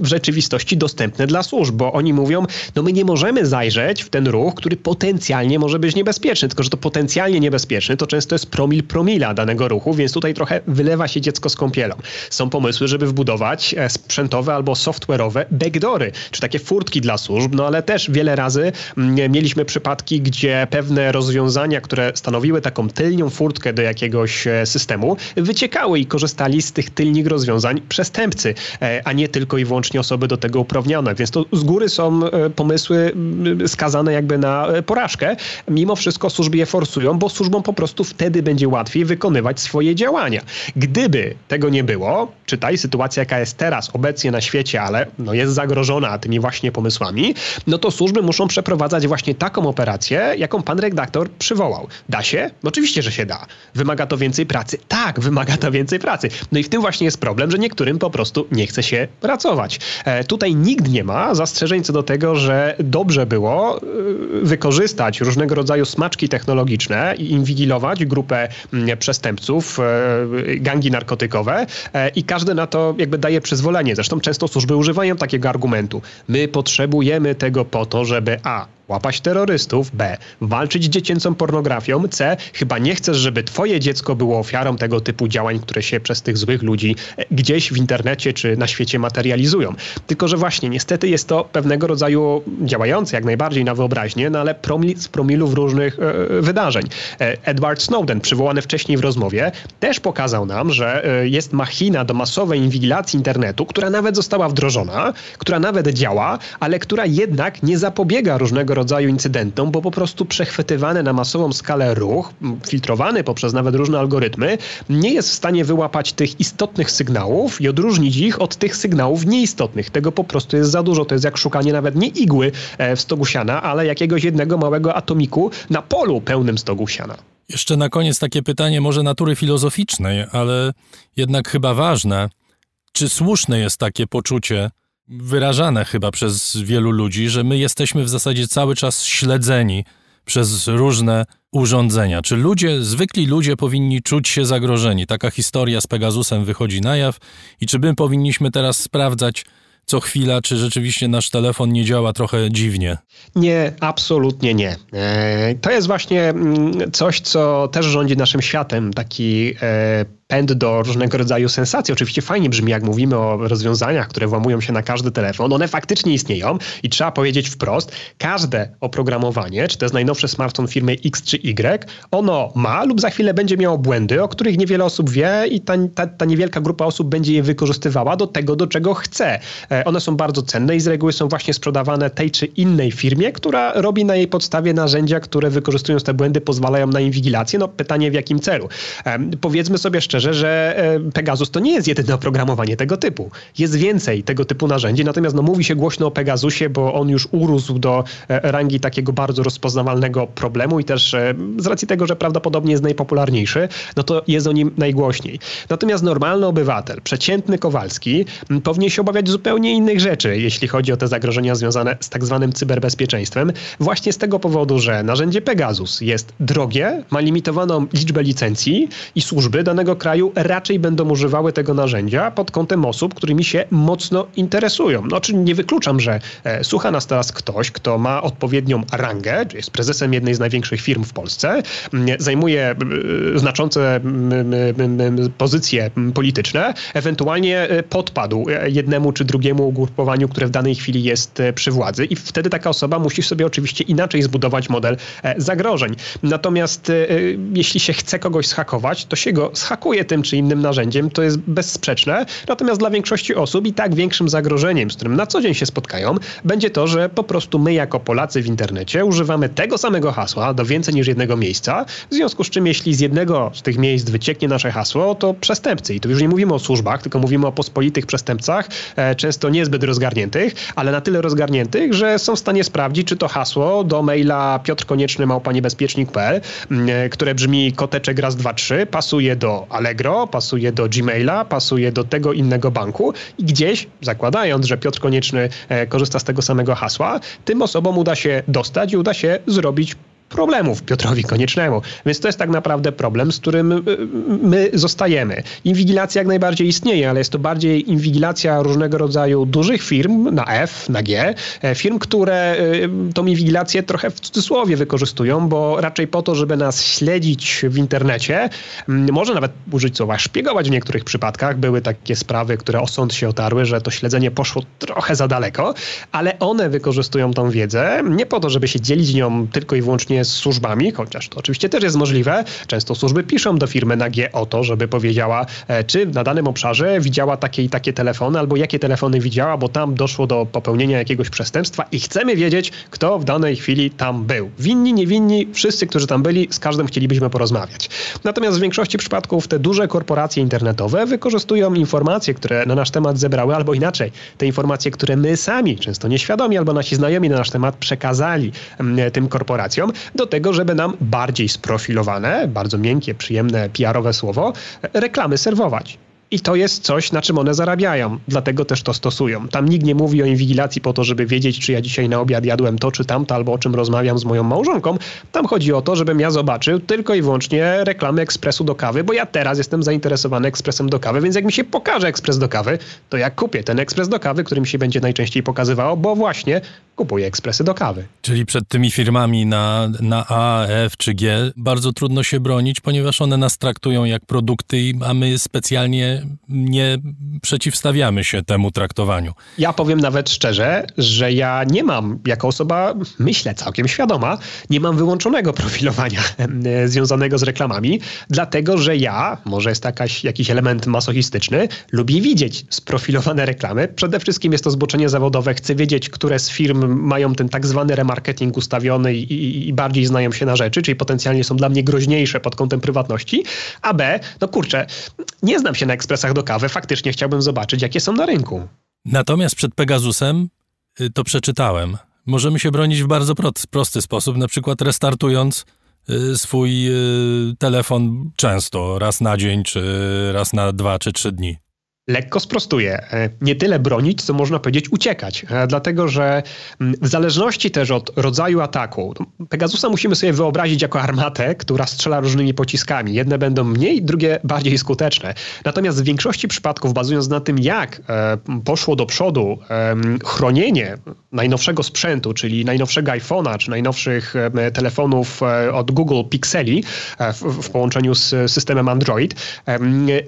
O: w rzeczywistości dostępne dla służb, bo oni mówią, no my nie możemy zajrzeć w ten ruch, który potencjalnie może być niebezpieczny, tylko że to potencjalnie niebezpieczny to często jest promil promila danego ruchu, więc tutaj trochę wylewa się dziecko z kąpielą. Są pomysły, żeby wbudować e, sprzętowe albo software'owe backdory, czy takie furtki dla służb, no ale też wiele razy mm, mieliśmy przypadki, gdzie pewne rozwiązania, które stanowiły taką tylnią furtkę do jakiegoś e, systemu, wyciekały i korzystali z tych tylnych rozwiązań przestępcy, e, a nie tylko i wyłącznie osoby do tego uprawnione. Więc to z góry są są pomysły skazane jakby na porażkę. Mimo wszystko służby je forsują, bo służbom po prostu wtedy będzie łatwiej wykonywać swoje działania. Gdyby tego nie było, czytaj sytuacja jaka jest teraz, obecnie na świecie, ale no jest zagrożona tymi właśnie pomysłami, no to służby muszą przeprowadzać właśnie taką operację, jaką pan redaktor przywołał. Da się? Oczywiście, że się da. Wymaga to więcej pracy? Tak, wymaga to więcej pracy. No i w tym właśnie jest problem, że niektórym po prostu nie chce się pracować. E, tutaj nikt nie ma zastrzeżeń co do tego, że dobrze było e, wykorzystać różnego rodzaju smaczki technologiczne i inwigilować grupę mm, przestępców, e, gangi narkotykowe e, i każdy na to jakby daje przyzwolenie. Zresztą często służby używają takiego argumentu. My potrzebujemy tego po to, żeby a łapać terrorystów, B. walczyć z dziecięcą pornografią, C. chyba nie chcesz, żeby twoje dziecko było ofiarą tego typu działań, które się przez tych złych ludzi e, gdzieś w internecie czy na świecie materializują. Tylko, że właśnie niestety jest to pewnego rodzaju działające jak najbardziej na wyobraźnię, no ale promil, z promilów różnych e, wydarzeń. E, Edward Snowden, przywołany wcześniej w rozmowie, też pokazał nam, że e, jest machina do masowej inwigilacji internetu, która nawet została wdrożona, która nawet działa, ale która jednak nie zapobiega różnego rodzaju rodzaju incydentom, bo po prostu przechwytywany na masową skalę ruch, filtrowany poprzez nawet różne algorytmy, nie jest w stanie wyłapać tych istotnych sygnałów i odróżnić ich od tych sygnałów nieistotnych. Tego po prostu jest za dużo. To jest jak szukanie nawet nie igły e, w stogu siana, ale jakiegoś jednego małego atomiku na polu pełnym stogu siana.
A: Jeszcze na koniec takie pytanie może natury filozoficznej, ale jednak chyba ważne. Czy słuszne jest takie poczucie, wyrażane chyba przez wielu ludzi, że my jesteśmy w zasadzie cały czas śledzeni przez różne urządzenia. Czy ludzie, zwykli ludzie powinni czuć się zagrożeni? Taka historia z Pegasusem wychodzi na jaw i czy my powinniśmy teraz sprawdzać co chwila, czy rzeczywiście nasz telefon nie działa trochę dziwnie?
O: Nie, absolutnie nie. E, to jest właśnie mm, coś, co też rządzi naszym światem, taki e, pęd do różnego rodzaju sensacji. Oczywiście fajnie brzmi, jak mówimy o rozwiązaniach, które włamują się na każdy telefon. One faktycznie istnieją i trzeba powiedzieć wprost, każde oprogramowanie, czy to jest najnowszy smartfon firmy X czy Y, ono ma lub za chwilę będzie miało błędy, o których niewiele osób wie i ta, ta, ta niewielka grupa osób będzie je wykorzystywała do tego, do czego chce. E, one są bardzo cenne i z reguły są właśnie sprzedawane tej czy innej firmie, która robi na jej podstawie narzędzia, które wykorzystując te błędy pozwalają na inwigilację. No pytanie w jakim celu? Powiedzmy sobie szczerze, szczerze, że e, Pegasus to nie jest jedyne oprogramowanie tego typu. Jest więcej tego typu narzędzi, natomiast no, mówi się głośno o Pegasusie, bo on już urósł do e, rangi takiego bardzo rozpoznawalnego problemu i też e, z racji tego, że prawdopodobnie jest najpopularniejszy, no to jest o nim najgłośniej. Natomiast normalny obywatel, przeciętny Kowalski, powinien się obawiać zupełnie innych rzeczy, jeśli chodzi o te zagrożenia związane z tak zwanym cyberbezpieczeństwem. Właśnie z tego powodu, że narzędzie Pegasus jest drogie, ma limitowaną liczbę licencji i służby danego kraju raczej będą używały tego narzędzia pod kątem osób, którymi się mocno interesują. No, czyli nie wykluczam, że e, słucha nas teraz ktoś, kto ma odpowiednią rangę, czy jest prezesem jednej z największych firm w Polsce, zajmuje e, znaczące pozycje polityczne, ewentualnie e, podpadł jednemu czy drugiemu ugrupowaniu, które w danej chwili jest przy władzy i wtedy taka osoba musi sobie oczywiście inaczej zbudować model zagrożeń. Natomiast jeśli się chce kogoś schakować, to się go schakuje tym czy innym narzędziem, to jest bezsprzeczne. Natomiast dla większości osób i tak większym zagrożeniem, z którym na co dzień się spotkają, będzie to, że po prostu my jako Polacy w internecie używamy tego samego hasła do więcej niż jednego miejsca. W związku z czym, jeśli z jednego z tych miejsc wycieknie nasze hasło, to przestępcy, i tu już nie mówimy o służbach, tylko mówimy o pospolitych przestępcach, e, często niezbyt rozgarniętych, ale na tyle rozgarniętych, że są w stanie sprawdzić, czy to hasło do maila piotrkonieczny.małpaniebezpiecznik.pl, e, które brzmi koteczek raz, dwa, trzy, pasuje do Allegro, pasuje do Gmaila, pasuje do tego innego banku i gdzieś, zakładając, że Piotr Konieczny e, korzysta z tego samego hasła, tym osobom uda się dostać i uda się zrobić problemów Piotrowi Koniecznemu. Więc to jest tak naprawdę problem, z którym y, my zostajemy. Inwigilacja jak najbardziej istnieje, ale jest to bardziej inwigilacja różnego rodzaju dużych firm na F, na G, e, firm, które y, tą inwigilację trochę w cudzysłowie wykorzystują, bo raczej po to, żeby nas śledzić w internecie, może nawet użyć słowa szpiegować w niektórych przypadkach. Były takie sprawy, które o sąd się otarły, że to śledzenie poszło trochę za daleko, ale one wykorzystują tą wiedzę nie po to, żeby się dzielić nią tylko i wyłącznie z służbami, chociaż to oczywiście też jest możliwe. Często służby piszą do firmy na G o to, żeby powiedziała, e, czy na danym obszarze widziała takie i takie telefony, albo jakie telefony widziała, bo tam doszło do popełnienia jakiegoś przestępstwa i chcemy wiedzieć, kto w danej chwili tam był. Winni, niewinni, wszyscy, którzy tam byli, z każdym chcielibyśmy porozmawiać. Natomiast w większości przypadków te duże korporacje internetowe wykorzystują informacje, które na nasz temat zebrały, albo inaczej, te informacje, które my sami, często nieświadomi, albo nasi znajomi na nasz temat przekazali mm, tym korporacjom, do tego, żeby nam bardziej sprofilowane, bardzo miękkie, przyjemne, PR-owe słowo, reklamy serwować. I to jest coś, na czym one zarabiają. Dlatego też to stosują. Tam nikt nie mówi o inwigilacji po to, żeby wiedzieć, czy ja dzisiaj na obiad jadłem to czy tamto, albo o czym rozmawiam z moją małżonką. Tam chodzi o to, żebym ja zobaczył tylko i wyłącznie reklamy ekspresu do kawy, bo ja teraz jestem zainteresowany ekspresem do kawy, więc jak mi się pokaże ekspres do kawy, to ja kupię ten ekspres do kawy, który mi się będzie najczęściej pokazywało, bo właśnie kupuję ekspresy do kawy.
A: Czyli przed tymi firmami na, na A, F czy G bardzo trudno się bronić, ponieważ one nas traktują jak produkty, a my specjalnie nie przeciwstawiamy się temu traktowaniu.
O: Ja powiem nawet szczerze, że ja nie mam, jako osoba, myślę całkiem świadoma, nie mam wyłączonego profilowania związanego z reklamami, dlatego że ja, może jest jakaś, jakiś element masochistyczny, lubię widzieć sprofilowane reklamy. Przede wszystkim jest to zboczenie zawodowe, chcę wiedzieć, które z firm mają ten tak zwany remarketing ustawiony i, i, i bardziej znają się na rzeczy, czyli potencjalnie są dla mnie groźniejsze pod kątem prywatności, a B, no kurczę, nie znam się na ekspresach do kawy, faktycznie chciałbym zobaczyć, jakie są na rynku.
A: Natomiast przed Pegasusem y, to przeczytałem. Możemy się bronić w bardzo prosty sposób, na przykład restartując y, swój y, telefon często, raz na dzień, czy raz na dwa, czy trzy dni
O: lekko sprostuję. E, nie tyle bronić, co można powiedzieć uciekać. E, dlatego, że w zależności też od rodzaju ataku, Pegasusa musimy sobie wyobrazić jako armatę, która strzela różnymi pociskami. Jedne będą mniej, drugie bardziej skuteczne. Natomiast w większości przypadków, bazując na tym, jak e, poszło do przodu chronienie najnowszego sprzętu, czyli najnowszego iPhone'a, czy najnowszych telefonów od Google Pixeli w połączeniu z systemem Android,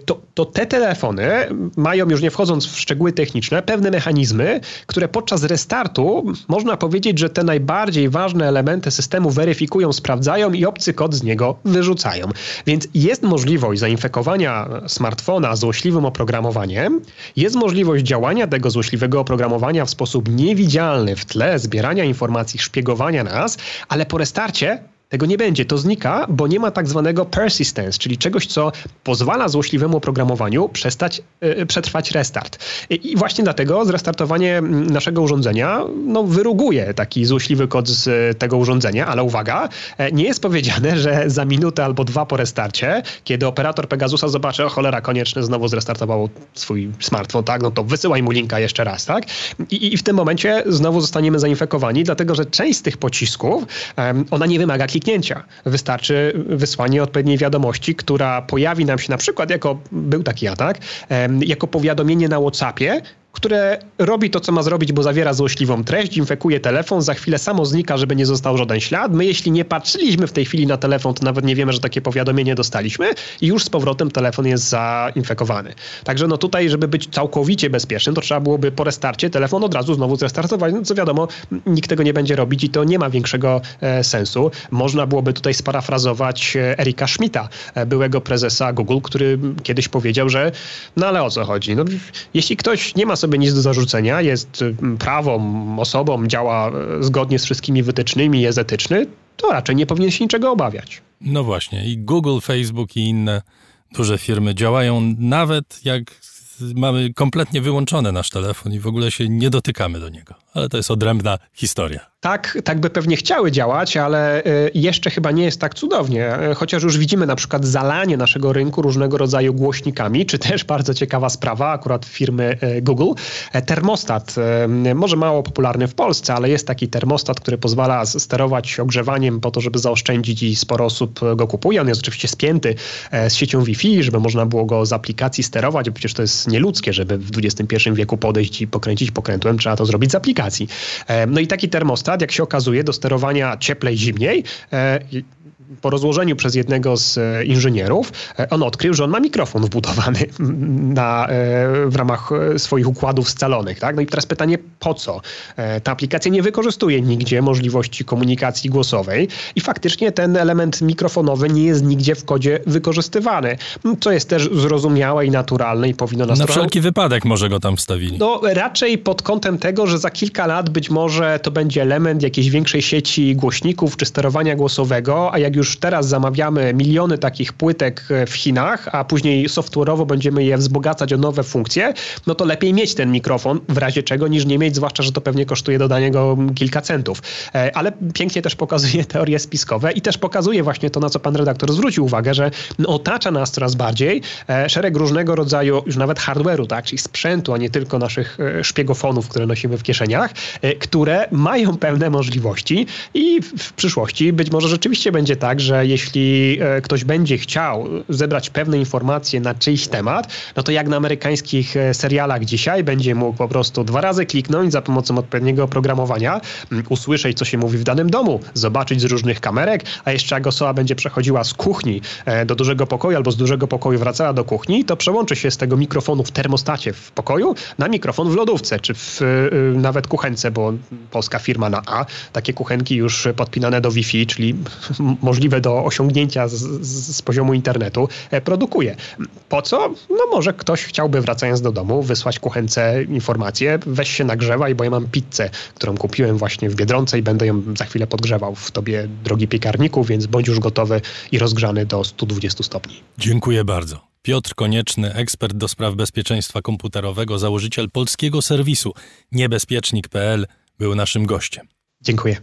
O: to, to te telefony mają, już nie wchodząc w szczegóły techniczne, pewne mechanizmy, które podczas restartu można powiedzieć, że te najbardziej ważne elementy systemu weryfikują, sprawdzają i obcy kod z niego wyrzucają. Więc jest możliwość zainfekowania smartfona złośliwym oprogramowaniem, jest możliwość działania tego złośliwego oprogramowania w sposób niewidzialny w tle, zbierania informacji, szpiegowania nas, ale po restarcie tego nie będzie, to znika, bo nie ma tak zwanego persistence, czyli czegoś, co pozwala złośliwemu oprogramowaniu przestać, yy, przetrwać restart. I, I, właśnie dlatego zrestartowanie naszego urządzenia no, wyruguje taki złośliwy kod z tego urządzenia, ale uwaga, e, nie jest powiedziane, że za minutę albo dwa po restarcie, kiedy operator Pegasusa zobaczy, o cholera, koniecznie znowu zrestartował swój smartfon, tak, no to wysyłaj mu linka jeszcze raz, tak? I, i w tym momencie znowu zostaniemy zainfekowani, dlatego że część z tych pocisków, ona nie wymaga kliknięcia. Wystarczy wysłanie odpowiedniej wiadomości, która pojawi nam się na przykład jako, był taki atak, jako powiadomienie na WhatsAppie, które robi to, co ma zrobić, bo zawiera złośliwą treść, infekuje telefon, za chwilę samo znika, żeby nie został żaden ślad. My, jeśli nie patrzyliśmy w tej chwili na telefon, to nawet nie wiemy, że takie powiadomienie dostaliśmy i już z powrotem telefon jest zainfekowany. Także no tutaj, żeby być całkowicie bezpiecznym, to trzeba byłoby po restarcie telefon od razu znowu zrestartować. No co wiadomo, nikt tego nie będzie robić i to nie ma większego e, sensu. Można byłoby tutaj sparafrazować e, Erika Schmidta, e, byłego prezesa Google, który kiedyś powiedział, że no ale o co chodzi? No, jeśli ktoś nie ma sobie nic do zarzucenia, jest y, prawą osobą, działa y, zgodnie z wszystkimi wytycznymi, jest etyczny, to raczej nie powinien się niczego obawiać.
A: No właśnie, i Google, Facebook i inne duże firmy działają nawet jak mamy kompletnie wyłączony nasz telefon i w ogóle się nie dotykamy do niego. Ale to jest odrębna historia.
O: Tak, tak by pewnie chciały działać, ale y, jeszcze chyba nie jest tak cudownie. Y, chociaż już widzimy na przykład zalanie naszego rynku różnego rodzaju głośnikami, czy też bardzo ciekawa sprawa akurat firmy y, Google. E, termostat, może mało popularny w Polsce, ale jest taki termostat, który pozwala sterować ogrzewaniem po to, żeby zaoszczędzić i sporo osób go kupuje. On jest oczywiście spięty e, z siecią Wi-Fi, żeby można było go z aplikacji sterować, bo przecież to jest nieludzkie, żeby w XXI wieku podejść i pokręcić pokrętłem, trzeba to zrobić z aplikacji. E, no i taki termostat jak się okazuje, do sterowania cieplej, zimniej, e, po rozłożeniu przez jednego z e, inżynierów, e, on odkrył, że on ma mikrofon wbudowany na, w ramach swoich układów scalonych. Tak? No i teraz pytanie, po co? Ta aplikacja nie wykorzystuje nigdzie możliwości komunikacji głosowej i faktycznie ten element mikrofonowy nie jest nigdzie w kodzie wykorzystywany, co jest też zrozumiałe i naturalne i powinno nas
A: Na wszelki wypadek może go tam wstawili.
O: No raczej pod kątem tego, że za kilka lat być może to będzie element jakiejś większej sieci głośników czy sterowania głosowego, a jak już teraz zamawiamy miliony takich płytek w Chinach, a później software'owo będziemy je wzbogacać o nowe funkcje, no to lepiej mieć ten mikrofon w razie czego niż nie mieć, zwłaszcza, że to pewnie kosztuje dodanie go kilka centów. E, ale pięknie też pokazuje teorie spiskowe i też pokazuje właśnie to, na co pan redaktor zwrócił uwagę, że otacza nas coraz bardziej e, szereg różnego rodzaju już nawet hardware'u, tak, czyli sprzętu, a nie tylko naszych e, szpiegofonów, które nosimy w kieszeniach, które mają pewne możliwości i w przyszłości być może rzeczywiście będzie tak, że jeśli ktoś będzie chciał zebrać pewne informacje na czyjś temat, no to jak na amerykańskich serialach dzisiaj będzie mógł po prostu dwa razy kliknąć za pomocą odpowiedniego oprogramowania, usłyszeć, co się mówi w danym domu, zobaczyć z różnych kamerek, a jeszcze jak osoba będzie przechodziła z kuchni e, do dużego pokoju albo z dużego pokoju wracała do kuchni, to przełączy się z tego mikrofonu w termostacie w pokoju na mikrofon w lodówce, czy w e, nawet kuchence, bo polska firma na A, takie kuchenki już podpinane do Wi-Fi, czyli możliwe do osiągnięcia z, z, z poziomu internetu, e, produkuje. Po co? No może ktoś chciałby wracając do domu wysłać kuchence informację, weź się nagrzewaj, bo ja mam pizzę, którą kupiłem właśnie w Biedronce i będę ją za chwilę podgrzewał w tobie, drogi piekarniku, więc bądź już gotowy i rozgrzany do 120 stopni.
A: Dziękuję bardzo. Piotr Konieczny, ekspert do spraw bezpieczeństwa komputerowego, założyciel polskiego serwisu niebezpiecznik.pl był naszym gościem.
O: Dziękuję.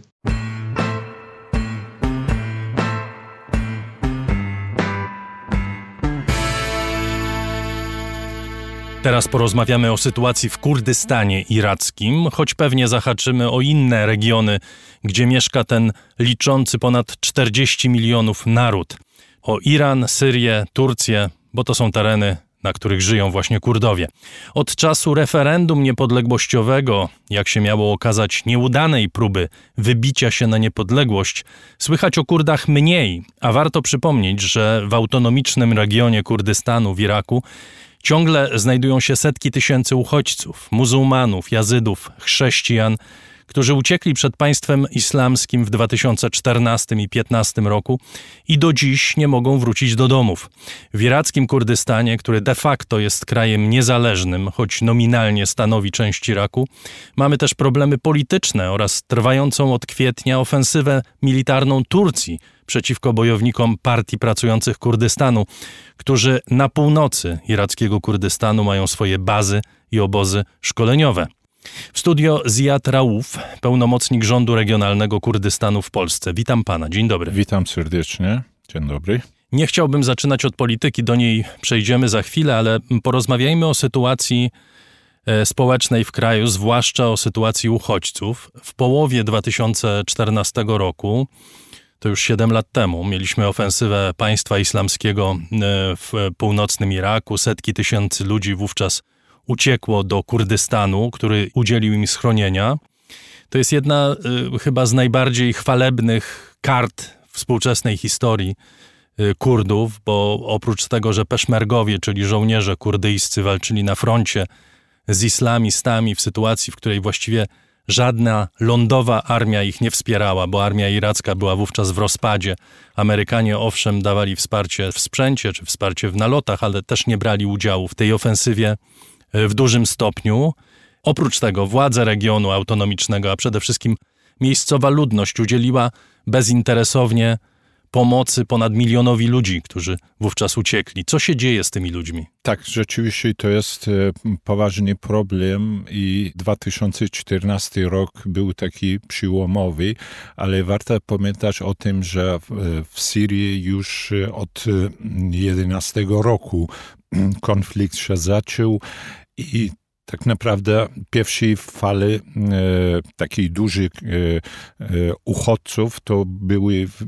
A: Teraz porozmawiamy o sytuacji w Kurdystanie irackim, choć pewnie zahaczymy o inne regiony, gdzie mieszka ten liczący ponad 40 milionów naród. O Iran, Syrię, Turcję, bo to są tereny, na których żyją właśnie Kurdowie. Od czasu referendum niepodległościowego, jak się miało okazać nieudanej próby wybicia się na niepodległość, słychać o Kurdach mniej, a warto przypomnieć, że w autonomicznym regionie Kurdystanu w Iraku ciągle znajdują się setki tysięcy uchodźców, muzułmanów, jazydów, chrześcijan, którzy uciekli przed państwem islamskim w 2014 i 2015 roku i do dziś nie mogą wrócić do domów. W irackim Kurdystanie, który de facto jest krajem niezależnym, choć nominalnie stanowi część Iraku, mamy też problemy polityczne oraz trwającą od kwietnia ofensywę militarną Turcji przeciwko bojownikom Partii Pracujących Kurdystanu, którzy na północy irackiego Kurdystanu mają swoje bazy i obozy szkoleniowe. W studio Ziad Rauf, pełnomocnik rządu regionalnego Kurdystanu w Polsce. Witam pana, dzień dobry.
P: Witam serdecznie, dzień dobry.
A: Nie chciałbym zaczynać od polityki, do niej przejdziemy za chwilę, ale porozmawiajmy o sytuacji e, społecznej w kraju, zwłaszcza o sytuacji uchodźców. W połowie 2014 roku, to już 7 lat temu, mieliśmy ofensywę państwa islamskiego e, w północnym Iraku. Setki tysięcy ludzi wówczas uciekło do Kurdystanu, który udzielił im schronienia. To jest jedna y, chyba z najbardziej chwalebnych kart współczesnej historii y, Kurdów, bo oprócz tego, że peszmergowie, czyli żołnierze kurdyjscy walczyli na froncie z islamistami w sytuacji, w której właściwie żadna lądowa armia ich nie wspierała, bo armia iracka była wówczas w rozpadzie. Amerykanie owszem dawali wsparcie w sprzęcie czy wsparcie w nalotach, ale też nie brali udziału w tej ofensywie w dużym stopniu. Oprócz tego władze regionu autonomicznego, a przede wszystkim miejscowa ludność udzieliła bezinteresownie pomocy ponad milionowi ludzi, którzy wówczas uciekli. Co się dzieje z tymi ludźmi?
P: Tak, rzeczywiście to jest e, poważny problem i 2014 rok był taki przyłomowy, ale warto pamiętać o tym, że w Syrii już od 11 roku konflikt się zaczął i tak naprawdę pierwszej fali e, takiej dużych e, e, uchodźców to były w, e,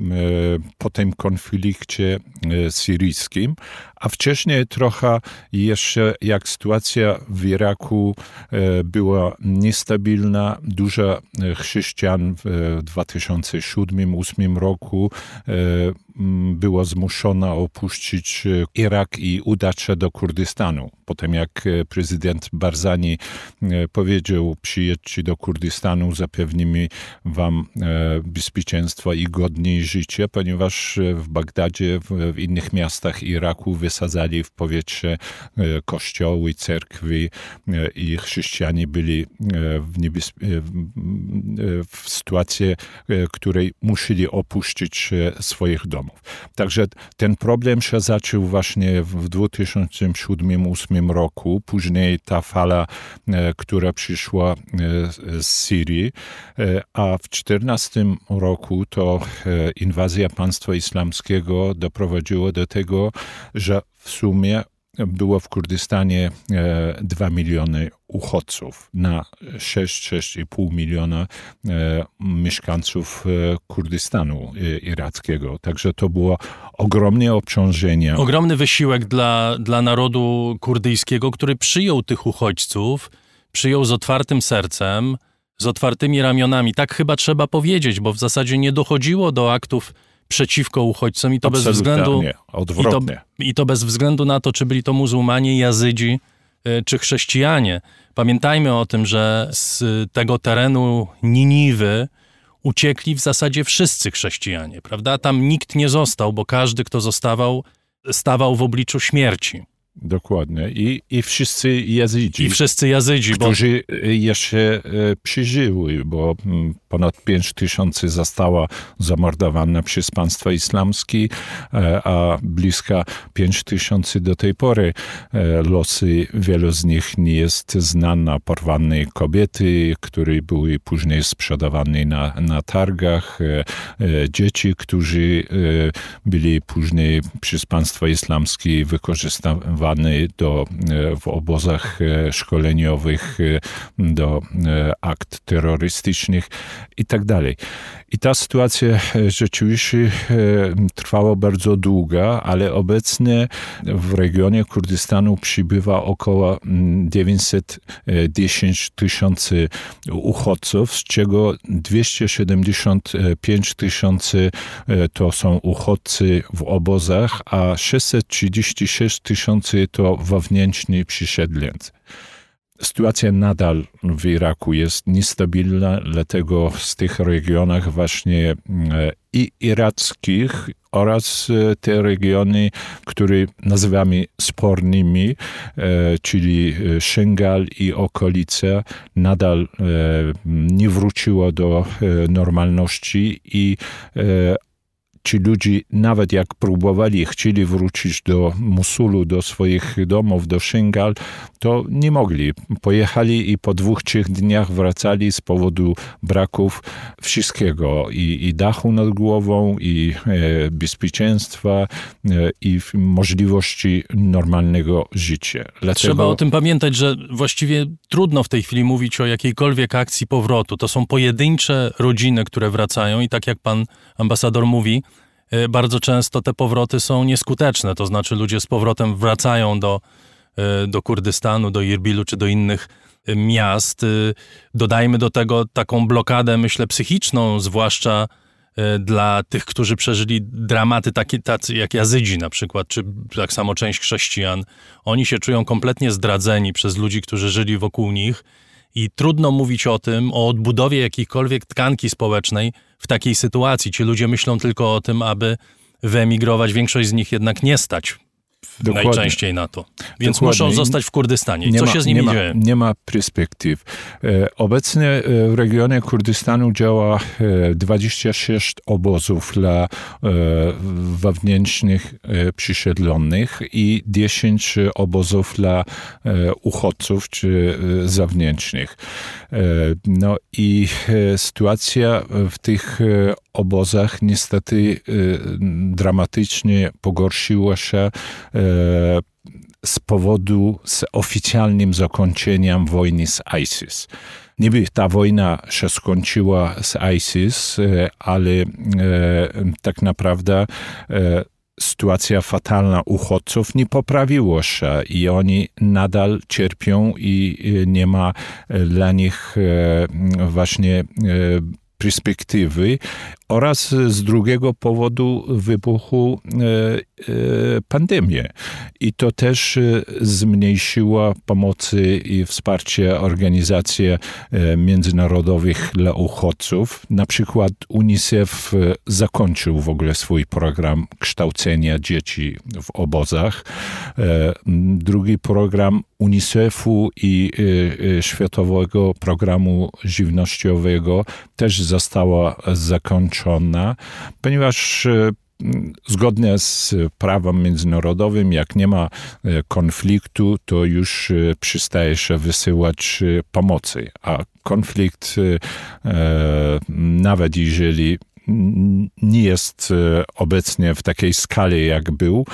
P: po tym konflikcie e, syryjskim, a wcześniej trochę jeszcze jak sytuacja w Iraku e, była niestabilna, dużo chrześcijan w 2007-2008 roku mm, była zmuszona opuścić Irak i udać się do Kurdystanu. Potem jak prezydent Barzani powiedział, przyjedźcie do Kurdystanu, zapewnimy wam bezpieczeństwo i godne życie, ponieważ w Bagdadzie, w innych miastach Iraku wysadzali w powietrze kościoły, cerkwi i chrześcijanie byli w, niebez... w sytuacji, której musieli opuścić swoich domów. Także ten problem się zaczął właśnie w 2007-2008 roku. Później ta fala, która przyszła z Syrii, a w 2014 roku to inwazja państwa islamskiego doprowadziła do tego, że w sumie było w Kurdystanie 2 miliony uchodźców na 6-6,5 miliona mieszkańców Kurdystanu irackiego. Także to było ogromne obciążenie.
A: Ogromny wysiłek dla, dla narodu kurdyjskiego, który przyjął tych uchodźców, przyjął z otwartym sercem, z otwartymi ramionami. Tak chyba trzeba powiedzieć, bo w zasadzie nie dochodziło do aktów przeciwko uchodźcom i to bez względu
P: nie, odwrotnie.
A: I to, I to bez względu na to, czy byli to muzułmanie, jazydzi czy chrześcijanie. Pamiętajmy o tym, że z tego terenu Niniwy uciekli w zasadzie wszyscy chrześcijanie, prawda? Tam nikt nie został, bo każdy, kto zostawał, stawał w obliczu śmierci.
P: Dokładnie. I, I wszyscy jazydzi.
A: I wszyscy jazydzi.
P: Którzy bo... jeszcze przeżyły, bo ponad 5 tysięcy została zamordowana przez państwo islamskie, a blisko 5 tysięcy do tej pory losy wielu z nich nie jest znana. Porwane kobiety, które były później sprzedawane na, na targach, dzieci, którzy byli później przez państwo islamskie wykorzystywani do, w obozach szkoleniowych do akt terrorystycznych i tak dalej. I ta sytuacja rzeczywiście trwała bardzo długo, ale obecnie w regionie Kurdystanu przybywa około 910 tysięcy uchodźców, z czego 275 tysięcy to są uchodźcy w obozach, a 636 tysięcy to wewnętrzni przesiedleńcy. Sytuacja nadal w Iraku jest niestabilna, dlatego z tych regionach właśnie i irackich oraz te regiony, które nazywamy spornymi, czyli Szengal i okolice, nadal nie wróciło do normalności i ci ludzie, nawet jak próbowali, chcieli wrócić do Musulu, do swoich domów, do Szengal, to nie mogli. Pojechali i po dwóch, trzech dniach wracali z powodu braków wszystkiego i, i dachu nad głową, i e, bezpieczeństwa, e, i możliwości normalnego życia.
A: Dlatego... Trzeba o tym pamiętać, że właściwie trudno w tej chwili mówić o jakiejkolwiek akcji powrotu. To są pojedyncze rodziny, które wracają i tak jak pan ambasador mówi, bardzo często te powroty są nieskuteczne, to znaczy ludzie z powrotem wracają do, e, do Kurdystanu, do Irbilu czy do innych e, miast. Dodajmy do tego taką blokadę, myślę, psychiczną, zwłaszcza dla tych, którzy przeżyli dramaty takie, tacy jak Jazydzi na przykład, czy tak samo część chrześcijan. Oni się czują kompletnie zdradzeni przez ludzi, którzy żyli wokół nich i trudno mówić o tym, o odbudowie jakiejkolwiek tkanki społecznej w takiej sytuacji. Ci ludzie myślą tylko o tym, aby wyemigrować. Większość z nich jednak nie stać Dokładnie. najczęściej na to. Więc Dokładnie. muszą zostać w Kurdystanie. Nie Co ma, się z nimi
P: nie
A: dzieje?
P: nie ma perspektyw. E, obecnie e, w regionie Kurdystanu działa 26 e, obozów dla wewnętrznych przysiedlonych i 10 obozów dla uchodźców czy zewnętrznych. No i sytuacja w tych obozach niestety dramatycznie pogorszyła się z powodu z oficjalnym zakończeniem wojny z ISIS. Niby ta wojna się skończyła z ISIS, ale tak naprawdę sytuacja fatalna uchodźców nie poprawiła się i oni nadal cierpią i nie ma dla nich właśnie perspektywy oraz z drugiego powodu wybuchu pandemii. I to też zmniejszyło pomocy i wsparcie organizacji międzynarodowych dla uchodźców. Na przykład UNICEF zakończył w ogóle swój program kształcenia dzieci w obozach. Drugi program UNICEF-u i Światowego Programu Żywnościowego też została zakończona, ponieważ zgodnie z prawem międzynarodowym, jak nie ma konfliktu, to już przystaje się wysyłać pomocy. A konflikt, nawet jeżeli nie jest obecnie w takiej skali, jak był,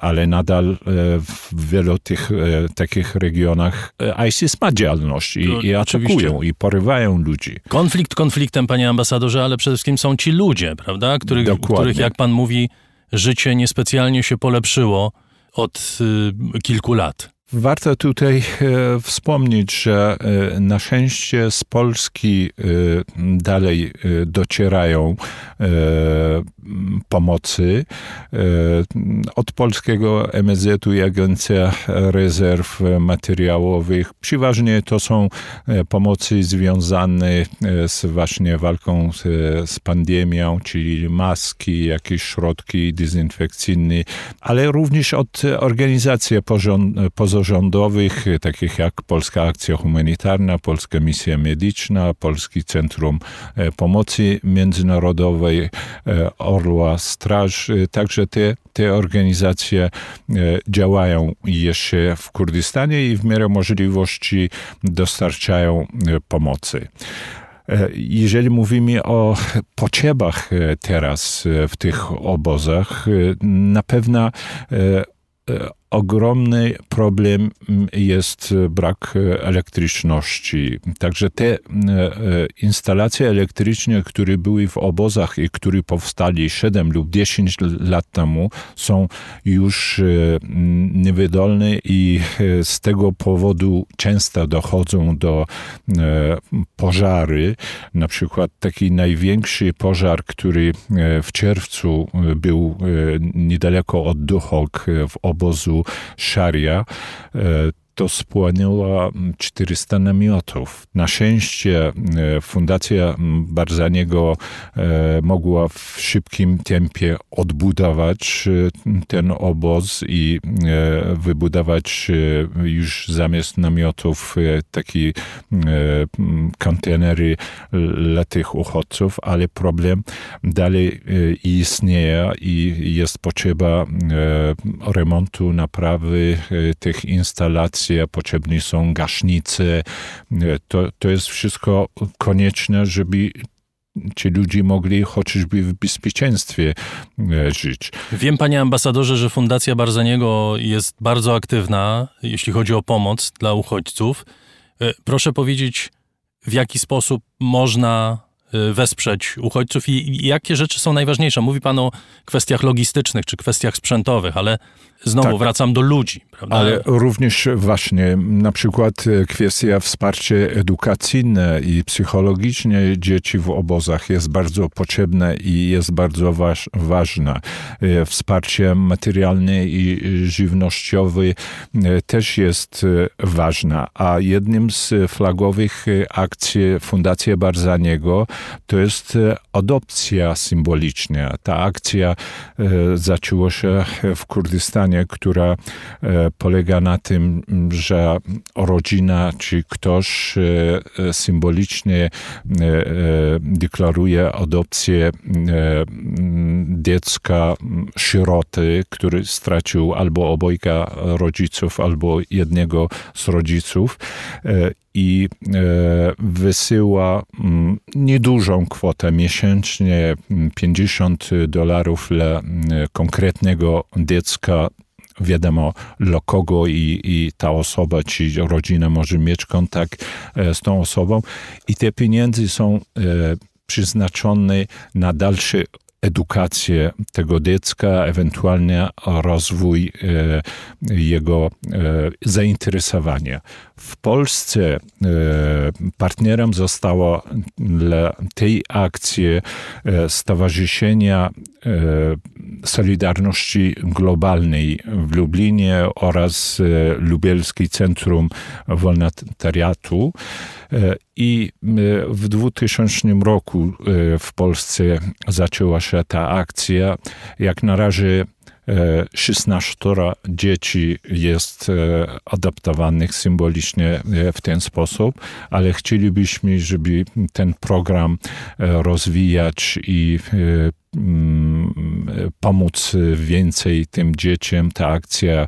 P: ale nadal w wielu tych takich regionach ISIS ma działalność i, i atakują, i porywają ludzi.
A: Konflikt konfliktem, panie ambasadorze, ale przede wszystkim są ci ludzie, prawda? Których, których jak pan mówi, życie niespecjalnie się polepszyło od y, kilku lat.
P: Warto tutaj e, wspomnieć, że e, na szczęście z Polski e, dalej docierają pomocy. Od polskiego MSZ-u i Agencja Rezerw Materiałowych. Przeważnie to są pomocy związane z właśnie walką z, pandemią, czyli maski, jakieś środki dezynfekcyjne, ale również od organizacji pozarządowych, pozarządowych, takich jak Polska Akcja Humanitarna, Polska Misja Medyczna, Polski Centrum e, Pomocy Międzynarodowej, e, Orła Straż. E, także te, te organizacje działają jeszcze w Kurdystanie i w miarę możliwości dostarczają pomocy. Jeżeli mówimy o potrzebach teraz w tych obozach, na pewno ogromny problem mm, jest brak elektryczności. Także te e, instalacje elektryczne, które były w obozach i które powstali 7 lub 10 lat temu, są już e, niewydolne i e, z tego powodu często dochodzą do pożary. Na przykład taki największy pożar, który w czerwcu był niedaleko od Duchok w obozu Sharia e, to spłonęło 400 namiotów. Na szczęście e, Fundacja Barzaniego e, mogła w szybkim tempie odbudować ten obóz i wybudować już zamiast namiotów takie kontenery dla tych uchodźców, ale problem dalej istnieje i jest potrzeba remontu, naprawy tych instalacji potrzebni są gaśnicy. To, to jest wszystko konieczne, żeby ci ludzie mogli chociażby w bezpieczeństwie e, żyć.
A: Wiem, panie ambasadorze, że Fundacja Barzaniego jest bardzo aktywna, jeśli chodzi o pomoc dla uchodźców. E, proszę powiedzieć, w jaki sposób można e, wesprzeć uchodźców i jakie rzeczy są najważniejsze? Mówi pan o kwestiach logistycznych czy kwestiach sprzętowych, ale Znowu tak, wracam do ludzi. Prawda?
P: Ale również właśnie na przykład e, kwestia wsparcia edukacyjne i psychologiczne dzieci w obozach jest bardzo potrzebne i jest bardzo waż, ważna. E, wsparcie materialne i żywnościowe e, też jest ważna. A jednym z flagowych akcji Fundacji Barzaniego to jest adopcja symboliczna. Ta akcja zaczęła się w Kurdystanie która e, polega na tym, że rodzina czy ktoś e, symbolicznie e, deklaruje adopcję dziecka sieroty, który stracił albo obojga rodziców, albo jednego z rodziców i wysyła niedużą kwotę miesięcznie 50 dolarów dla konkretnego dziecka. Wiadomo dla kogo i, i ta osoba, czy rodzina może mieć kontakt e, z tą osobą. I te pieniądze są e, przeznaczone na dalszy edukację tego dziecka, ewentualnie rozwój jego zainteresowania. W Polsce partnerem zostało dla tej akcji Stowarzyszenia Solidarności Globalnej w Lublinie oraz Lubelski Centrum Wolontariatu. I w 2000 roku w Polsce zaczęła się ta akcja. Jak na razie 16 dzieci jest adaptowanych symbolicznie w ten sposób, ale chcielibyśmy, żeby ten program rozwijać i pomóc więcej tym dzieciom. Ta akcja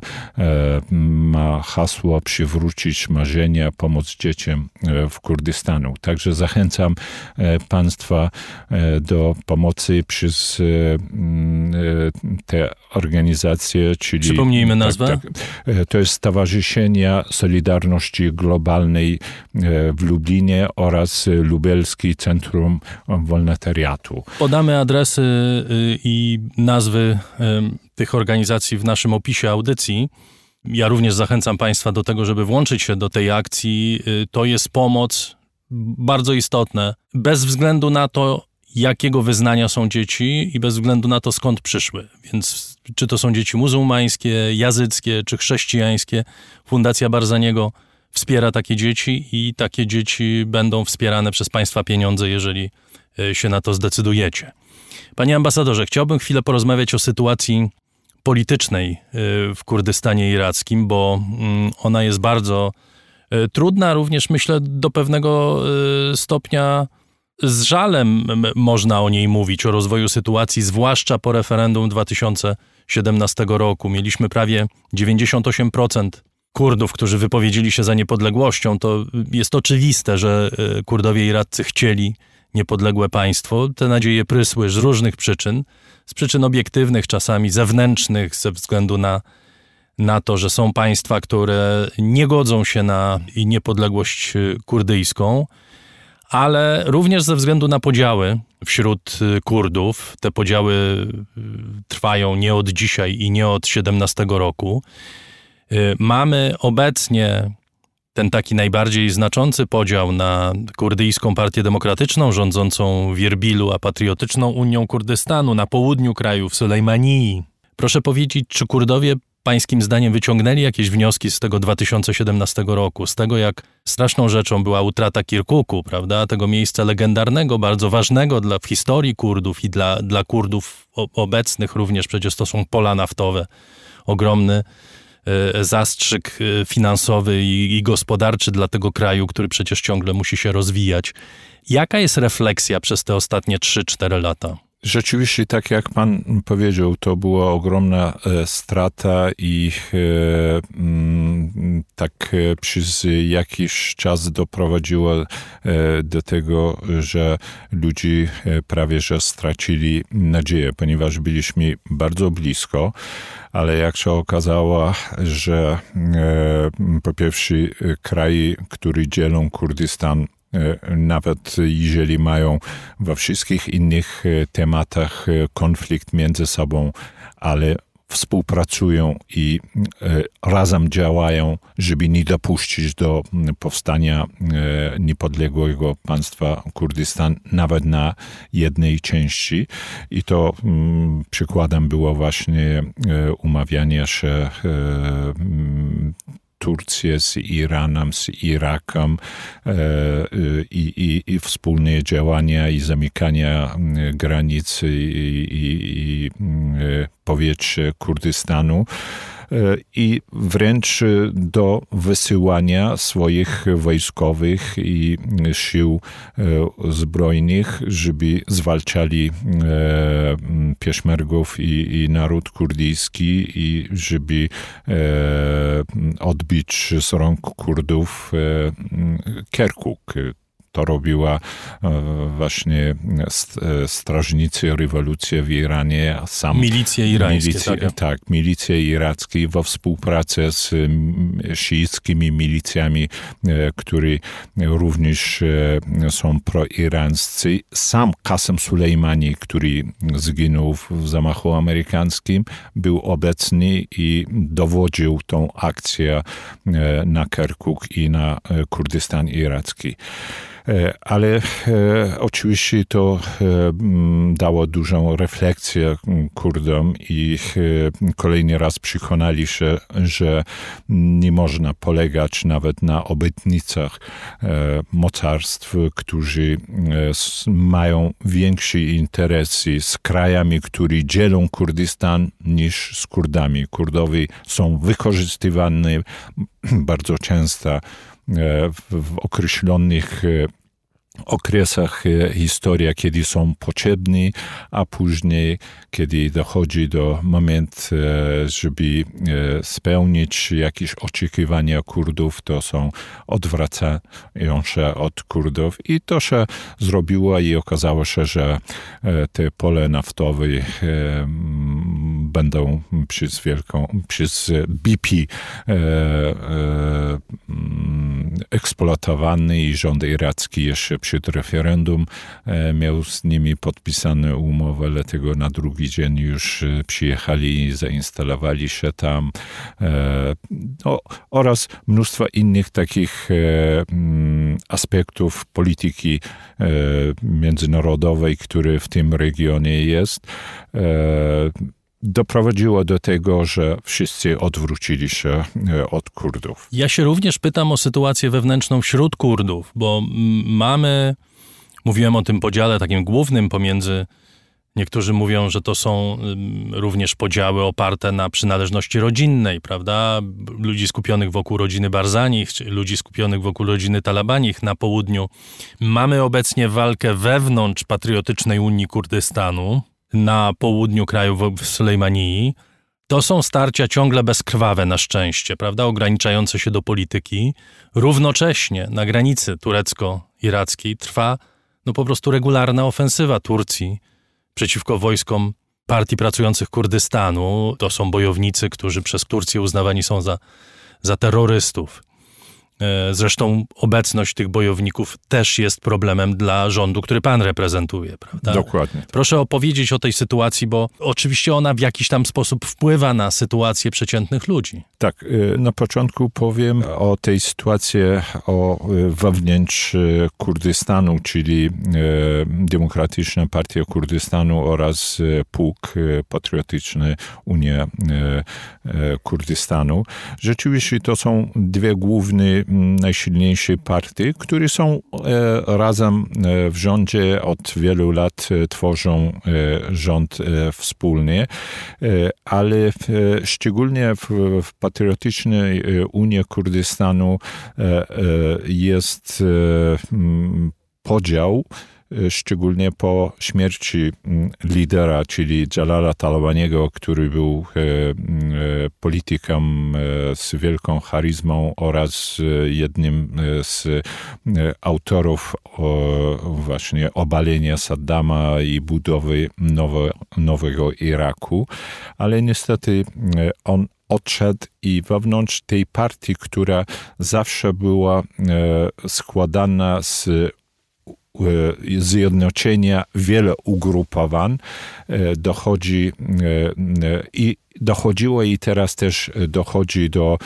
P: ma hasło przywrócić marzenia, pomóc dzieciom w Kurdystanu. Także zachęcam Państwa do pomocy przez te organizacje, czyli...
A: Przypomnijmy nazwę. Tak,
P: tak, to jest Stowarzyszenia Solidarności Globalnej w Lublinie oraz Lubelski Centrum Wolontariatu.
A: Podamy adresy i nazwy tych organizacji w naszym opisie audycji. Ja również zachęcam Państwa do tego, żeby włączyć się do tej akcji. Y, to jest pomoc bardzo istotna, bez względu na to, jakiego wyznania są dzieci i bez względu na to, skąd przyszły. Więc czy to są dzieci muzułmańskie, jazyckie czy chrześcijańskie, Fundacja Barzaniego wspiera takie dzieci i takie dzieci będą wspierane przez Państwa pieniądze, jeżeli y, się na to zdecydujecie. Panie ambasadorze, chciałbym chwilę porozmawiać o sytuacji politycznej y, w Kurdystanie irackim, bo mm, ona jest bardzo y, trudna, również myślę do pewnego y, stopnia z żalem można o niej mówić, o rozwoju sytuacji, zwłaszcza po referendum 2017 roku. Mieliśmy prawie 98% Kurdów, którzy wypowiedzieli się za niepodległością. To jest oczywiste, że Kurdowie iraccy chcieli niepodległe państwo. Te nadzieje prysły z różnych przyczyn, z przyczyn obiektywnych, czasami zewnętrznych, ze względu na, na to, że są państwa, które nie godzą się na niepodległość y, kurdyjską, ale również ze względu na podziały wśród y, Kurdów. Te podziały y, trwają nie od dzisiaj i nie od 17 roku. Mamy obecnie ten taki najbardziej znaczący podział na kurdyjską partię demokratyczną rządzącą w Irbilu, a patriotyczną Unią Kurdystanu na południu kraju, w Sulejmanii. Proszę powiedzieć, czy Kurdowie pańskim zdaniem wyciągnęli jakieś wnioski z tego 2017 roku, z tego jak straszną rzeczą była utrata Kirkuku, prawda, tego miejsca legendarnego, bardzo ważnego dla, w historii Kurdów i dla, dla Kurdów obecnych również, przecież to są pola naftowe, ogromny zastrzyk e, finansowy i, i gospodarczy dla tego kraju, który przecież ciągle musi się rozwijać. Jaka jest refleksja przez te ostatnie 3-4 lata?
P: Rzeczywiście, tak jak pan powiedział, to była ogromna e, strata i e, mm, tak e, przez jakiś czas doprowadziło do tego, że ludzie prawie że stracili nadzieję, ponieważ byliśmy bardzo blisko, ale jak się okazało, że po pierwsze kraje, które dzielą Kurdystan nawet jeżeli mają we wszystkich innych e, tematach e, konflikt między sobą, ale współpracują i razem działają, żeby nie dopuścić do powstania niepodległego państwa Kurdystan, nawet na jednej części. I to przykładem było właśnie umawianie się Turcję, z Iranem, z Irakiem e, i, i, i wspólne działania i zamykania granic i, i, i powietrze Kurdystanu. E, i wręcz do wysyłania swoich wojskowych i sił e, zbrojnych, żeby zwalczali e, pieszmergów i, i naród kurdyjski i żeby odbić z rąk Kurdów Kerkuk, to robiła właśnie strażnicy rewolucji w Iranie, sam...
A: Milicje irańskie,
P: milicje,
A: tak.
P: tak, milicje irackie we współpracy z szyickimi milicjami, które również są proirańscy. Sam Qasem Sulejmani, który zginął w zamachu amerykańskim, był obecny i dowodził tą akcję na Kerkuk i na Kurdystan iracki. E, ale e, oczywiście to e, dało dużą refleksję Kurdom i kolejny raz przekonali się, że nie można polegać nawet na obytnicach mocarstw, którzy mają większe interesy z krajami, które dzielą Kurdystan niż z Kurdami. Kurdowie są wykorzystywani bardzo często w, w określonych okresach historii, kiedy są potrzebni, a później, kiedy dochodzi do momentu, żeby spełnić jakieś oczekiwania Kurdów, to są odwracają się od Kurdów. I to się zrobiło i okazało się, że te pole naftowe będą przez wielką, przez BP eksploatowane i rząd iracki jeszcze przed referendum miał z nimi podpisane umowę, dlatego na drugi dzień już przyjechali i zainstalowali się tam no, oraz mnóstwo innych takich aspektów polityki międzynarodowej, który w tym regionie jest doprowadziło do tego, że wszyscy odwrócili się od Kurdów.
A: Ja się również pytam o sytuację wewnętrzną wśród Kurdów, bo mamy, mówiłem o tym podziale takim głównym pomiędzy Niektórzy mówią, że to są również podziały oparte na przynależności rodzinnej, prawda? Ludzi skupionych wokół rodziny Barzanich, czy ludzi skupionych wokół rodziny Talabanich na południu. Mamy obecnie walkę wewnątrz patriotycznej Unii Kurdystanu, na południu kraju w Sulejmanii. To są starcia ciągle bezkrwawe na szczęście, prawda, ograniczające się do polityki. Równocześnie na granicy turecko-irackiej trwa no po prostu regularna ofensywa Turcji przeciwko wojskom Partii Pracujących Kurdystanu. To są bojownicy, którzy przez Turcję uznawani są za, za terrorystów. E, zresztą obecność tych bojowników też jest problemem dla rządu, który pan reprezentuje, prawda?
P: Dokładnie.
A: Proszę opowiedzieć o tej sytuacji, bo oczywiście ona w jakiś tam sposób wpływa na sytuację przeciętnych ludzi.
P: Tak, y, na początku powiem o tej sytuacji o y, wewnątrz y, Kurdystanu, czyli Demokratyczna Partia Kurdystanu oraz Pułk Patriotyczny Unia Kurdystanu. Rzeczywiście to są dwie główne najsilniejsze partie, które są e, razem e, w rządzie od wielu lat e, tworzą rząd wspólnie, ale szczególnie w, w patriotycznej Unii Kurdystanu jest podział szczególnie po śmierci mm, lidera, czyli Jalala Talabaniego, który był e, e, politykiem z wielką charyzmą oraz jednym z autorów właśnie obalenia Saddama i budowy nowe, nowego Iraku, ale niestety on odszedł i wewnątrz tej partii, która zawsze była składana z E, zjednoczenia wiele ugrupowań e, dochodzi e, i dochodziło i teraz też dochodzi do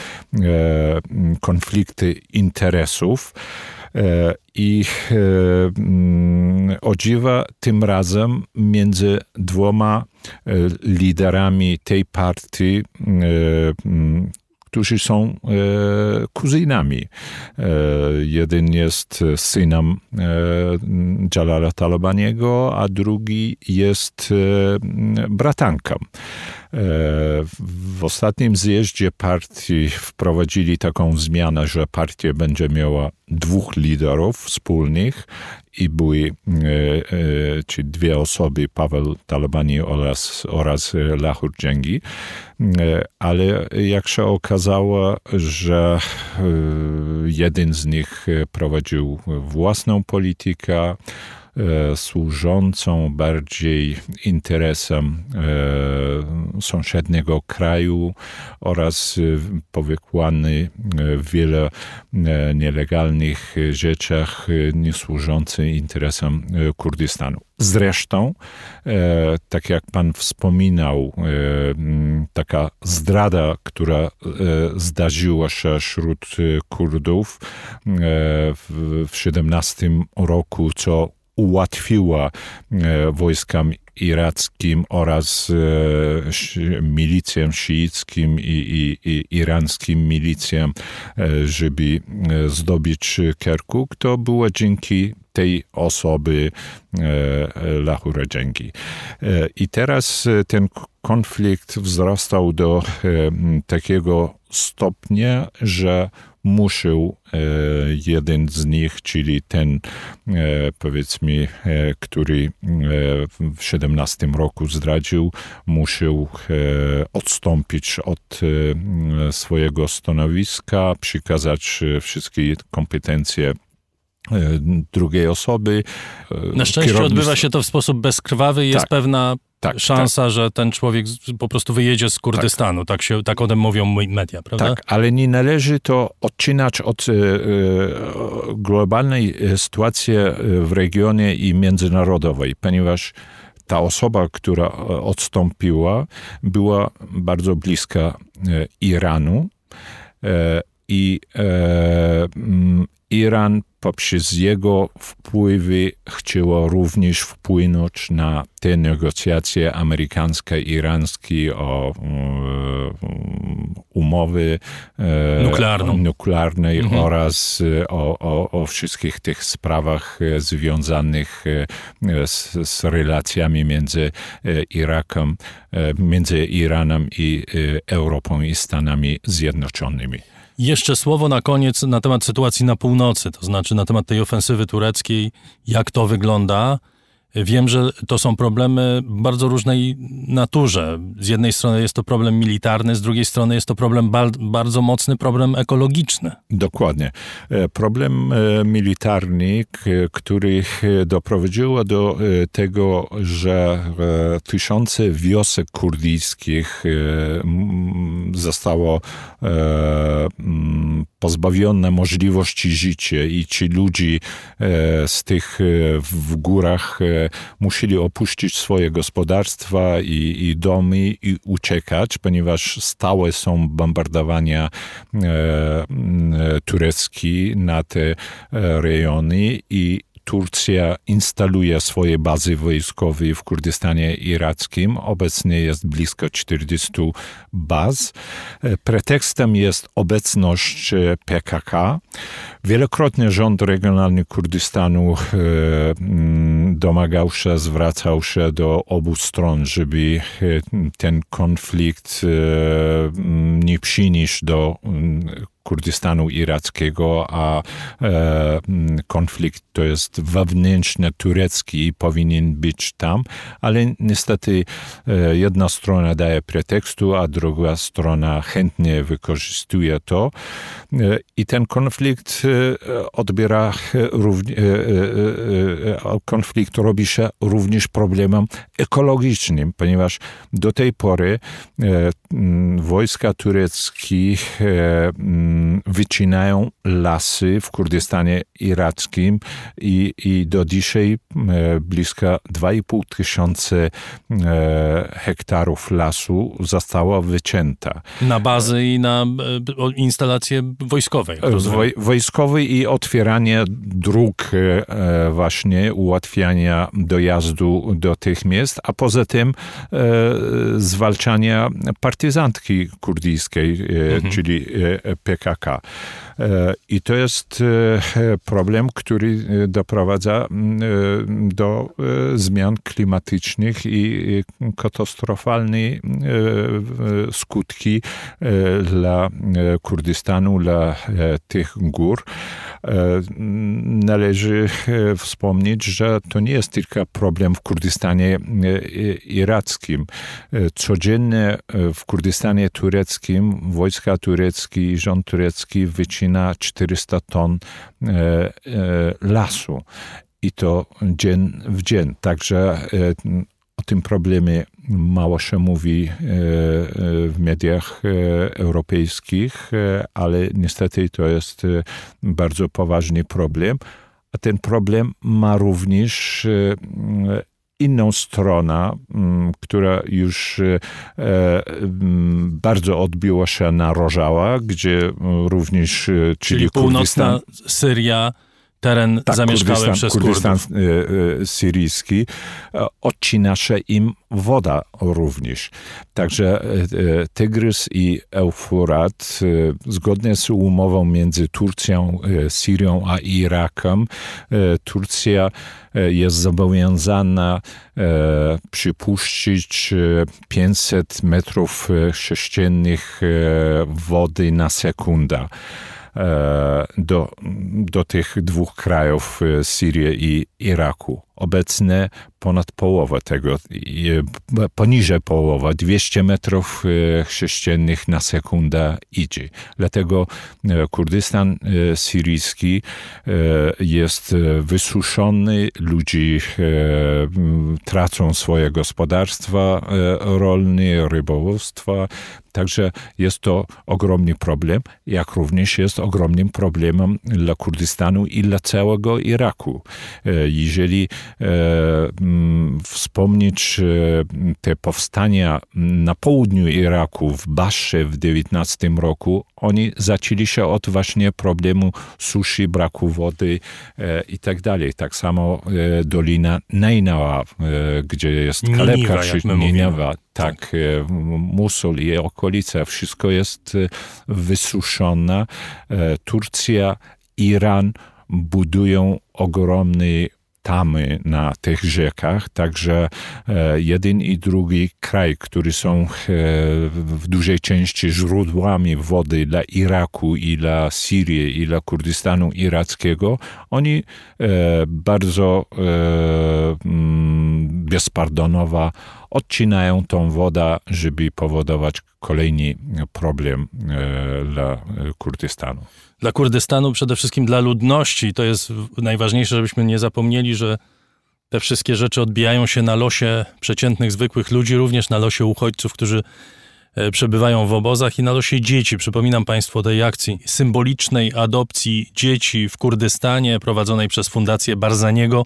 P: konflikty interesów. I o dziwa tym razem między dwoma liderami tej partii którzy są e, kuzynami. E, jeden jest synem e, Jalala Talabaniego, a drugi jest bratanką. W ostatnim zjeździe partii wprowadzili taką zmianę, że partia będzie miała dwóch liderów wspólnych i były czy dwie osoby, Paweł Talabani oraz, oraz Lahur Dżengi, ale jak się okazało, że jeden z nich prowadził własną politykę, E, służącą bardziej interesem e, sąsiedniego kraju oraz e, powikłany w wiele nielegalnych rzeczach niesłużący interesem Kurdystanu. Zresztą, tak jak pan wspominał, taka zdrada, która zdarzyła się wśród Kurdów w 17 roku, co ułatwiła e, wojskom irackim oraz e, milicjom szyickim i, i, i irańskim milicjom, e, żeby zdobyć Kerkuk, to było dzięki tej osoby Lahura Dżengi. I teraz ten konflikt wzrastał do takiego stopnia, że musiał e, jeden z nich, czyli ten e, powiedzmy, e, który w 17 roku zdradził, musiał odstąpić od swojego stanowiska, przekazać wszystkie kompetencje drugiej osoby.
A: Na szczęście odbywa się to w sposób bezkrwawy i jest tak. pewna tak, szansa, tak. że ten człowiek po prostu wyjedzie z Kurdystanu. Tak, tak, się, tak o tym mówią media, prawda?
P: Tak, ale nie należy to odcinać od e, e globalnej e, sytuacji e, w regionie i międzynarodowej, ponieważ ta osoba, która odstąpiła, była bardzo bliska Iranu i Iran poprzez jego wpływy chciało również wpłynąć na te negocjacje amerykańskie, irańskie o um, umowy
A: e, Nuklearną.
P: nuklearnej mhm. oraz o, o, o, wszystkich tych sprawach związanych z, z relacjami między Irakiem, między Iranem i Europą i Stanami Zjednoczonymi.
A: Jeszcze słowo na koniec na temat sytuacji na północy, to znaczy na temat tej ofensywy tureckiej, jak to wygląda. Wiem, że to są problemy bardzo różnej naturze. Z jednej strony jest to problem militarny, z drugiej strony jest to problem bardzo mocny problem ekologiczny.
P: Dokładnie. E, problem e, militarny, który doprowadził do e, tego, że tysiące wiosek kurdyjskich zostało pozbawione możliwości życia i ci ludzie z tych w górach musieli opuścić swoje gospodarstwa i, i domy i uciekać, ponieważ stałe są bombardowania e, e, tureckie na te e, rejony i Turcja instaluje swoje bazy wojskowe w Kurdystanie irackim. Obecnie jest blisko 40 baz. Pretekstem jest obecność PKK. Wielokrotnie rząd regionalny Kurdystanu e, mm, domagał się, zwracał się do obu stron, żeby e, ten konflikt e, mm, nie przyniósł do mm, Kurdystanu irackiego, a e, konflikt to jest wewnętrzny, turecki i powinien być tam, ale niestety e, jedna strona daje pretekstu, a druga strona chętnie wykorzystuje to. E, i ten konflikt e, odbiera również, e, e, konflikt robi się również problemem ekologicznym, ponieważ do tej pory wojska tureckie wycinają lasy w Kurdystanie irackim i, i do dzisiaj e, blisko 2,5 tysiące e, hektarów lasu została wycięta.
A: Na bazy i na e, instalacje wojskowe.
P: Woj, wojskowej i otwieranie dróg właśnie, ułatwiania dojazdu do tych miast, a poza tym zwalczania partyzantki kurdyjskiej, mhm. czyli PKK PKK. I to jest problem, który doprowadza do zmian klimatycznych i katastrofalne skutki dla Kurdystanu, dla tych gór. Należy wspomnieć, że to nie jest tylko problem w Kurdystanie irackim. Codziennie w Kurdystanie tureckim wojska tureckie i rząd turecki wycina 400 ton lasu i to dzień w dzień. Także o tym problemie mało się mówi w mediach europejskich, ale niestety to jest bardzo poważny problem. A ten problem ma również inną stronę, która już bardzo odbiła się na Rożała, gdzie również, czyli,
A: czyli północna Syria, teren
P: tak,
A: zamieszkały
P: Kurdystan,
A: przez
P: Kurdystan
A: Kurdów.
P: e, e, syryjski, e, odcina się im woda również. Także Tygrys i Eufurat, zgodnie z umową między Turcją, Syrią a Irakiem, Turcja jest zobowiązana przypuścić e, 500 metrów sześciennych wody na sekundę do, do tych dwóch krajów, e, Syrii i Iraku. Obecnie ponad połowa tego, e, poniżej połowa, 200 metrów e, sześciennych na sekundę idzie. Dlatego e, Kurdystan e, syryjski e, jest e, wysuszony, ludzie e, tracą swoje gospodarstwa e, rolne, rybołówstwa, Także jest to ogromny problem, jak również jest ogromnym problemem dla Kurdystanu i dla całego Iraku. E, Jeżeli e, wspomnieć e, te powstania na południu Iraku, w Basze w XIX roku, oni zaczęli się od właśnie problemu suszy, braku wody e, i tak dalej. Tak samo e, Dolina Neinawa, e, gdzie jest kalebka, czy. Niniwa, tak, e, Musul i okolice, wszystko jest e, wysuszone. E, Turcja, Iran budują ogromne tamy na tych rzekach, także e, jeden i drugi kraj, który są e, w dużej części źródłami wody dla Iraku i dla Syrii i dla Kurdystanu irackiego, oni e, bardzo mm, bezpardonowo odcinają tą wodę, żeby powodować kolejny problem dla Kurdystanu.
A: Dla Kurdystanu, przede wszystkim dla ludności, to jest najważniejsze, żebyśmy nie zapomnieli, że te wszystkie rzeczy odbijają się na losie przeciętnych, zwykłych ludzi, również na losie uchodźców, którzy e, przebywają w obozach i na losie dzieci. Przypominam Państwu o tej akcji symbolicznej adopcji dzieci w Kurdystanie prowadzonej przez Fundację Barzaniego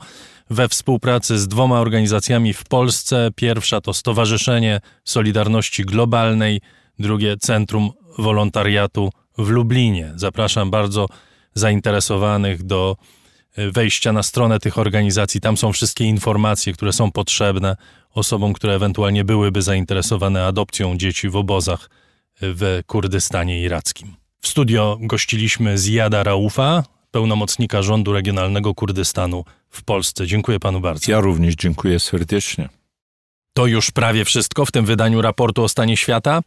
A: we współpracy z dwoma organizacjami w Polsce. Pierwsza to Stowarzyszenie Solidarności Globalnej, drugie Centrum Wolontariatu w Lublinie. Zapraszam bardzo zainteresowanych do e, wejścia na stronę tych organizacji. Tam są wszystkie informacje, które są potrzebne osobom, które ewentualnie byłyby zainteresowane adopcją dzieci w obozach w Kurdystanie irackim. W studio gościliśmy Zjada Raufa, pełnomocnika rządu regionalnego Kurdystanu w Polsce. Dziękuję panu bardzo.
P: Ja również dziękuję serdecznie.
A: To już prawie wszystko w tym wydaniu raportu o stanie świata.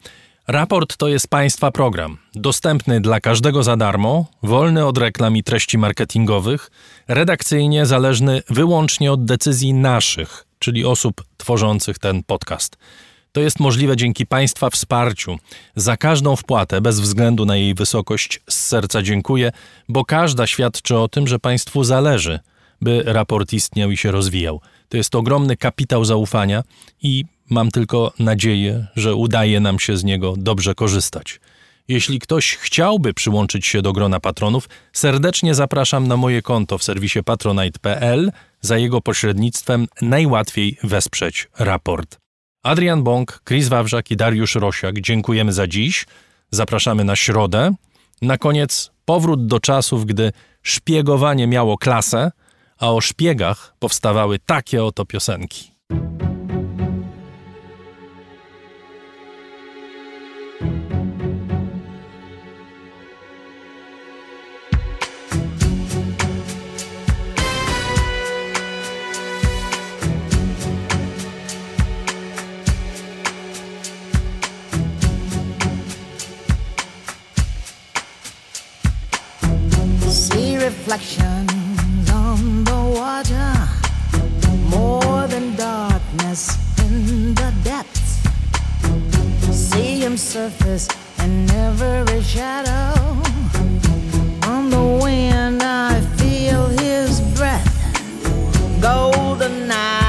A: Raport to jest Państwa program, dostępny dla każdego za darmo, wolny od reklam i treści marketingowych, redakcyjnie zależny wyłącznie od decyzji naszych, czyli osób tworzących ten podcast. To jest możliwe dzięki Państwa wsparciu. Za każdą wpłatę, bez względu na jej wysokość, z serca dziękuję, bo każda świadczy o tym, że Państwu zależy, by raport istniał i się rozwijał. To jest ogromny kapitał zaufania i mam tylko nadzieję, że udaje nam się z niego dobrze korzystać. Jeśli ktoś chciałby przyłączyć się do grona patronów, serdecznie zapraszam na moje konto w serwisie patronite.pl. Za jego pośrednictwem najłatwiej wesprzeć raport. Adrian Bąk, Chris Wawrzak i Dariusz Rosiak, dziękujemy za dziś. Zapraszamy na środę. Na koniec powrót do czasów, gdy szpiegowanie miało klasę, a o szpiegach powstawały takie oto piosenki.
Q: reflections on the water, more than darkness in the depths. See him surface and never a shadow. On the wind, I feel his breath, golden eyes.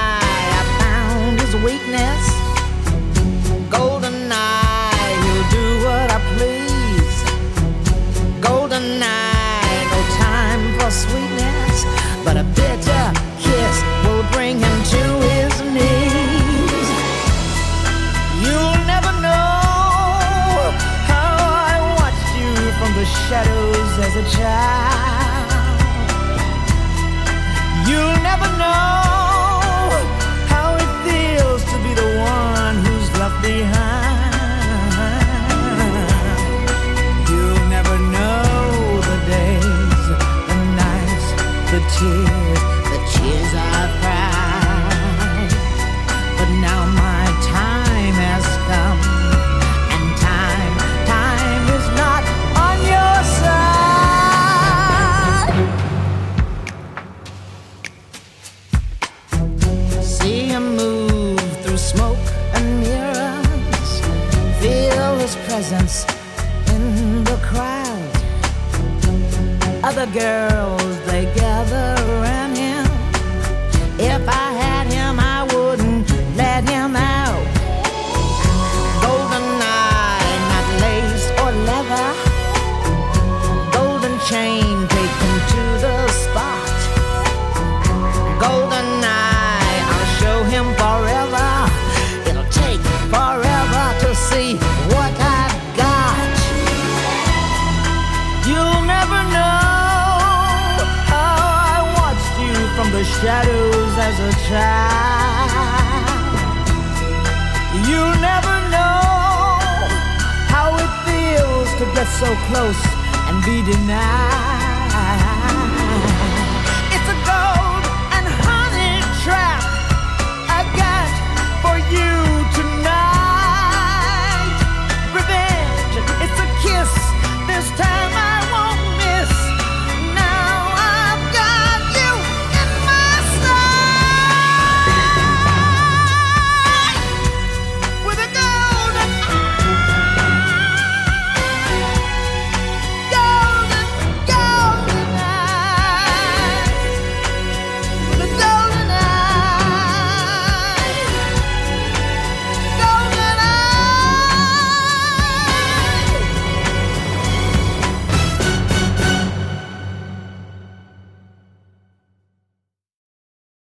Q: as a child. You'll never know. presence in the crowd. Other girls. child. You'll never know how it feels to get so close and be denied.